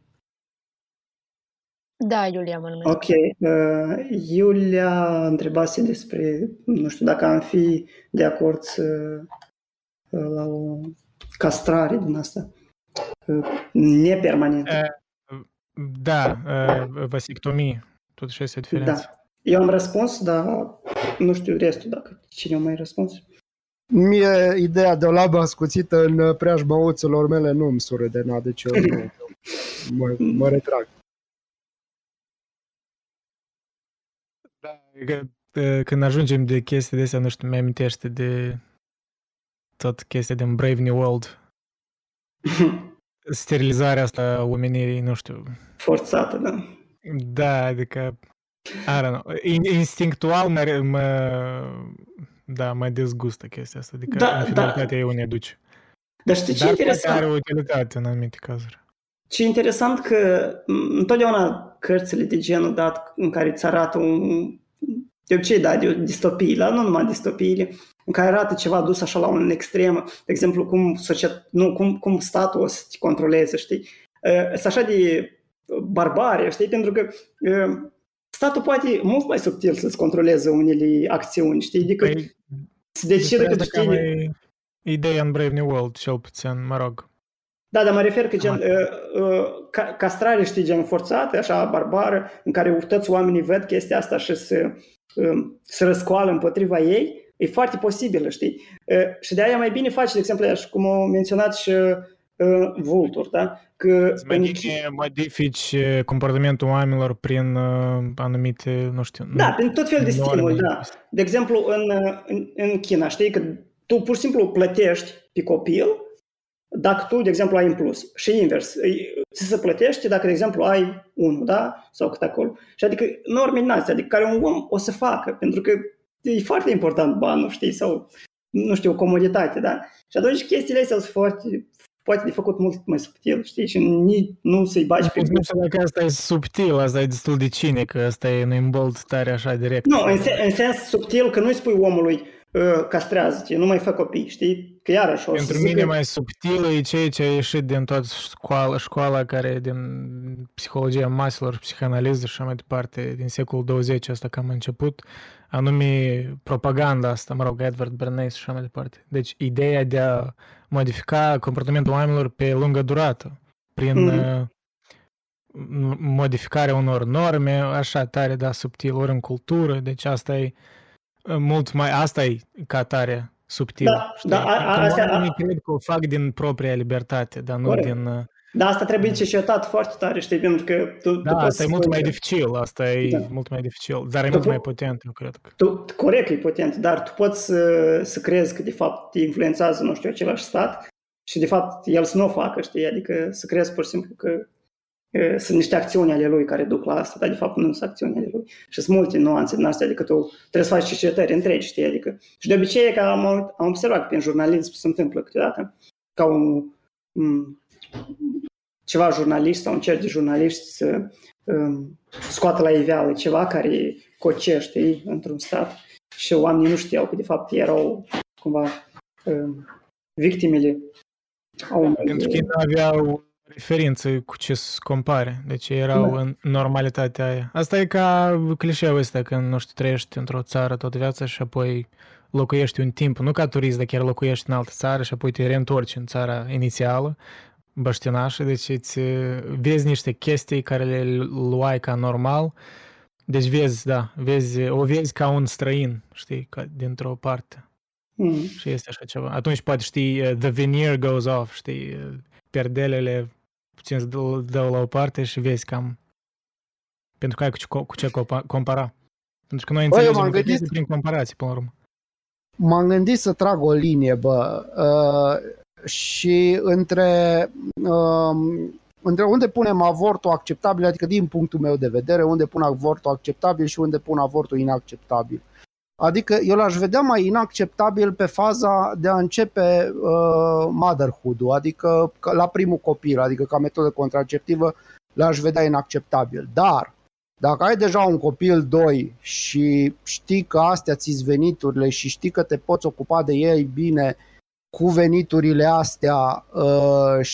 Da, Iulia mă numesc. Ok. Uh, Iulia întrebase despre, nu știu, dacă am fi de acord să, uh, la o castrare din asta. Uh, Nepermanentă. Uh, Da, uh, vasectomie, totuși este diferența. Da. Eu am răspuns, dar nu știu restul, dacă cine a mai răspuns. Mie ideea de o labă ascuțită în preajma oțelor mele nu îmi sură de na, deci eu nu, mă, mă retrag. Da, că, uh, când ajungem de chestii de astea, nu știu, mi amintește de tot chestia din Brave New World. Sterilizarea asta a omenirii, nu știu. Forțată, da. Da, adică, I don't know, in- instinctual mă, re- mă, da, mă dezgustă chestia asta, adică Da, da, da. infidelitatea da. e ne duce. Dar știi ce Dar poate interesant? are utilitate în anumite cazuri. Ce interesant că m, întotdeauna cărțile de genul dat în care îți arată un, de obicei, da, de distopii, dar nu numai distopiile, în care arată ceva dus așa la un extrem, de exemplu, cum, societ, nu, cum, cum statul o să te controleze, știi? Sunt așa de barbare, știi? Pentru că statul poate mult mai subtil să-ți controleze unele acțiuni, știi? Adică Păi, să decidă că tu Despre asta știi... cam e ideea în Brave New World, cel puțin, mă rog. Da, dar mă refer că gen, Am uh, uh, ca, castrare, știi, gen forțată, așa, barbară, în care toți oamenii văd chestia asta și se, um, se răscoală împotriva ei, e foarte posibilă, știi? Uh, și de aia mai bine faci, de exemplu, așa cum au menționat și uh, Vultur, da? Că Să mai în- bine modifici eh, comportamentul oamenilor prin uh, anumite, nu știu, Da, prin tot fel de norme. stimuli, da. De exemplu, în, în, în China, știi că tu pur și simplu plătești pe copil dacă tu, de exemplu, ai în plus. Și invers. îi- Ți se plătește dacă, de exemplu, ai unul, da? Sau cât acolo. Și adică norme din astea, adică care un om o să facă, pentru că e foarte important banul, știi, sau, nu știu, o comoditate, da? Și atunci chestiile astea sunt foarte, poate de făcut mult mai subtil, știi, și nici nu să-i bagi pe Nu știu dacă asta e subtil, asta e destul de cinic, asta e nu bold tare așa direct. Nu, în, se- în sens subtil că nu-i spui omului uh, castrează-te, nu mai fă copii, știi? Că iarăși o să Pentru zică- mine mai subtil e ceea ce a ieșit din toată școala, școala care e din psihologia maselor, psihanaliză și așa mai departe, din secolul 20 asta cam a început, anume propaganda asta, mă rog, Edward Bernays și așa mai departe. Deci ideea de a modifica comportamentul oamenilor pe lungă durată, prin Mhm. uh, m- modificarea unor norme, așa tare, da, subtil, ori în cultură, deci asta e uh, mult mai, asta e ca tare subtil. Da, știi? da, a- a- Că astea- oamenii cred că o fac din propria libertate, dar nu Corect. din... uh, Dar asta trebuie cercetat foarte tare, știi, pentru că tu, tu Da, poți asta e să mult spui mai că- dificil, asta e Da. mult mai dificil, dar e Tu mult po- mai potent, eu cred că. Tu, corect, e potent, dar tu poți să, să crezi că de fapt te influențează, nu știu, același stat și de fapt el să nu o facă, știi, adică să crezi pur și simplu că e, sunt niște acțiuni ale lui care duc la asta, dar de fapt nu sunt acțiuni ale lui. Și sunt multe nuanțe din astea, adică tu trebuie să faci cercetări întregi, știi, adică. Și de obicei, că am, am observat că prin jurnalism se întâmplă câteodată, ca un, m, ceva jurnaliști sau un cer de jurnaliști să um, scoată la iveală ceva care coce, știi, într-un stat și oamenii nu știau că de fapt erau cumva um, victimele au unui- Pentru că ei nu aveau referință cu ce să compare, deci erau Da. în normalitatea aia. Asta e ca clișeul ăsta când, nu știu, trăiești într-o țară toată viața și apoi locuiești un timp, nu ca turist, dar chiar locuiești în altă țară și apoi te reîntorci în țara inițială, băștinașă, deci îți uh, vezi niște chestii care le luai ca normal, deci vezi, da, vezi, o vezi ca un străin, știi, ca dintr-o parte. Mm. Și este așa ceva. Atunci poate știi, uh, the veneer goes off, știi, uh, perdelele puțin se dă, dă la o parte și vezi cam pentru că ai cu ce, co- cu ce compa- compara. Pentru că noi Bă, eu înțelegem m-am multe gândit- chestii prin comparație, până la urmă. m-am gândit să trag o linie, bă, uh, și între, uh, între unde punem avortul acceptabil, adică din punctul meu de vedere, unde pun avortul acceptabil și unde pun avortul inacceptabil. Adică eu l-aș vedea mai inacceptabil pe faza de a începe uh, motherhood-ul, adică ca- la primul copil, adică ca metodă contraceptivă, l-aș vedea inacceptabil. Dar dacă ai deja un copil 2 și știi că astea ți veniturile și știi că te poți ocupa de ei bine cu veniturile astea uh,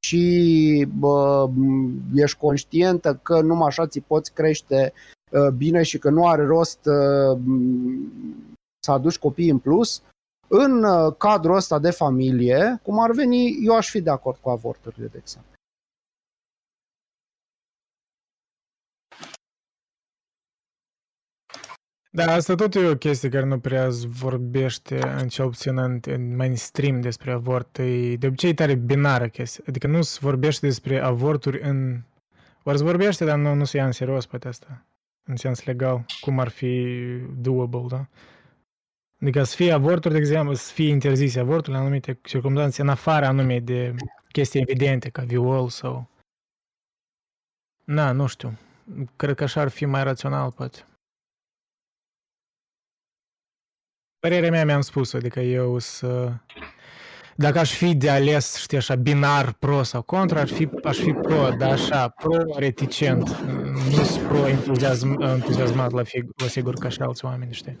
și uh, ești conștientă că numai așa ți poți crește uh, bine și că nu are rost uh, să aduci copii în plus, în uh, cadrul ăsta de familie, cum ar veni, eu aș fi de acord cu avorturile, de exemplu. Da, asta tot e o chestie care nu prea se vorbește, în cel puțin în, în mainstream despre avort. E de obicei tare binară chestia. Adică nu se vorbește despre avorturi în... Ori se vorbește, dar nu, nu se ia în serios pe asta. În sens legal. Cum ar fi doable, da? Adică să fie avorturi, de exemplu, să fie interzise avorturile în anumite circunstanțe, în afară anume de chestii evidente, ca viol sau... Na, nu știu. Cred că așa ar fi mai rațional, poate. Părerea mea mi-am spus, adică eu să... dacă aș fi de ales, știi, așa, binar pro sau contra, aș fi, aș fi pro, dar așa, pro reticent, nu sunt pro entuziasm, entuziasmat la, fig, la sigur ca și alți oameni, știi.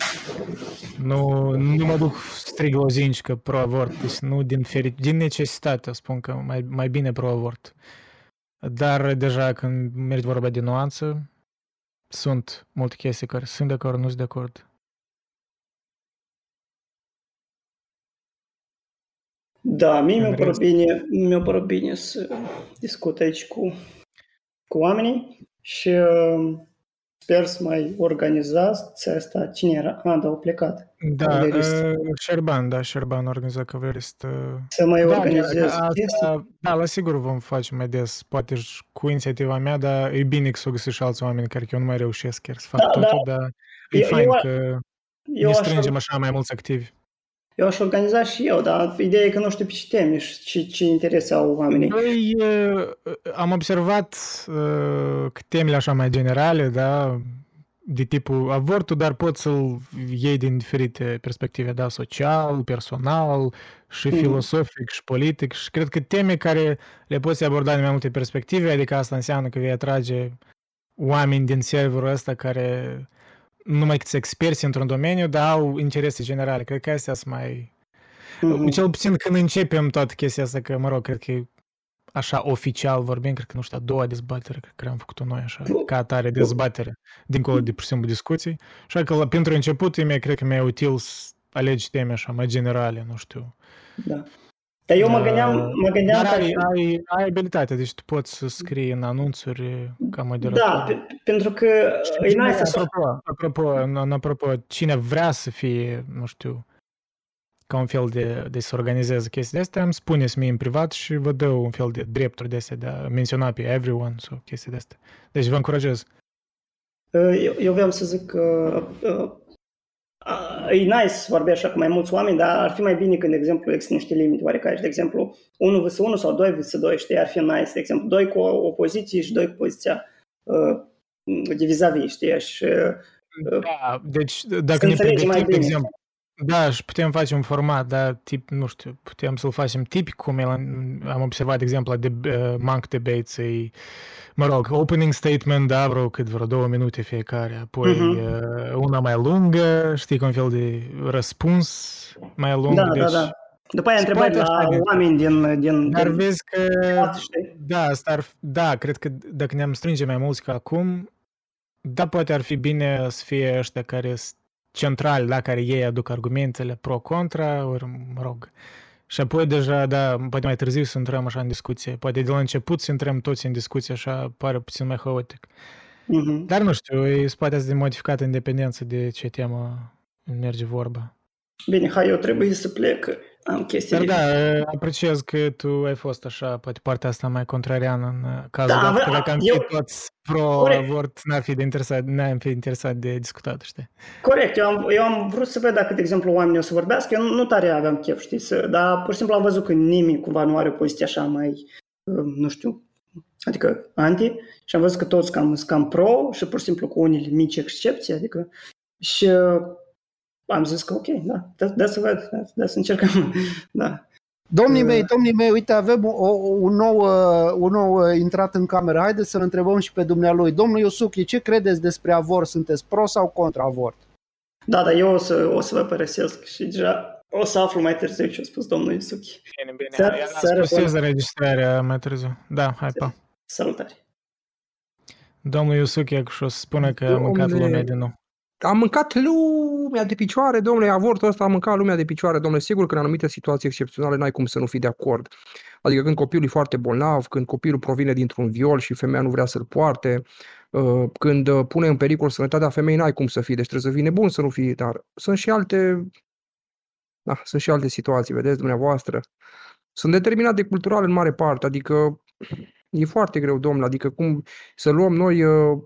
Nu, nu mă duc strig lozinci că pro-avort, deci nu din, feri, din necesitate spun că mai, mai bine pro-avort. Dar deja când mergi vorba de nuanță, sunt multe chestii care sunt de acord, nu sunt de acord. Da, mie În mi-a părut rest- bine, mi-a părut bine să discut aici cu, cu oamenii și uh, sper să mai organizați asta. Cine era? A, da, au plecat. Da, Cavalerist. uh, Șerban, da, Șerban organiza Cavalerist. Uh, Să mai da, organizez asta, chestii. da, la sigur vom face mai des, poate și cu inițiativa mea, dar e bine că s-o găsit și alți oameni care eu nu mai reușesc chiar să fac Da, totul, da. dar e Eu- fain eu- că Eu ne aș, strângem așa mai mulți activi. Eu aș organiza și eu, dar ideea e că nu știu pe ce teme și ce, ce interese au oamenii. Păi, uh, am observat uh, că temele așa mai generale, da, de tipul avortul, dar poți să-l iei din diferite perspective, da, social, personal, și Mhm. filosofic, și politic, și cred că teme care le poți aborda din mai multe perspective, adică asta înseamnă că vei atrage oameni din serverul ăsta care nu numai câți experți într-un domeniu, dar au interese generale. Cred că astea sunt mai... Mhm. Cel puțin când începem toată chestia asta, că, mă rog, cred că e așa oficial vorbim, cred că, nu știu, a doua dezbatere, cred că am făcut-o noi așa, ca atare dezbatere, dincolo de, pur și simplu, discuții. Așa că, la, pentru început, mie, cred că mi-e util să alegi teme așa mai generale, nu știu. Da. Dar eu mă gândeam, mă gândeam Dar că... ai, ai, ai abilitate, deci tu poți să scrii în anunțuri ca moderator. Da, pe, pentru că e Cine, nice să... apropo, apropo, în, în apropo, cine vrea să fie, nu știu, ca un fel de, de să organizeze chestii de astea, îmi spuneți mie în privat și vă dă un fel de drepturi de astea de a menționa pe everyone sau chestii de astea. Deci vă încurajez. Eu, eu vreau să zic că uh, uh, e nice să vorbești așa cu mai mulți oameni, dar ar fi mai bine când, de exemplu, există niște limite oarecare. De exemplu, 1 vs 1 sau 2 vs 2, știi, ar fi nice. De exemplu, 2 cu o opoziție și 2 cu poziția uh, de vis-a-vis, știi, și uh, Da, deci dacă să ne înțelegi mai pregătim, de bine. exemplu, da, și putem face un format, da, tip, nu știu, putem să-l facem tipic, cum el, am observat, de exemplu, la de, uh, Monk Debates, e, mă rog, opening statement, da, vreo cât, vreo două minute fiecare, apoi Mhm. uh, una mai lungă, știi, cu un fel de răspuns mai lung, Da, deci... da, da. După aia întrebări poate la așa de- oameni din... din, Dar din vezi că, știi? da, asta ar, da, cred că dacă ne-am strânge mai mulți ca acum, da, poate ar fi bine să fie ăștia care sunt centrali, da, care ei aduc argumentele pro-contra, ori, mă rog, și apoi deja, da, poate mai târziu să intrăm așa în discuție, poate de la început să intrăm toți în discuție, așa pare puțin mai haotic. Mhm. Dar nu știu, e poate de modificat în dependență de ce temă merge vorba. Bine, hai, eu trebuie să plec. Am chestii Dar de... da, apreciez că tu ai fost așa, poate partea asta mai contrariană în uh, cazul Da, dat, că avea- dacă am fi eu- toți Corect. pro-avort, n-ar fi de interesat, n-am fi interesat de discutat, știi? Corect, eu am, eu am vrut să văd dacă, de exemplu, oamenii o să vorbească, eu nu, nu tare aveam chef, știi, să, dar pur și simplu am văzut că nimeni cumva nu are o poziție așa mai, uh, nu știu, adică anti, și am văzut că toți cam, sunt cam pro și pur și simplu cu unele mici excepții, adică, și uh, am zis că ok, da, da, da să văd, da, da să încercăm, da. Domnii Uh. mei, domnii mei, uite, avem o, o, un, nou, uh, un nou uh, intrat în cameră. Haideți să-l întrebăm și pe dumnealui. Domnul Iusuchi, ce credeți despre avort? Sunteți pro sau contra avort? Da, dar eu o să, o să vă părăsesc și deja o să aflu mai târziu ce a spus domnul Isuchi. Bine, bine, Seară- iar seară ascultez bună. înregistrarea mai târziu. Da, hai, pa. Salutare! Domnul Iusuche și o să spună că a mâncat Domnule- lumea din nou. Am mâncat lumea de picioare, domnule, avortul ăsta a mâncat lumea de picioare, domnule, sigur că în anumite situații excepționale n-ai cum să nu fii de acord. Adică când copilul e foarte bolnav, când copilul provine dintr-un viol și femeia nu vrea să-l poarte, uh, când uh, pune în pericol sănătatea femeii, n-ai cum să fii, deci trebuie să fii nebun să nu fii, dar sunt și alte, da, sunt și alte situații, vedeți dumneavoastră. Sunt determinat de cultural în mare parte, adică e foarte greu, domnule, adică cum să luăm noi uh,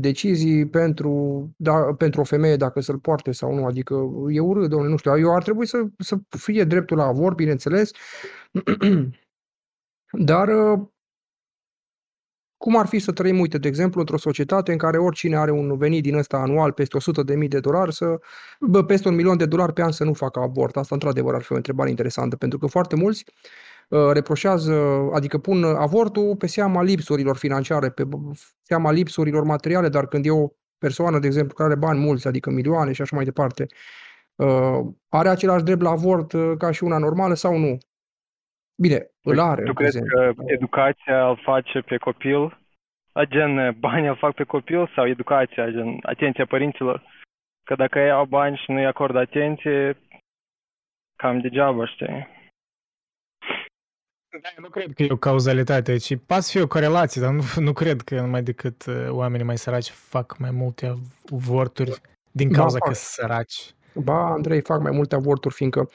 decizii pentru, da, pentru o femeie dacă să-l poarte sau nu. Adică e urât, domnule, nu știu. Eu ar trebui să, să fie dreptul la avort, bineînțeles, dar uh, Cum ar fi să trăim, uite, de exemplu, într-o societate în care oricine are un venit din ăsta anual peste 100 de mii de dolari, să, bă, peste un milion de dolari pe an să nu facă abort? Asta, într-adevăr, ar fi o întrebare interesantă, pentru că foarte mulți uh, reproșează, adică pun avortul pe seama lipsurilor financiare, pe seama lipsurilor materiale, dar când e o persoană, de exemplu, care are bani mulți, adică milioane și așa mai departe, uh, are același drept la avort uh, ca și una normală sau nu? Bine, îl are. Tu în crezi prezent. că educația îl face pe copil? Gen, banii îl fac pe copil sau educația, gen, atenția părinților? Că dacă ei au bani și nu-i acordă atenție, cam degeaba, știi? Da, eu nu cred că e o cauzalitate, ci poate fi o corelație, dar nu, nu cred că numai decât uh, oamenii mai săraci fac mai multe avorturi din Ba, cauza că fac. sunt săraci. Ba, Andrei, fac mai multe avorturi, fiindcă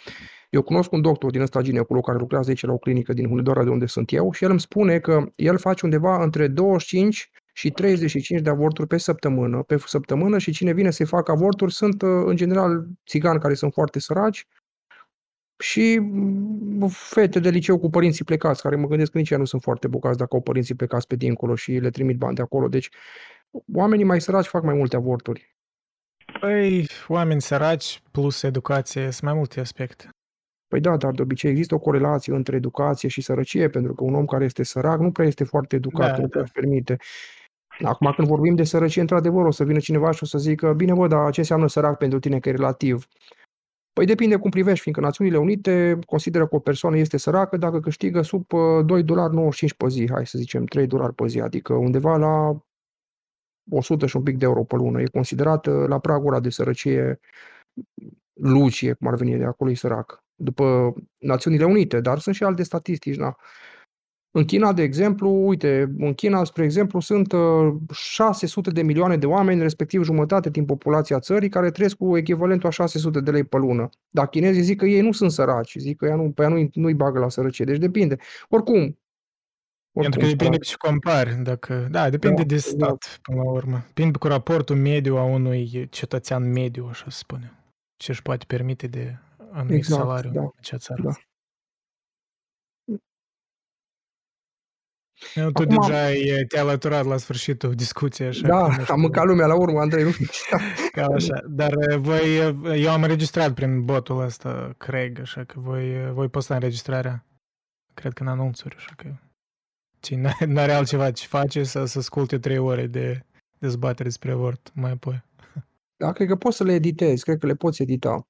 eu cunosc un doctor din ăsta ginecolog care lucrează aici la o clinică din Hunedoara de unde sunt eu și el îmi spune că el face undeva între 25 și 35 de avorturi pe săptămână, pe săptămână și cine vine să-i facă avorturi sunt uh, în general țigani care sunt foarte săraci și mm, fete de liceu cu părinții plecați, care mă gândesc că nici ei nu sunt foarte bogați dacă au părinții plecați pe dincolo și le trimit bani de acolo. Deci oamenii mai săraci fac mai multe avorturi. Păi, oameni săraci plus educație, sunt mai multe aspecte. Păi da, dar de obicei există o corelație între educație și sărăcie, pentru că un om care este sărac nu prea este foarte educat, Da, nu da. prea își permite. Acum, când vorbim de sărăcie, într-adevăr, o să vină cineva și o să zică, bine, bă, dar ce înseamnă sărac pentru tine, că e relativ? Păi depinde cum privești, fiindcă Națiunile Unite consideră că o persoană este săracă dacă câștigă sub uh, 2 dolari 95 pe zi, hai să zicem 3 dolari pe zi, adică undeva la 100 și un pic de euro pe lună. E considerată la pragul ăla de sărăcie lucie, cum ar veni de acolo, e sărac. După Națiunile Unite, dar sunt și alte statistici, da. În China, de exemplu, uite, în China, spre exemplu, sunt uh, 600 de milioane de oameni, respectiv jumătate din populația țării, care trăiesc cu echivalentul a 600 de lei pe lună. Dar chinezii zic că ei nu sunt săraci, zic că ea nu, pe ea nu, nu-i bagă la sărăcie. Deci depinde. Oricum, Pentru că depinde cu ce compari. Dacă, da, depinde Da, de exact. stat, până la urmă. Depinde cu raportul mediu a unui cetățean mediu, așa să spunem. Ce își poate permite de anumit Exact, salariu da, în acea țară. da. Eu, tu Acum- deja ai- te-ai alăturat la sfârșitul discuției, așa Da, că nu am știu, mâncat lumea la urmă, Andrei, nu știu. ca așa. Dar uh, voi, uh, eu am înregistrat prin botul ăsta, Craig, așa că voi, uh, voi posta înregistrarea. Cred că în anunțuri, așa că cine nu are altceva ce face să, să asculte trei ore de dezbatere despre avort mai apoi. Da, cred că poți să le editezi, cred că le poți edita.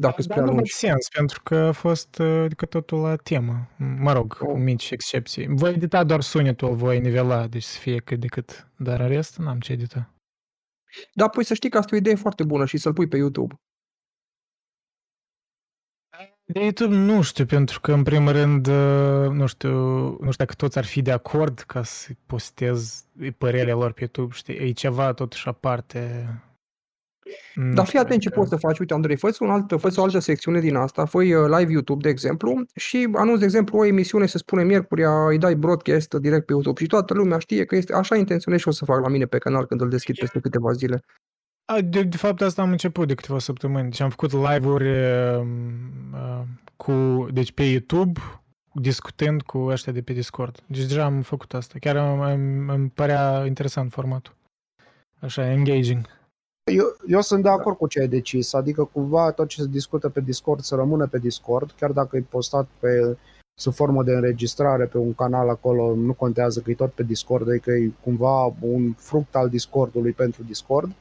Dacă sunt Dar prea nu văd lungi. sens, pentru că a fost uh, adică totul la temă. Mă rog, cu Oh. mici excepții. Voi edita doar sunetul, voi nivela, deci să fie cât de cât. Dar în rest, n-am ce edita. Da, păi să știi că asta e o idee foarte bună și să-l pui pe YouTube. De YouTube nu știu, pentru că în primul rând, uh, nu știu, nu știu dacă toți ar fi de acord ca să postez părerile lor pe YouTube, știi, e ceva totuși aparte. Nu Dar fii știu atent ce dacă- poți să faci. Uite, Andrei, fă un alt, fă o altă secțiune din asta, fă live YouTube, de exemplu, și anunț, de exemplu, o emisiune, să spune miercuria, îi dai broadcast direct pe YouTube și toată lumea știe că este așa intenționez și o să fac la mine pe canal când îl deschid peste câteva zile. A, de, de fapt, asta am început de câteva săptămâni. Deci am făcut live-uri uh, uh, cu, deci pe YouTube, discutând cu ăștia de pe Discord. Deci deja am făcut asta. Chiar îmi, îmi, îmi părea interesant formatul. Așa, engaging. Eu, eu sunt de acord cu ce ai decis, adică cumva tot ce se discută pe Discord să rămână pe Discord, chiar dacă e postat pe sub formă de înregistrare pe un canal acolo, nu contează că e tot pe Discord, adică e cumva un fruct al Discordului pentru Discord.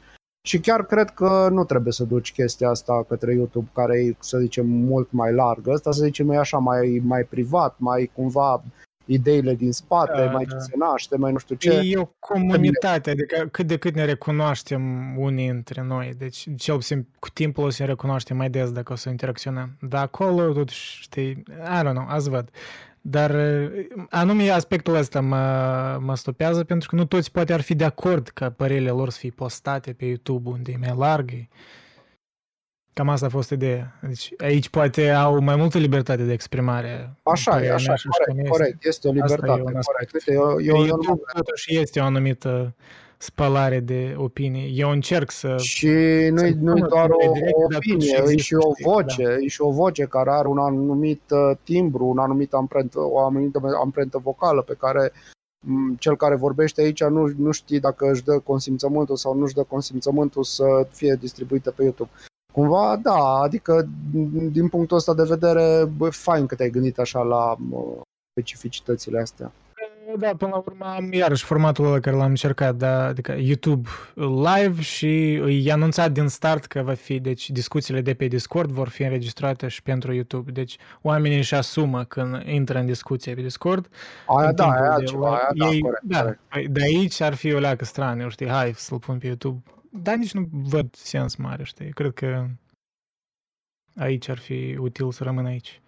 Și chiar cred că nu trebuie să duci chestia asta către YouTube, care e, să zicem, mult mai largă. Asta, să zicem, e așa mai, mai privat, mai cumva ideile din spate, Da, mai da. ce se naște, mai nu știu ce. E o comunitate, adică cât de cât ne recunoaștem unii între noi. Deci, cel puțin, cu timpul o să ne recunoaștem mai des dacă o să interacționăm. Dar acolo, totuși, știi, I don't know, azi văd. Dar uh, anume aspectul ăsta mă, mă stopează pentru că nu toți poate ar fi de acord ca părerile lor să fie postate pe YouTube unde e mai larg. E- Cam asta a fost ideea. Deci aici poate au mai multă libertate de exprimare. Așa e, părerea așa mea e, și așa cum corect, este. corect, este o Asta e libertate, un aspect. corect. Uite, eu, Pe eu, eu YouTube totuși este o anumită spălare de opinii. Eu încerc să... Și nu-i, să-mi nu-i spună doar o, opiniile directe, o dar opinie, totuși e există, și o știi, da. voce, e și o voce care are un anumit uh, timbru, un anumit amprentă, o anumită amprentă vocală pe care m, cel care vorbește aici nu, nu știi dacă își dă consimțământul sau nu își dă consimțământul să fie distribuită pe YouTube. Cumva, da, adică din punctul ăsta de vedere, bă, fain că te-ai gândit așa la mă, specificitățile astea. Da, până la urmă am iarăși formatul ăla care l-am încercat, da, adică YouTube live și e anunțat din start că va fi, deci discuțiile de pe Discord vor fi înregistrate și pentru YouTube. Deci oamenii își asumă când intră în discuție pe Discord. Aia în da, timpul aia de ceva, live, aia da, ei, corect, da, corect. păi de aici ar fi o leacă straniu, știi, hai să-l pun pe YouTube. Dar nici nu văd sens mare, știi, cred că aici ar fi util să rămân aici.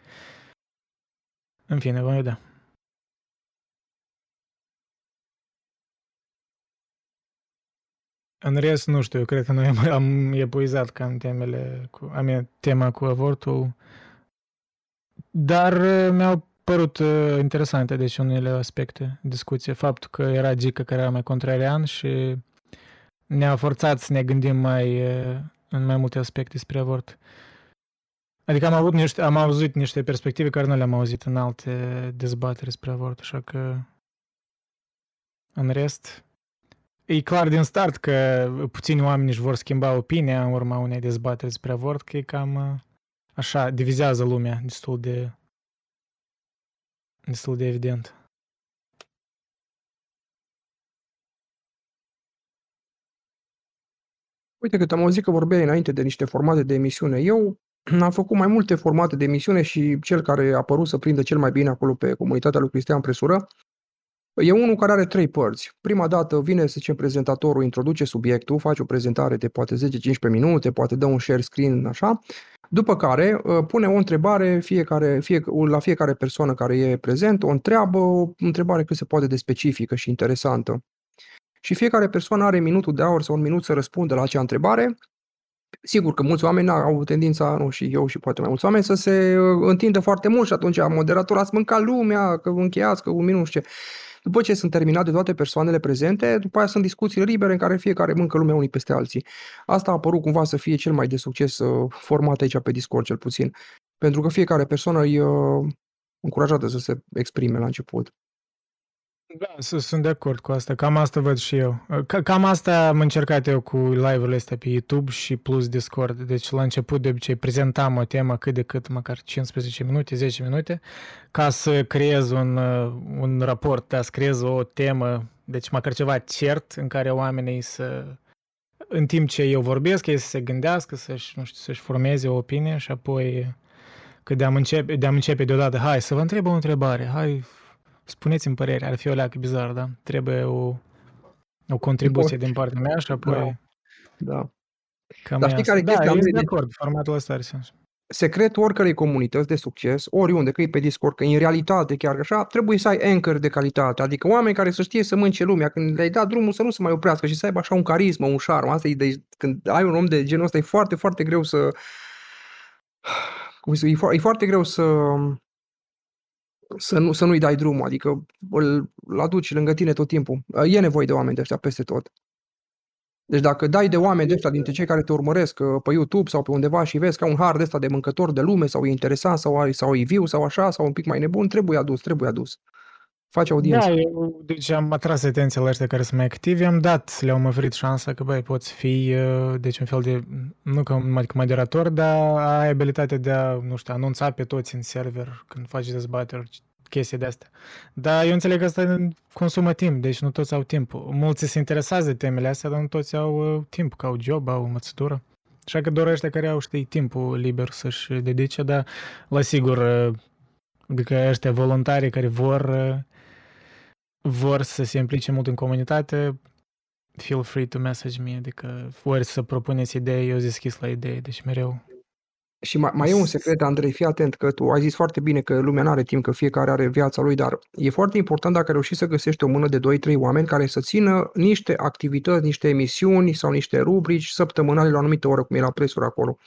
În fine, vom vedea. În rest, nu știu, eu cred că noi am, am epuizat cam temele, cu, am tema cu avortul, dar uh, mi-au părut uh, interesante, deci unele aspecte, discuție. Faptul că era Gica care era mai contrarian și ne-a forțat să ne gândim mai, uh, în mai multe aspecte despre avort. Adică am avut niște, am auzit niște perspective care nu le-am auzit în alte dezbateri despre avort, așa că în rest, e clar din start că puțini oameni își vor schimba opinia în urma unei dezbateri despre avort, că e cam uh, așa, divizează lumea destul de destul de evident. Uite că am auzit că vorbeai înainte de niște formate de emisiune. Eu am făcut mai multe formate de emisiune și cel care a părut să prindă cel mai bine acolo pe comunitatea lui Cristian Presură e unul care are trei părți. Prima dată vine, să zicem, prezentatorul, introduce subiectul, face o prezentare de poate 10-15 minute, poate dă un share screen, așa, după care uh, pune o întrebare fiecare, fie, la fiecare persoană care e prezent, o întreabă, o întrebare cât se poate de specifică și interesantă. Și fiecare persoană are minutul de aur sau un minut să răspundă la acea întrebare. Sigur că mulți oameni au tendința, nu și eu și poate mai mulți oameni, să se uh, întindă foarte mult și atunci moderatorul ați mâncat lumea, că încheiați, că un minut și ce. După ce sunt terminate toate persoanele prezente, după aia sunt discuții libere în care fiecare mâncă lumea unii peste alții. Asta a apărut cumva să fie cel mai de succes uh, format aici pe Discord cel puțin. Pentru că fiecare persoană e uh, încurajată să se exprime la început. Da, s- sunt de acord cu asta. Cam asta văd și eu. Ca- Cam asta am încercat eu cu live-urile astea pe YouTube și plus Discord. Deci la început de obicei prezentam o temă cât de cât, măcar 15 minute, 10 minute, ca să creez un, uh, un raport, da, să creez o temă, deci măcar ceva cert în care oamenii să în timp ce eu vorbesc, ei să se gândească, să-și, nu știu, să-și formeze o opinie și apoi că de-am începe, de-am începe deodată, hai să vă întreb o întrebare, hai spuneți-mi părere, ar fi o leacă bizar, da? Trebuie o, o contribuție din partea mea și apoi... Da. Cam Dar e știi asta. care e da, chestia, eu Andrei? sunt de Deci- acord, formatul ăsta are sens. secretul oricărei comunități de succes, oriunde, că e pe Discord, că e în realitate chiar așa, trebuie să ai anchor de calitate, adică oameni care să știe să mânce lumea, când le-ai dat drumul să nu se mai oprească și să aibă așa un carismă, un șarm. Asta e de, când ai un om de genul ăsta, e foarte, foarte greu să... Cum să, e, fo- e foarte greu să să, nu, să nu-i dai drumul, adică îl, îl aduci lângă tine tot timpul. E nevoie de oameni de ăștia peste tot. Deci dacă dai de oameni de ăștia dintre cei care te urmăresc uh, pe YouTube sau pe undeva și vezi ca un har de ăsta de mâncător de lume sau e interesant sau, ai, sau e viu sau așa sau un pic mai nebun, trebuie adus, trebuie adus. Faci audiență. Da, eu, deci am atras atenția la ăștia care sunt mai activi, am dat, le-am oferit șansa că, băi, poți fi, uh, deci un fel de, nu ca un adică moderator, dar ai abilitatea de a, nu știu, anunța pe toți în server când faci dezbateri, chestii de astea. Dar eu înțeleg că asta consumă timp, deci nu toți au timp. Mulți se interesează de temele astea, dar nu toți au uh, timp, că au job, au învățătură. Așa că doar ăștia care au, știi, timpul liber să-și dedice, dar la sigur, uh, adică ăștia voluntari care vor uh, vor să se implice mult în comunitate, feel free to message me, adică ori să propuneți idei, eu deschis la idei, deci mereu. Și mai, mai e un secret, Andrei, fii atent că tu ai zis foarte bine că lumea nu are timp, că fiecare are viața lui, dar e foarte important dacă reușești să găsești o mână de 2-3 oameni care să țină niște activități, niște emisiuni sau niște rubrici săptămânale la o anumită oră, cum e la presuri acolo.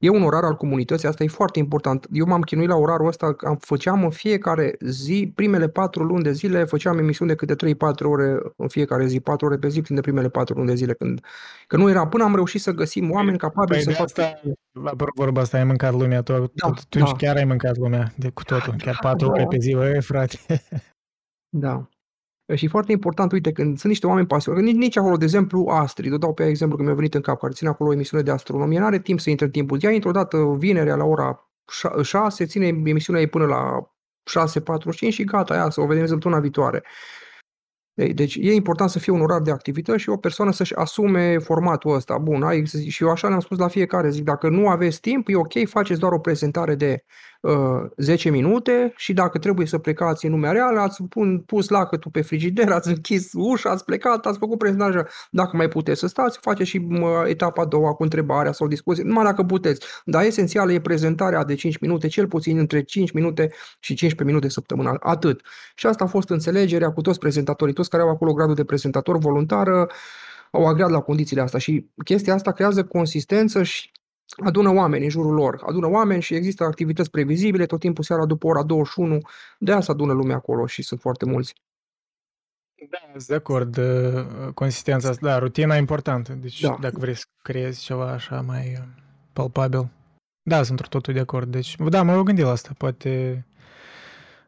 E un orar al comunității, asta e foarte important. Eu m-am chinuit la orarul ăsta, am, făceam în fiecare zi, primele patru luni de zile, făceam emisiuni de câte 3-4 ore în fiecare zi, 4 ore pe zi, prin de primele patru luni de zile, când, că nu era, până am reușit să găsim oameni capabili Păi să de facă... asta, apărut vorba asta, ai mâncat lumea, tu, Da, tu, tu da. chiar ai mâncat lumea de cu totul, chiar patru Da. ore pe zi, băi, frate. Da. Și e foarte important, uite, când sunt niște oameni pasionați, nici, nici acolo, de exemplu, Astrid, o dau pe ea exemplu că mi-a venit în cap, care ține acolo o emisiune de astronomie, nu are timp să intre în timpul. Ea intră odată vinerea la ora 6, ține emisiunea ei până la 6.45 și gata, aia să o vedem săptămâna viitoare. Deci e important să fie un orar de activități și o persoană să-și asume formatul ăsta. Bun, ai, și eu așa le-am spus la fiecare, zic, dacă nu aveți timp, e ok, faceți doar o prezentare de uh, 10 minute și dacă trebuie să plecați în lumea reală, ați pun, pus lacătul pe frigider, ați închis ușa, ați plecat, ați făcut prezentarea. Dacă mai puteți să stați, faceți și uh, etapa a doua cu întrebarea sau discuție, numai dacă puteți. Dar esențial e prezentarea de 5 minute, cel puțin între 5 minute și 15 minute săptămânal. Atât. Și asta a fost înțelegerea cu toți prezentatorii, toți care au acolo gradul de prezentator voluntar, au agreat la condițiile astea și chestia asta creează consistență și adună oameni în jurul lor, adună oameni și există activități previzibile tot timpul seara după ora 21, de asta adună lumea acolo și sunt foarte mulți. Da, sunt de acord. uh, Consistența asta, da, rutina e importantă. Deci Da. dacă vrei să creezi ceva așa mai uh, palpabil. Da, sunt într totul de acord. Deci, da, mă voi gândi la asta. Poate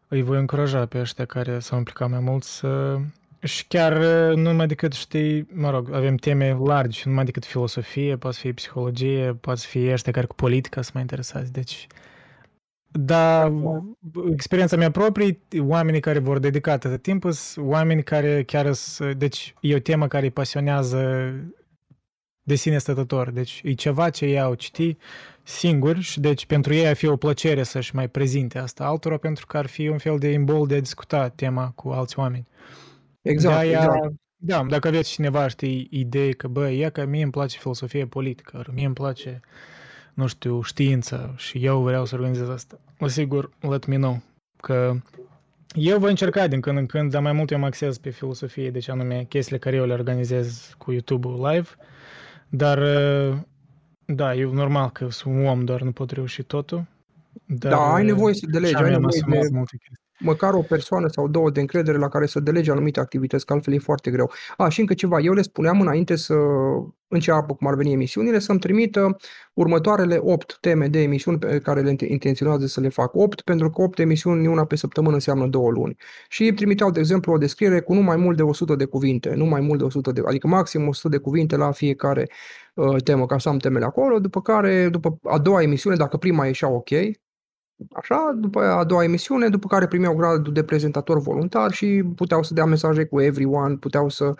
îi voi încuraja pe ăștia care s-au implicat mai mult să... Și chiar uh, nu numai decât, știi, mă rog, avem teme largi, nu numai decât filosofie, poate să fie psihologie, poate să fie ăștia care cu politica sunt mai interesați. Deci, da, experiența mea proprie, oamenii care vor dedica atât timp sunt oameni care chiar sunt, deci e o temă care îi pasionează de sine stătător. Deci e ceva ce ei au citit singuri și deci pentru ei ar fi o plăcere să-și mai prezinte asta altora pentru că ar fi un fel de imbol de a discuta tema cu alți oameni. Exact, De-aia, exact. Da, dacă aveți cineva, știi, idei că, bă, e că mie îmi place filosofie politică, ori mie îmi place, nu știu, știință și eu vreau să organizez asta. Mă sigur, let me know. Că eu voi încerca din când în când, dar mai mult eu mă axez pe filosofie, deci anume chestiile care eu le organizez cu YouTube-ul live. Dar, uh, da, e normal că sunt un om, doar nu pot reuși totul. Dar, Da, ai uh, nevoie să delegi, și-am ai mi-am nevoie asumat de- multe chestii. Măcar o persoană sau două de încredere la care să delege anumite activități, că altfel e foarte greu. A, și încă ceva, eu le spuneam înainte să înceapă cum ar veni emisiunile, să-mi trimită următoarele 8 teme de emisiuni pe care le intenționează să le fac. 8, pentru că 8 emisiuni una pe săptămână înseamnă două luni. Și îmi trimiteau, de exemplu, o descriere cu nu mai mult de 100 de cuvinte, nu mai mult de 100 de, adică maxim 100 de cuvinte la fiecare uh, temă, ca să am temele acolo, după care, după a doua emisiune, dacă prima ieșea ok, Așa, după a doua emisiune, după care primeau gradul de prezentator voluntar și puteau să dea mesaje cu everyone, puteau să...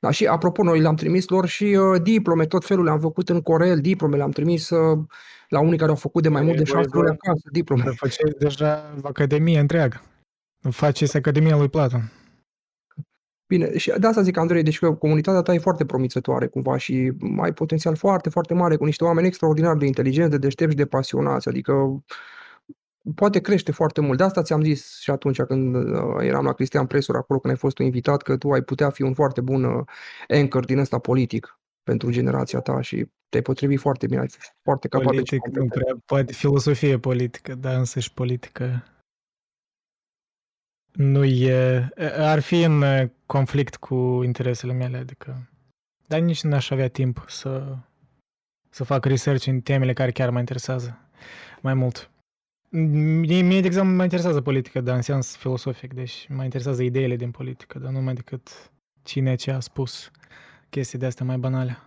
Da, și apropo, noi le-am trimis lor și uh, diplome, tot felul le-am făcut în Corel, diplome le-am trimis uh, la unii care au făcut de mai mult de Voi- șase voi- luni acasă, diplome. Dar faceți deja academie întreagă. Faceți Academia lui Platon. Bine, și de asta zic, Andrei, deci că comunitatea ta e foarte promițătoare cumva și ai potențial foarte, foarte mare cu niște oameni extraordinar de inteligenți, de deștepți și de pasionați, adică poate crește foarte mult. De asta ți-am zis și atunci când uh, eram la Cristian Presur, acolo când ai fost tu invitat, că tu ai putea fi un foarte bun uh, anchor din ăsta politic pentru generația ta și te-ai potrivit foarte bine, ai fost foarte capabil. și Politic, nu competent. prea, poate filosofie politică, dar însă și politică nu e, ar fi în uh, conflict cu interesele mele, adică, dar nici n-aș avea timp să, să fac research în temele care chiar mă interesează mai mult. Mie, mie, de exemplu, mă interesează politica, dar în sens filosofic, deci mă interesează ideile din politică, dar nu mai decât cine ce a spus chestii de astea mai banale.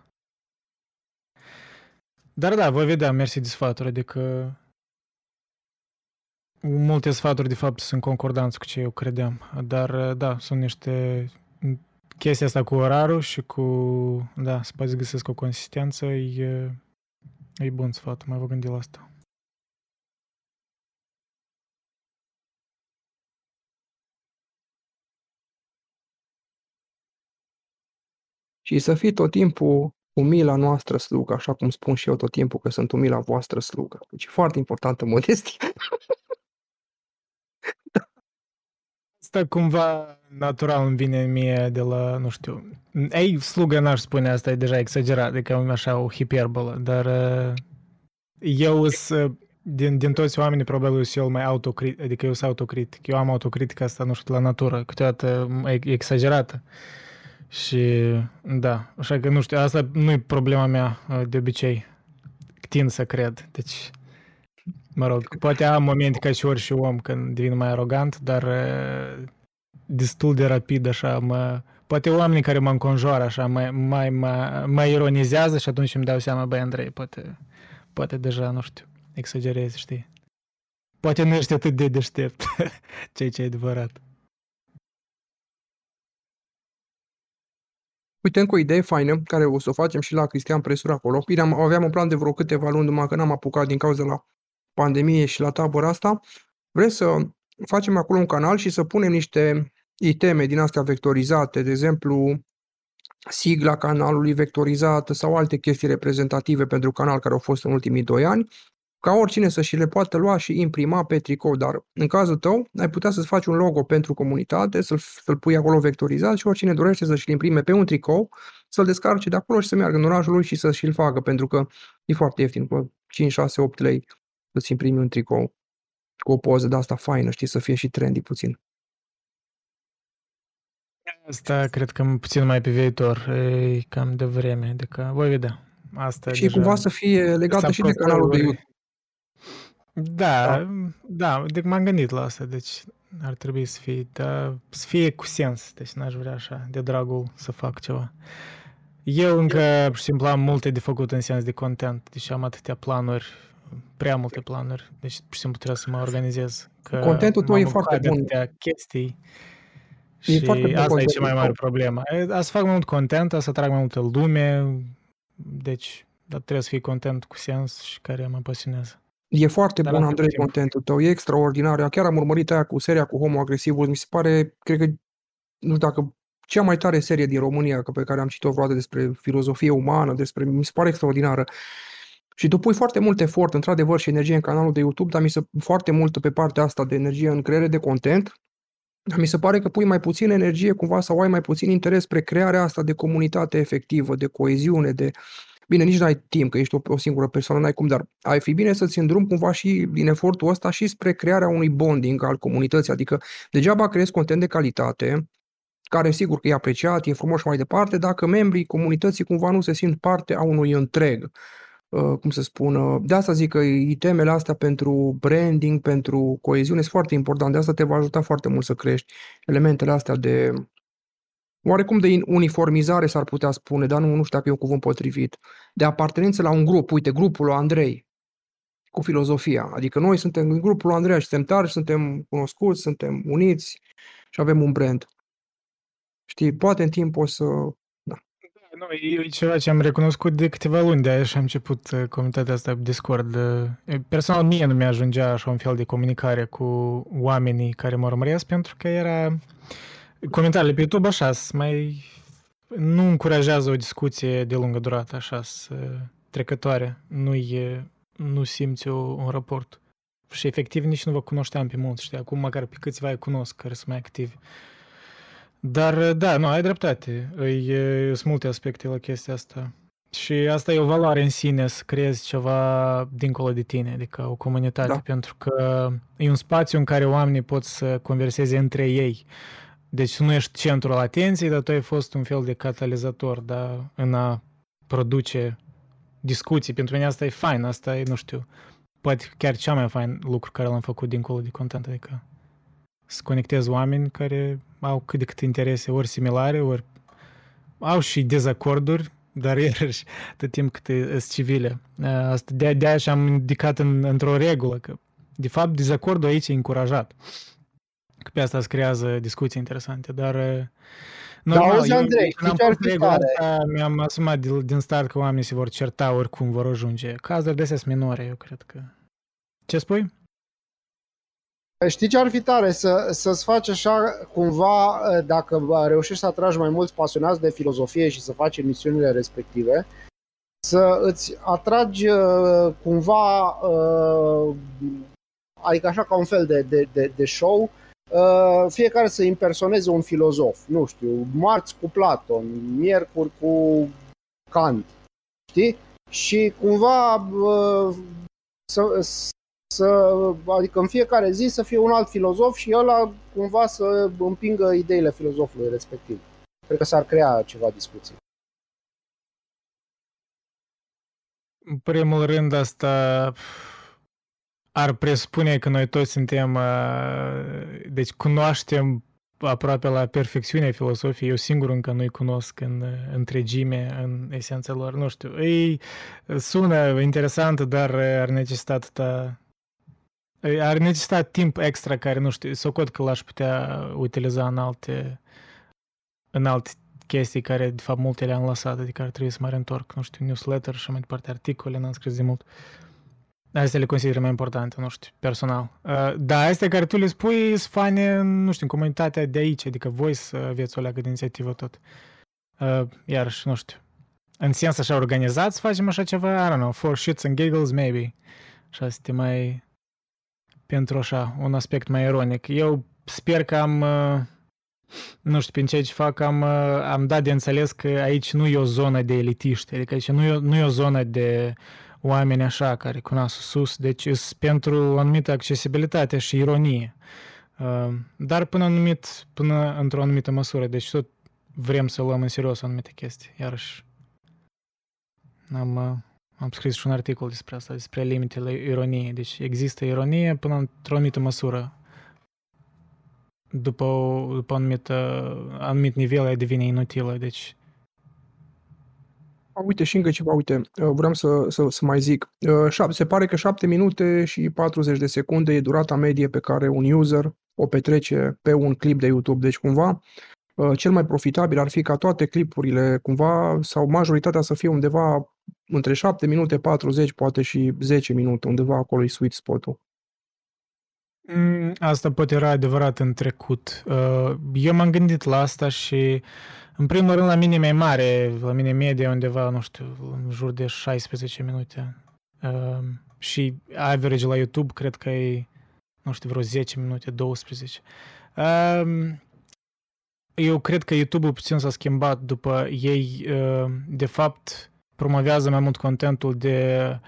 Dar da, voi vedea, mersi de sfaturi, adică multe sfaturi de fapt sunt concordanți cu ce eu credeam, dar da, sunt niște chestia asta cu orarul și cu, da, să poți găsesc o consistență, e, e bun sfat, mai vă gândi la asta. Și să fii tot timpul umila noastră slugă, așa cum spun și eu tot timpul că sunt umila voastră slugă. Deci e foarte importantă modestie. Asta cumva natural îmi vine mie de la, nu știu, ei, slugă n-aș spune asta, e deja exagerat, adică așa o hiperbolă, dar uh, eu sunt, din, din toți oamenii, probabil eu cel mai autocritic, adică eu sunt autocritic, eu am autocritica asta, nu știu, la natură, câteodată e exagerată. Și da, așa că nu știu, asta nu e problema mea uh, de obicei, tind să cred, deci mă rog, poate am momente ca și orice om când devin mai arogant, dar uh, destul de rapid, așa, mă, poate oamenii care mă înconjoară așa mai, mai, mă, mă ironizează și atunci îmi dau seama, băi, Andrei, poate, poate deja, nu știu, exagerezi, știi? Poate nu ești atât de deștept, ceea ce e adevărat. Uite, încă o idee faină, care o să o facem și la Cristian Presur acolo. Bine, am, aveam un plan de vreo câteva luni, numai că n-am apucat din cauza la pandemie și la tabăra asta. Vrem să facem acolo un canal și să punem niște iteme din astea vectorizate, de exemplu, sigla canalului vectorizată sau alte chestii reprezentative pentru canal care au fost în ultimii doi ani, ca oricine să și le poată lua și imprima pe tricou, dar în cazul tău ai putea să-ți faci un logo pentru comunitate, să-l, să-l pui acolo vectorizat și oricine dorește să-și imprime pe un tricou, să-l descarce de acolo și să meargă în orașul lui și să și-l facă, pentru că e foarte ieftin, cu 5, 6, 8 lei să-ți imprimi un tricou cu o poză de asta faină, știi, să fie și trendy puțin. Asta cred că puțin mai pe viitor, e cam de vreme, adică voi vedea. Asta și deja... cumva să fie legată și de canalul de YouTube. Da, da, da, deci m-am gândit la asta, deci ar trebui să fie, da, să fie cu sens, deci n-aș vrea așa, de dragul să fac ceva. Eu încă, pur și simplu, am multe de făcut în sens de content, deci am atâtea planuri, prea multe planuri, deci pur și simplu trebuie să mă organizez. Că Contentul tău e foarte bun. chestii E și foarte bun asta e contentul cea mai mare tău. problemă. A să fac mai mult content, a să atrag mai multă lume, deci dar trebuie să fie content cu sens și care mă pasionează. E foarte Dar bun, asta Andrei, timp. contentul tău, e extraordinar. Eu Chiar am urmărit aia cu seria cu Homo Agresivus, mi se pare, cred că, nu știu dacă cea mai tare serie din România că pe care am citit-o vreodată despre filozofie umană, despre, mi se pare extraordinară. Și tu pui foarte mult efort, într-adevăr, și energie în canalul de YouTube, dar mi se foarte mult pe partea asta de energie în creare de content. Dar mi se pare că pui mai puțin energie cumva sau ai mai puțin interes spre crearea asta de comunitate efectivă, de coeziune, de... Bine, nici n-ai timp, că ești o, o singură persoană, n-ai cum, dar ai fi bine să-ți îndrum cumva și din efortul ăsta și spre crearea unui bonding al comunității. Adică degeaba creezi content de calitate, care sigur că e apreciat, e frumos și mai departe, dacă membrii comunității cumva nu se simt parte a unui întreg. Uh, cum să spun, uh, de asta zic că itemele astea pentru branding, pentru coeziune sunt foarte importante, de asta te va ajuta foarte mult să crești elementele astea de oarecum de in- uniformizare s-ar putea spune, dar nu, nu știu dacă e un cuvânt potrivit, de apartenență la un grup, uite, grupul lui Andrei, cu filozofia, adică noi suntem în grupul lui Andrei și suntem tari, suntem cunoscuți, suntem uniți și avem un brand. Știi, poate în timp o să... Nu, e ceva ce am recunoscut de câteva luni de aia și am început uh, comunitatea asta pe Discord. Uh, Personal, mie nu mi-ajungea așa un fel de comunicare cu oamenii care mă urmăresc, pentru că era... Comentariile pe YouTube așa, sunt mai... nu încurajează o discuție de lungă durată, așa, să trecătoare. Nu e... nu simți o, un raport. Și efectiv nici nu vă cunoșteam pe mulți, știi? Acum măcar pe câțiva îi cunosc care sunt mai activi. Dar, da, nu, ai dreptate. Îi, e- Sunt multe aspecte la chestia asta. Și asta e o valoare în sine, să creezi ceva dincolo de tine, adică o comunitate, Da. pentru că e un spațiu în care oamenii pot să converseze între ei. Deci tu nu ești centrul atenției, dar tu ai fost un fel de catalizator, da, în a produce discuții. Pentru mine asta e fain, asta e, nu știu, poate chiar cea mai fain lucru care l-am făcut dincolo de content, adică să conectez oameni care au cât de cât interese ori similare, ori au și dezacorduri, dar iarăși, tot timp cât sunt civile. Uh, Asta de, de aia și-am indicat în, într-o regulă că, de fapt, dezacordul aici e încurajat. Că pe asta se creează discuții interesante, dar uh, Da, auzi, Andrei, când am știi ce ar pus fi regula tare? asta, mi-am asumat de, din start că oamenii se vor certa oricum vor ajunge. Cazuri de astea sunt minore, eu cred că. Ce spui? Știi ce ar fi tare? Să, să-ți faci așa cumva, dacă reușești să atragi mai mulți pasionați de filozofie și să faci emisiunile respective, să îți atragi uh, cumva, uh, adică așa ca un fel de, de, de, de show, uh, fiecare să impersoneze un filozof. Nu știu, marți cu Platon, miercuri cu Kant, știi? Și cumva uh, să, să, adică în fiecare zi să fie un alt filozof și ăla cumva să împingă ideile filozofului respectiv. Cred că s-ar crea ceva discuții. În primul rând, asta ar presupune că noi toți suntem, uh, deci cunoaștem aproape la perfecțiunea filosofiei, eu singur încă nu-i cunosc în întregime, în esența lor, nu știu. Ei sună interesant, dar ar necesita atâta ar necesita timp extra care, nu știu, socot că l-aș putea utiliza în alte, în alte chestii care, de fapt, multe le-am lăsat, adică ar trebui să mă reîntorc, nu știu, newsletter și mai departe, articole, n-am scris de mult. Astea le consider mai importante, nu știu, personal. Uh, da, astea care tu le spui sunt fane, nu știu, în comunitatea de aici, adică voi să aveți o leagă de inițiativă tot. Uh, iarăși, nu știu, în sens așa organizat să facem așa ceva, I don't know, for shits and giggles, maybe. Așa să te mai... pentru așa, un aspect mai ironic. Eu sper că am... Uh, nu știu, prin ceea ce fac, am, am dat de înțeles că aici nu e o zonă de elitiști, adică aici nu e, nu e o zonă de oameni așa care cu nasul sus, deci sunt pentru o anumită accesibilitate și ironie. Dar până, anumit, până într-o anumită măsură, deci tot vrem să luăm în serios anumite chestii. Iarăși am, am scris și un articol despre asta, despre limitele ironiei. Deci există ironie până într-o anumită măsură după, după anumit, anumit nivel ea devine inutilă, deci... Uite, și încă ceva, uite, vreau să, să, să mai zic. Se pare că 7 minute și 40 de secunde e durata medie pe care un user o petrece pe un clip de YouTube. Deci, cumva, cel mai profitabil ar fi ca toate clipurile, cumva, sau majoritatea să fie undeva între 7 minute, 40, poate și 10 minute, undeva acolo e sweet spot-ul. Mm, asta poate era adevărat în trecut. Uh, eu m-am gândit la asta și, în primul rând, la mine mai mare, la mine media undeva, nu știu, în jur de 16 minute. Uh, și average la YouTube cred că e, nu știu, vreo 10 minute, 12. Uh, eu cred că YouTube-ul puțin s-a schimbat după ei, de fapt, promovează mai mult contentul de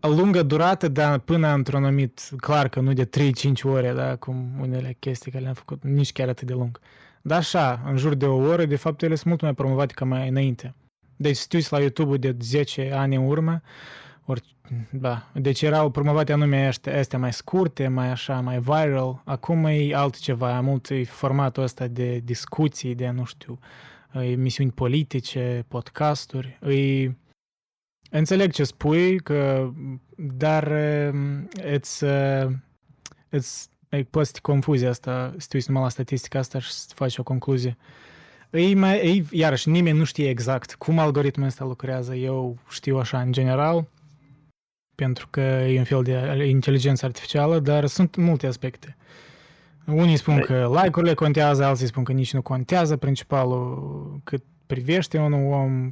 lungă durată, dar până într-un anumit, clar că nu de 3-5 ore, da, cum unele chestii care le-am făcut, nici chiar atât de lung. Dar așa, în jur de o oră, de fapt, ele sunt mult mai promovate ca mai înainte. Deci, studiți la YouTube de 10 ani în urmă, ori, da, deci erau promovate anume astea, astea mai scurte, mai așa, mai viral. Acum e altceva, mult e formatul ăsta de discuții, de, nu știu, emisiuni politice, podcasturi. E, Înțeleg ce spui, că, dar um, îți, uh, îți poți să te confuzi asta, să te uiți numai la statistica asta și să faci o concluzie. Ei, mai, ei, iarăși, nimeni nu știe exact cum algoritmul ăsta lucrează. Eu știu așa în general, pentru că e un fel de inteligență artificială, dar sunt multe aspecte. Unii spun că like-urile contează, alții spun că nici nu contează. Principalul cât privește un om,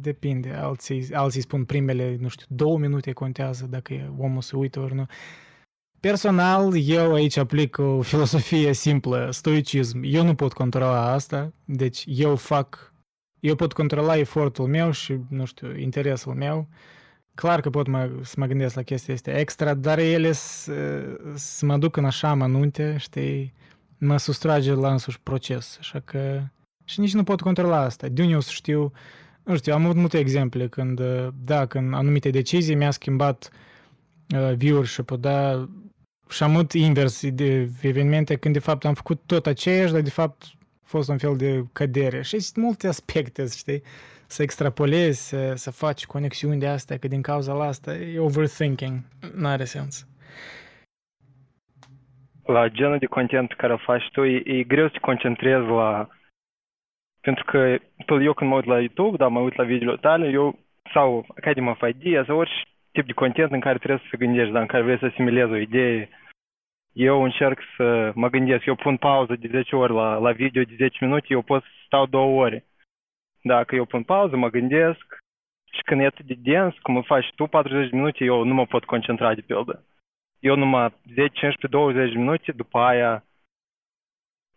depinde. Alții, alții spun primele, nu știu, două minute contează dacă omul se uită ori nu. Personal, eu aici aplic o filosofie simplă, stoicism. Eu nu pot controla asta, deci eu fac, eu pot controla efortul meu și, nu știu, interesul meu. Clar că pot mă, să mă gândesc la chestia asta extra, dar ele să mă duc în așa amănunte, știi, mă sustrage la însuși proces, așa că și nici nu pot controla asta. De unde o să știu, nu știu, am avut multe exemple când, da, când anumite decizii mi-a schimbat uh, viewership-ul, da, și am avut invers de evenimente când de fapt am făcut tot aceeași, dar de fapt a fost un fel de cădere. Și sunt multe aspecte, știi? Să extrapolezi, să, să faci conexiuni de astea, că din cauza la asta e overthinking. Nu are sens. La genul de content care îl faci tu, e, e greu să te concentrezi la pentru că eu când mă uit la YouTube, da, mă uit la videole tale, eu sau Academy of Ideas, sau orice tip de content în care trebuie să gândești, dar în care vrei să asimilezi o idee, eu încerc să mă gândesc. Eu pun pauză de 10 ori la, la video de 10 minute, eu pot să stau două ore. Dacă eu pun pauză, mă gândesc și când e atât de dens, cum îl faci tu 40 de minute, eu nu mă pot concentra de pildă. Eu numai 10, 15, 20 minute, după aia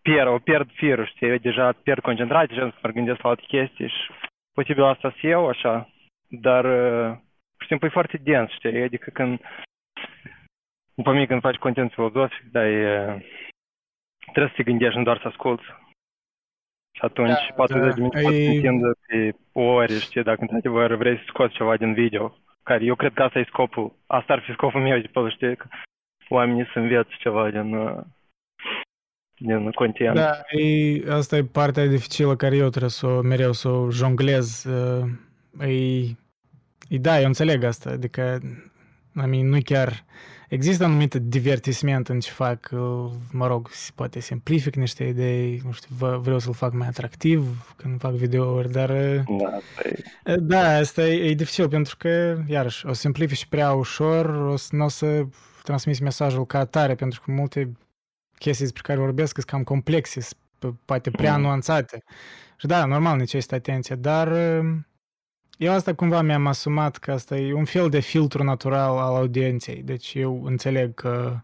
pierd, o pierd firul, știi, eu deja pierd concentrație, deja să mă gândesc la alte chestii și posibil asta să eu așa, dar pur și simplu e foarte dens, știi, adică când după mine când faci content filozofic, da, e, trebuie să te gândești, nu doar să asculți. Și atunci da, 40 de minute poate întindă pe o ore, știi, dacă într-adevăr vrei să scoți ceva din video, care eu cred că asta e scopul, asta ar fi scopul meu, de pe știi, că oamenii să învețe ceva din, din content. Da, e, asta e partea dificilă care eu trebuie să o, mereu să o jonglez. Uh, E, e, da, eu înțeleg asta, adică, I mean, nu chiar... Există anumit divertisment în ce fac, uh, mă rog, poate simplific niște idei, nu știu, vă- vreau să-l fac mai atractiv când fac videouri, dar uh, Da, asta e. da, asta e, e dificil pentru că, iarăși, o simplifici prea ușor, o să, nu o să transmiți mesajul ca atare, pentru că multe chestii despre care vorbesc sunt cam complexe, sunt p- poate prea Mhm. nuanțate. Și da, normal necesită atenție, dar uh, eu asta cumva mi-am asumat că asta e un fel de filtru natural al audienței. Deci eu înțeleg că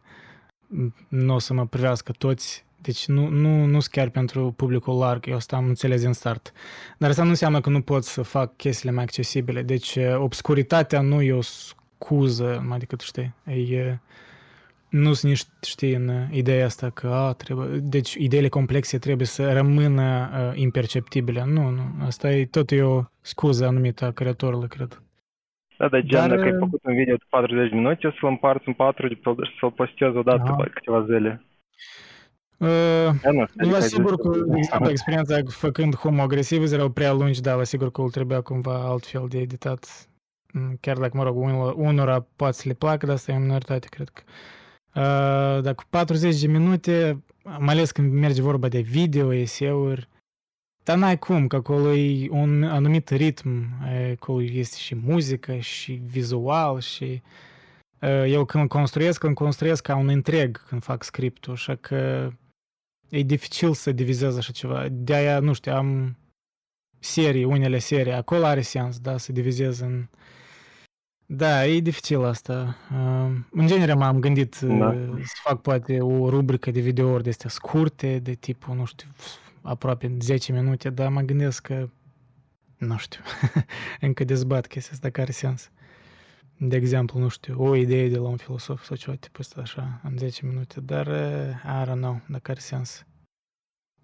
nu o să mă privească toți, deci nu, nu, nu sunt chiar pentru publicul larg, eu asta am înțeles din start. Dar asta nu înseamnă că nu pot să fac chestiile mai accesibile. Deci eh, obscuritatea nu e o scuză, mai decât știi, e, nu sunt nici, știi, în eh, ideea asta că a, trebuie, deci ideile complexe trebuie să rămână uh, imperceptibile. Nu, nu, asta e tot e o scuză anumită a creatorului, cred. Da, dar gen, Dar, dacă ai uh, făcut un video de 40 de minute, o să-l împarți în patru de pe- și să-l postezi odată Aha. pe câteva zile. Uh, Da, nu știu, la adică sigur ai că, zis- de exemplu, experiența făcând homo agresiv erau prea lungi, da, la sigur că îl trebuia cumva altfel de editat. Mm, Chiar dacă, mă rog, unora, unora poate să le placă, dar asta e o minoritate, cred că. Uh, dacă 40 de minute, mai ales când merge vorba de video, eseuri, dar n-ai cum, că acolo e un anumit ritm, e, acolo este și muzică, și vizual, și uh, eu când construiesc, când construiesc ca un întreg când fac scriptul, așa că e dificil să divizez așa ceva. De-aia, nu știu, am serii, unele serii, acolo are sens, da, să divizez în... Da, e dificil asta. Uh, În genere m-am gândit uh, Da. să fac poate o rubrică de videouri de astea scurte, de tipul, nu știu, aproape 10 minute, dar mă gândesc că, nu știu, încă dezbat chestia asta, care are sens. De exemplu, nu știu, o idee de la un filosof sau ceva tipul ăsta așa, în 10 minute, dar uh, I don't know dacă are sens.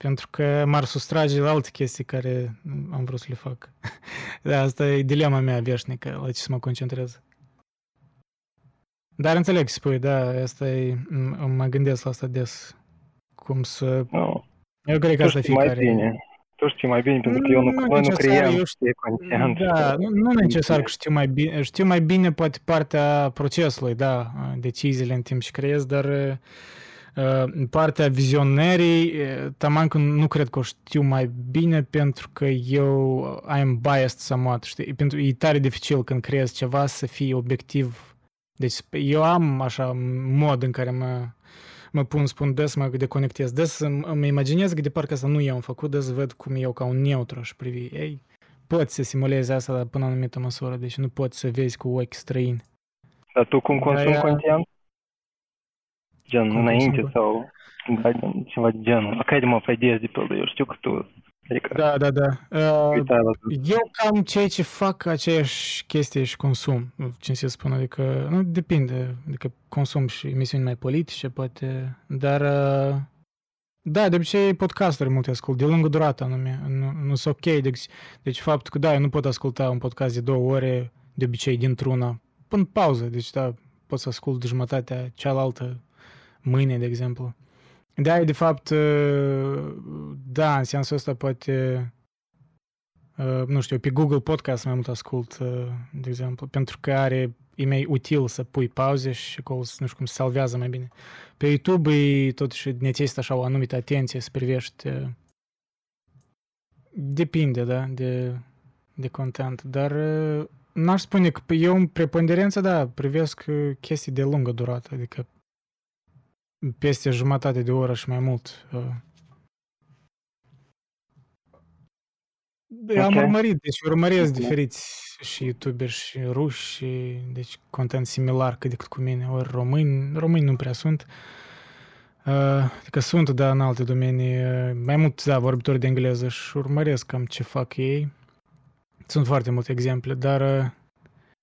Pentru că m-ar sustrage la alte chestii care mm, am vrut să le fac. da, asta e dilema mea veșnică, la ce să mă concentrez. Dar înțeleg ce spui, da, asta e, m- mă gândesc la asta des. Cum să... Nu. Eu cred că Tu asta știi mai fiecare... bine. Tu știi mai bine, pentru că eu nu, Nu noi nu necesar, creăm eu știi, content. Da, nu, nu necesar că știu mai bine, știu mai bine poate partea procesului, da, deciziile în timp ce creez, dar uh, partea vizionării, uh, taman că nu cred că o știu mai bine pentru că eu I'm biased somewhat, știi, pentru e tare dificil când creez ceva să fii obiectiv. Deci eu am așa mod în care mă mă pun, spun des, mă deconectez. Des îmi, îmi imaginez că de parcă asta nu eu am făcut, des văd cum eu ca un neutru aș privi. Ei, poți să simulezi asta dar până la anumită măsură, deci nu poți să vezi cu ochi străini. Dar tu cum consumi De-aia- content? Gen, Cum înainte consum? sau da, gen, ceva de genul. Ok, de mă faidezi de pildă, eu știu că tu, adică, Da, da, da. Uh, uitai la eu cam ceea ce fac aceeași chestie și consum, ce să spun, adică, nu, depinde, adică consum și emisiuni mai politice, poate, dar, uh, da, de obicei podcasturi multe ascult, de lungă durată anume, nu, nu sunt ok, deci, deci faptul că, da, eu nu pot asculta un podcast de două ore, de obicei, dintr-una, până pauză, deci, da, pot să ascult jumătatea cealaltă mâine, de exemplu. De aia, de fapt, uh, da, în sensul ăsta poate, uh, nu știu, pe Google Podcast mai mult ascult, uh, de exemplu, pentru că are, e mai util să pui pauze și acolo, nu știu cum, se salvează mai bine. Pe YouTube e totuși necesită așa o anumită atenție să privești, uh, depinde, da, de, de content, dar uh, n-aș spune că eu în preponderență, da, privesc uh, chestii de lungă durată, adică peste jumătate de oră și mai mult. uh. Eu am Ok. urmărit, deci urmăresc Ok. diferiți și youtuberi și ruși, și, deci content similar cât de cât cu mine, ori români, români nu prea sunt, uh, adică sunt, dar în alte domenii, uh, mai mult, da, vorbitori de engleză și urmăresc cam ce fac ei. Sunt foarte multe exemple, dar uh,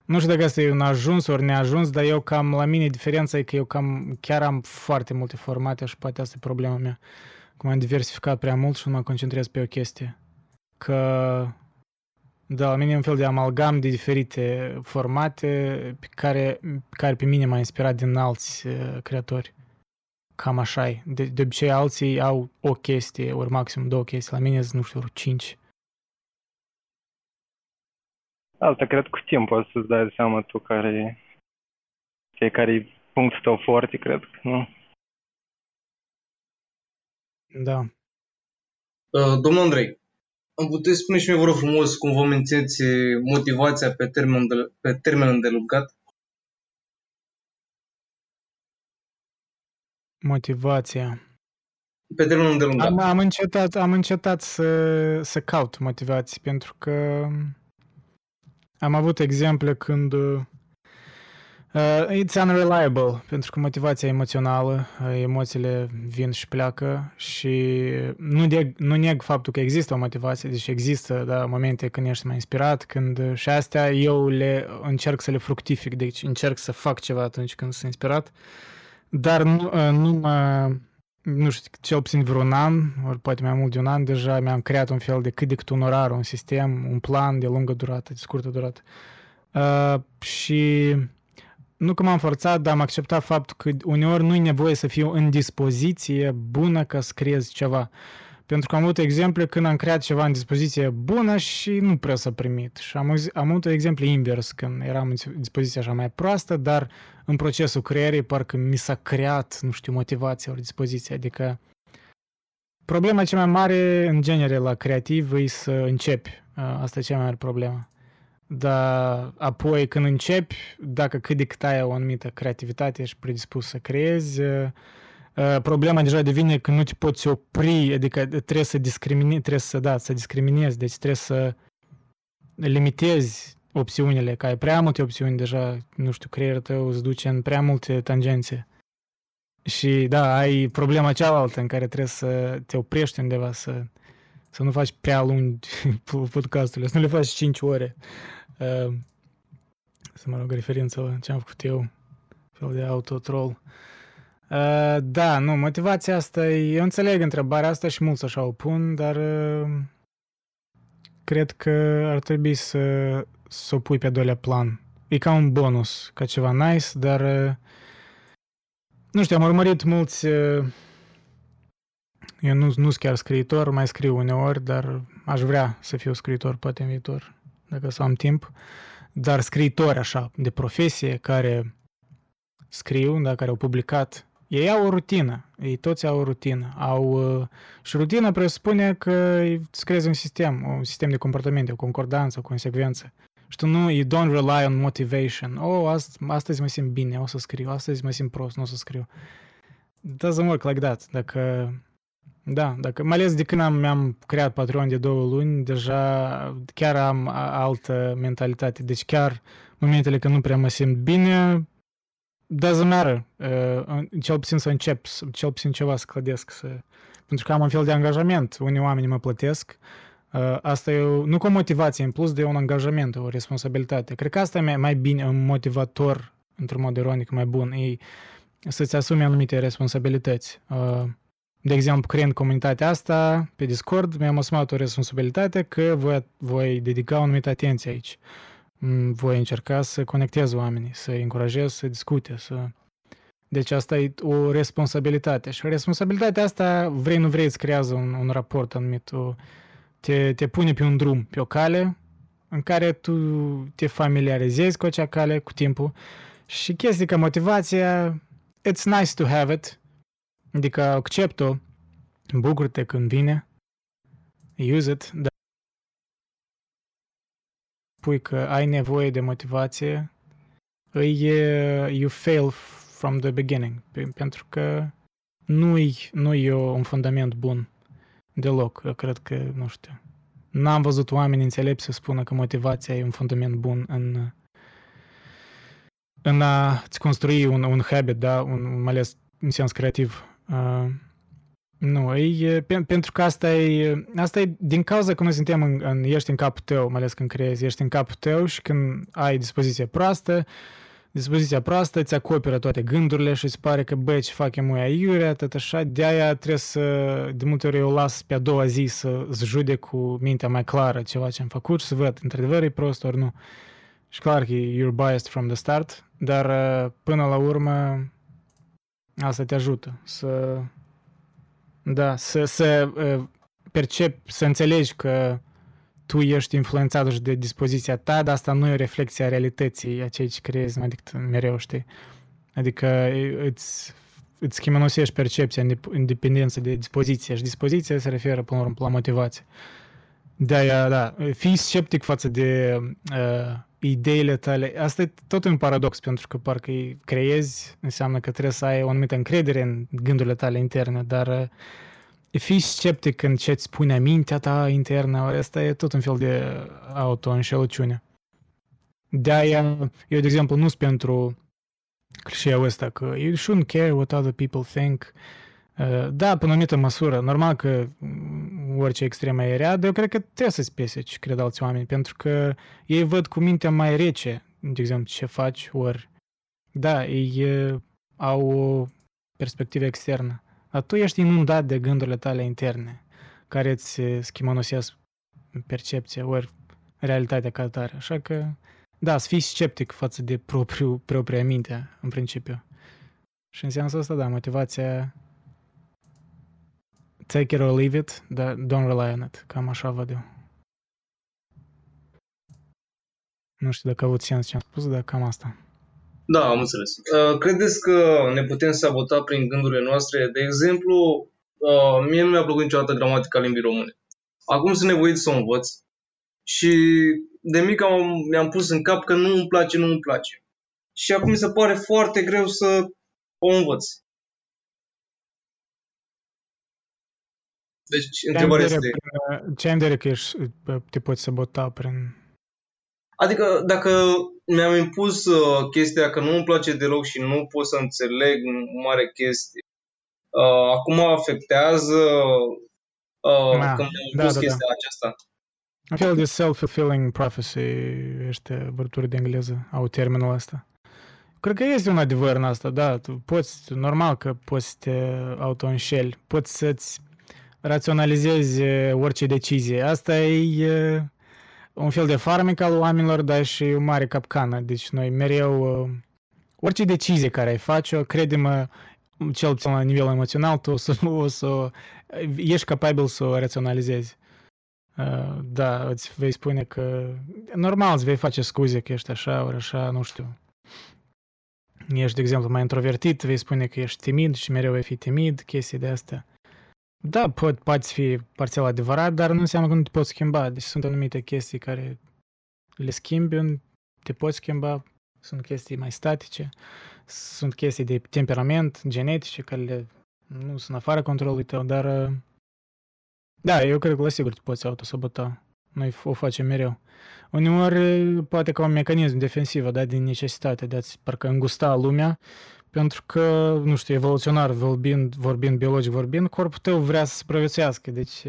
nu știu dacă asta e un ajuns ori neajuns, dar eu cam, la mine diferența e că eu cam chiar am foarte multe formate și poate asta e problema mea. Cum am diversificat prea mult și nu mă concentrez pe o chestie. Că, da, la mine e un fel de amalgam de diferite formate pe care, pe care pe mine m-a inspirat din alți uh, creatori. cam așa e. De, de obicei alții au o chestie, ori maxim două chestii. La mine sunt, nu știu, cinci. Asta cred cu timp poți să-ți dai seama tu care fiecare e punctul tău foarte, cred că, nu? Da. Uh, domnul Andrei, îmi puteți spune și mie, vă rog frumos, cum vă mențineți motivația pe termen, de, pe termen îndelungat? Motivația. Pe termen îndelungat. Am, am încetat, am încetat să, să caut motivații, pentru că am avut exemple când uh, it's unreliable, pentru că motivația emoțională, uh, emoțiile vin și pleacă și nu, de, nu neg faptul că există o motivație, deci există da, momente când ești mai inspirat, când și astea eu le încerc să le fructific, deci încerc să fac ceva atunci când sunt inspirat, dar nu, uh, nu mă nu știu, cel puțin vreun an, ori poate mai mult de un an deja, mi-am creat un fel de cât de cât un orar, un sistem, un plan de lungă durată, de scurtă durată. Uh, și nu că m-am forțat, dar am acceptat faptul că uneori nu e nevoie să fiu în dispoziție bună ca să creez ceva. Pentru că am avut exemple când am creat ceva în dispoziție bună și nu prea s-a primit. Și am, am avut exemple invers, când eram în dispoziție așa mai proastă, dar în procesul creierii parcă mi s-a creat, nu știu, motivația ori dispoziție. Adică problema cea mai mare în genere la creativ e să începi. Asta e cea mai mare problemă. Dar apoi când începi, dacă cât de cât ai o anumită creativitate, ești predispus să creezi, Uh, problema deja devine că nu te poți opri, adică trebuie să discriminezi, trebuie să, da, să discriminezi, deci trebuie să limitezi opțiunile, că ai prea multe opțiuni deja, nu știu, creierul tău îți duce în prea multe tangențe. Și da, ai problema cealaltă în care trebuie să te oprești undeva, să, să nu faci prea lungi podcasturile, să nu le faci 5 ore. Uh, să mă rog, referință la ce am făcut eu, fel de autotroll. Uh, Uh, da, nu, motivația asta, eu înțeleg întrebarea asta și mulți așa o pun, dar uh, cred că ar trebui să, să o pui pe doilea plan. E ca un bonus, ca ceva nice, dar uh, nu știu, am urmărit mulți uh, eu nu, nu sunt chiar scriitor, mai scriu uneori, dar aș vrea să fiu scriitor poate în viitor, dacă să am timp. Dar scriitori așa, de profesie, care scriu, da, care au publicat ei au o rutină, ei toți au o rutină. Au, uh, și rutina presupune că îți creezi un sistem, un sistem de comportamente, o concordanță, o consecvență. Și tu nu, you don't rely on motivation. Oh, ast, astăzi mă simt bine, o să scriu, astăzi mă simt prost, nu o să scriu. It doesn't work like that. Dacă, da, dacă, mai ales de când am, mi-am creat Patreon de două luni, deja chiar am altă mentalitate. Deci chiar momentele când nu prea mă simt bine, doesn't matter. Uh, cel puțin să încep, cel puțin ceva să clădesc. Să... Pentru că am un fel de angajament. Unii oameni mă plătesc. Uh, asta e o, nu cu o motivație în plus de un angajament, o responsabilitate. Cred că asta e mai bine, un motivator, într-un mod ironic, mai bun, e să-ți asumi anumite responsabilități. Uh, de exemplu, creând comunitatea asta pe Discord, mi-am asumat o responsabilitate că voi, voi dedica o anumită atenție aici. Mm, voi încerca să conectez oamenii, să încurajez să discute, să... Deci asta e o responsabilitate și responsabilitatea asta, vrei nu vrei, îți creează un, un raport anumit, o, te, te pune pe un drum, pe o cale în care tu te familiarizezi cu acea cale cu timpul. Și chestii ca motivația, it's nice to have it, adică accept-o, bucură-te când vine, use it, dar spui că ai nevoie de motivație, îi, you fail from the beginning, pentru că nu-i, nu-i un fundament bun deloc. Eu cred că, nu știu, n-am văzut oameni înțelepți să spună că motivația e un fundament bun în, în a-ți construi un, un habit, da, un, mai ales în sens creativ. Uh, nu, e, pe, pentru că asta e, asta e din cauza că noi suntem în, în, ești în capul tău, mai ales când creezi, ești în capul tău și când ai dispoziție proastă, dispoziția proastă îți acoperă toate gândurile și îți pare că, băi, ce fac eu aiurea, tot așa, de-aia trebuie să, de multe ori eu las pe a doua zi să, să judec cu mintea mai clară ceva ce am făcut și să văd, într-adevăr e prost ori nu. Și clar că you're biased from the start, dar până la urmă asta te ajută să, da, să, să uh, percepi, să înțelegi că tu ești influențat și de dispoziția ta, dar asta nu e o reflexie a realității, a ceea ce creezi adică mereu, știi? Adică îți, îți schimănosești percepția în dependență de dispoziție și dispoziția se referă până la urmă la motivație. De-aia, da, fii sceptic față de uh, ideile tale. Asta e tot un paradox, pentru că parcă îi creezi, înseamnă că trebuie să ai o anumită încredere în gândurile tale interne, dar uh, fii sceptic în ce îți spune mintea ta internă, asta e tot un fel de auto-înșelăciune. De-aia, eu, de exemplu, nu sunt pentru clișeul ăsta că you shouldn't care what other people think. Uh, da, până o anumită măsură. Normal că orice extremă e rea, dar eu cred că trebuie să-ți pese ce cred alți oameni, pentru că ei văd cu mintea mai rece, de exemplu, ce faci, ori... Da, ei au o perspectivă externă. Dar tu ești inundat de gândurile tale interne, care îți schimonosesc percepția, ori realitatea ca tare. Așa că, da, să fii sceptic față de propriu, propria minte, în principiu. Și în sensul ăsta, da, motivația take it or leave it, dar don't rely on it. Cam așa văd eu. Nu știu dacă a avut sens ce am spus, dar cam asta. Da, am înțeles. Uh, credeți că ne putem sabota prin gândurile noastre? De exemplu, uh, mie nu mi-a plăcut niciodată gramatica limbii române. Acum sunt nevoit să o învăț și de mic am, mi-am pus în cap că nu îmi place, nu îmi place. Și acum mi se pare foarte greu să o învăț. Deci, întrebarea este... Ce ai în că ești, te poți sabota prin... Adică, dacă mi-am impus uh, chestia că nu îmi place deloc și nu pot să înțeleg mare chestie, uh, acum afectează uh, da, când mi-am impus da, da, chestia da. aceasta. Un fel de self-fulfilling prophecy, este vârturi de engleză, au termenul ăsta. Cred că este un adevăr în asta, da, tu poți, normal că poți să te auto-înșeli, poți să-ți raționalizezi orice decizie. Asta e un fel de farmec al oamenilor, dar și o mare capcană. Deci noi mereu, orice decizie care ai face-o, crede-mă, cel puțin la nivel emoțional, tu o să, o să ești capabil să o raționalizezi. Da, îți vei spune că normal îți vei face scuze că ești așa, ori așa, nu știu. Ești, de exemplu, mai introvertit, vei spune că ești timid și mereu vei fi timid, chestii de astea. Da, pot, poate fi parțial adevărat, dar nu înseamnă că nu te poți schimba. Deci sunt anumite chestii care le schimbi, te poți schimba, sunt chestii mai statice, sunt chestii de temperament, genetice, care le, nu sunt afară controlului tău, dar da, eu cred că la sigur te poți autosabota. Noi o facem mereu. Uneori, poate ca un mecanism defensiv, da, din necesitate de a-ți parcă îngusta lumea pentru că, nu știu, evoluționar vorbind, vorbind, biologic vorbind, corpul tău vrea să supraviețuiască. Deci,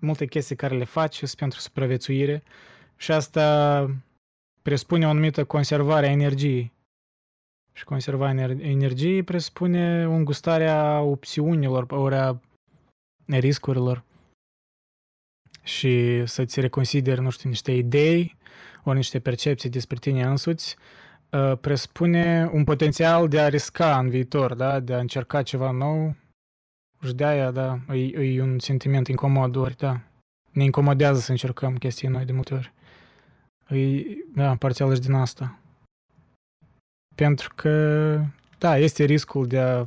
multe chestii care le faci sunt pentru supraviețuire și asta presupune o anumită conservare a energiei. Și conservarea energiei presupune îngustarea opțiunilor, ori a riscurilor. Și să-ți reconsideri, nu știu, niște idei, ori niște percepții despre tine însuți, Uh, presupune un potențial de a risca în viitor, da? de a încerca ceva nou și de aia, da, e, e un sentiment incomod, ori, da. Ne incomodează să încercăm chestii noi de multe ori. E, da, parțial și din asta. Pentru că, da, este riscul de a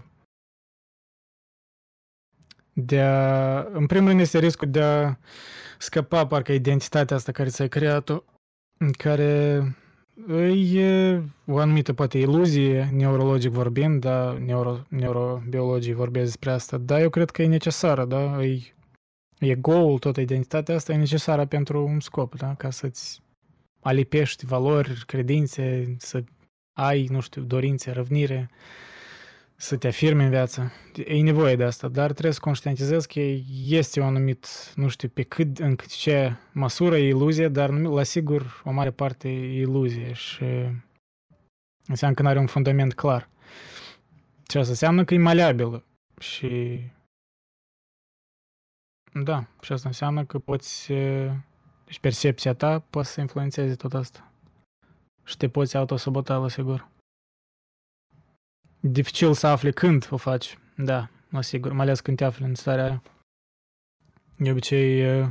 de a, în primul rând este riscul de a scăpa parcă identitatea asta care ți-ai creat-o, care E o anumită poate iluzie, neurologic vorbind, da, neuro, neurobiologii vorbesc despre asta, dar eu cred că e necesară, da, e, e goal, toată identitatea asta e necesară pentru un scop, da, ca să-ți alipești valori, credințe, să ai, nu știu, dorințe, răvnire, să te afirmi în viață. E nevoie de asta, dar trebuie să conștientizezi că este un anumit, nu știu pe cât, în cât ce măsură e iluzie, dar la sigur o mare parte e iluzie și înseamnă că nu are un fundament clar. Și asta înseamnă că e maleabilă și da, și asta înseamnă că poți, deci percepția ta poate să influențeze tot asta. Și te poți autosabota, la sigur. Dificil să afli când o faci. Da, mă sigur, mai ales când te afli în starea aia. De obicei, uh,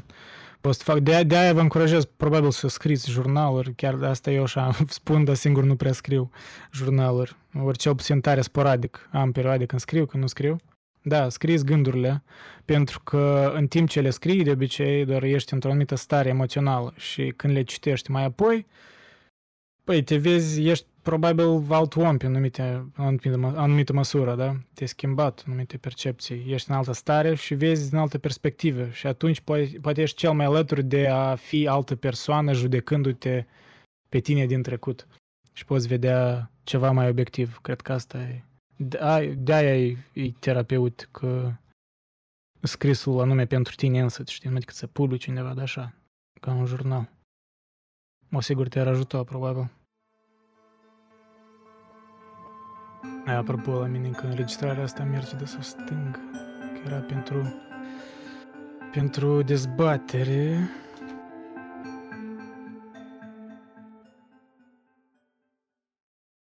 poți să fac. De, de aia vă încurajez probabil să scriți jurnaluri, chiar de asta eu așa spun, dar singur nu prea scriu jurnaluri. Ori cel puțin tare sporadic. Am perioade când scriu, când nu scriu. Da, scris gândurile, pentru că în timp ce le scrii, de obicei, doar ești într-o anumită stare emoțională și când le citești mai apoi, păi te vezi, ești probabil alt om pe anumite, anumită, anumită măsură, da? Te-ai schimbat în anumite percepții, ești în altă stare și vezi din altă perspectivă și atunci poate, poate ești cel mai alături de a fi altă persoană judecându-te pe tine din trecut și poți vedea ceva mai obiectiv. Cred că asta e de-aia e, e terapeut că scrisul anume pentru tine însăți, știi, nu decât să publici undeva de așa, ca un jurnal. Mă sigur te-ar ajuta, probabil. Apropo, la mine că înregistrarea asta merge de sus stâng, că era pentru pentru dezbatere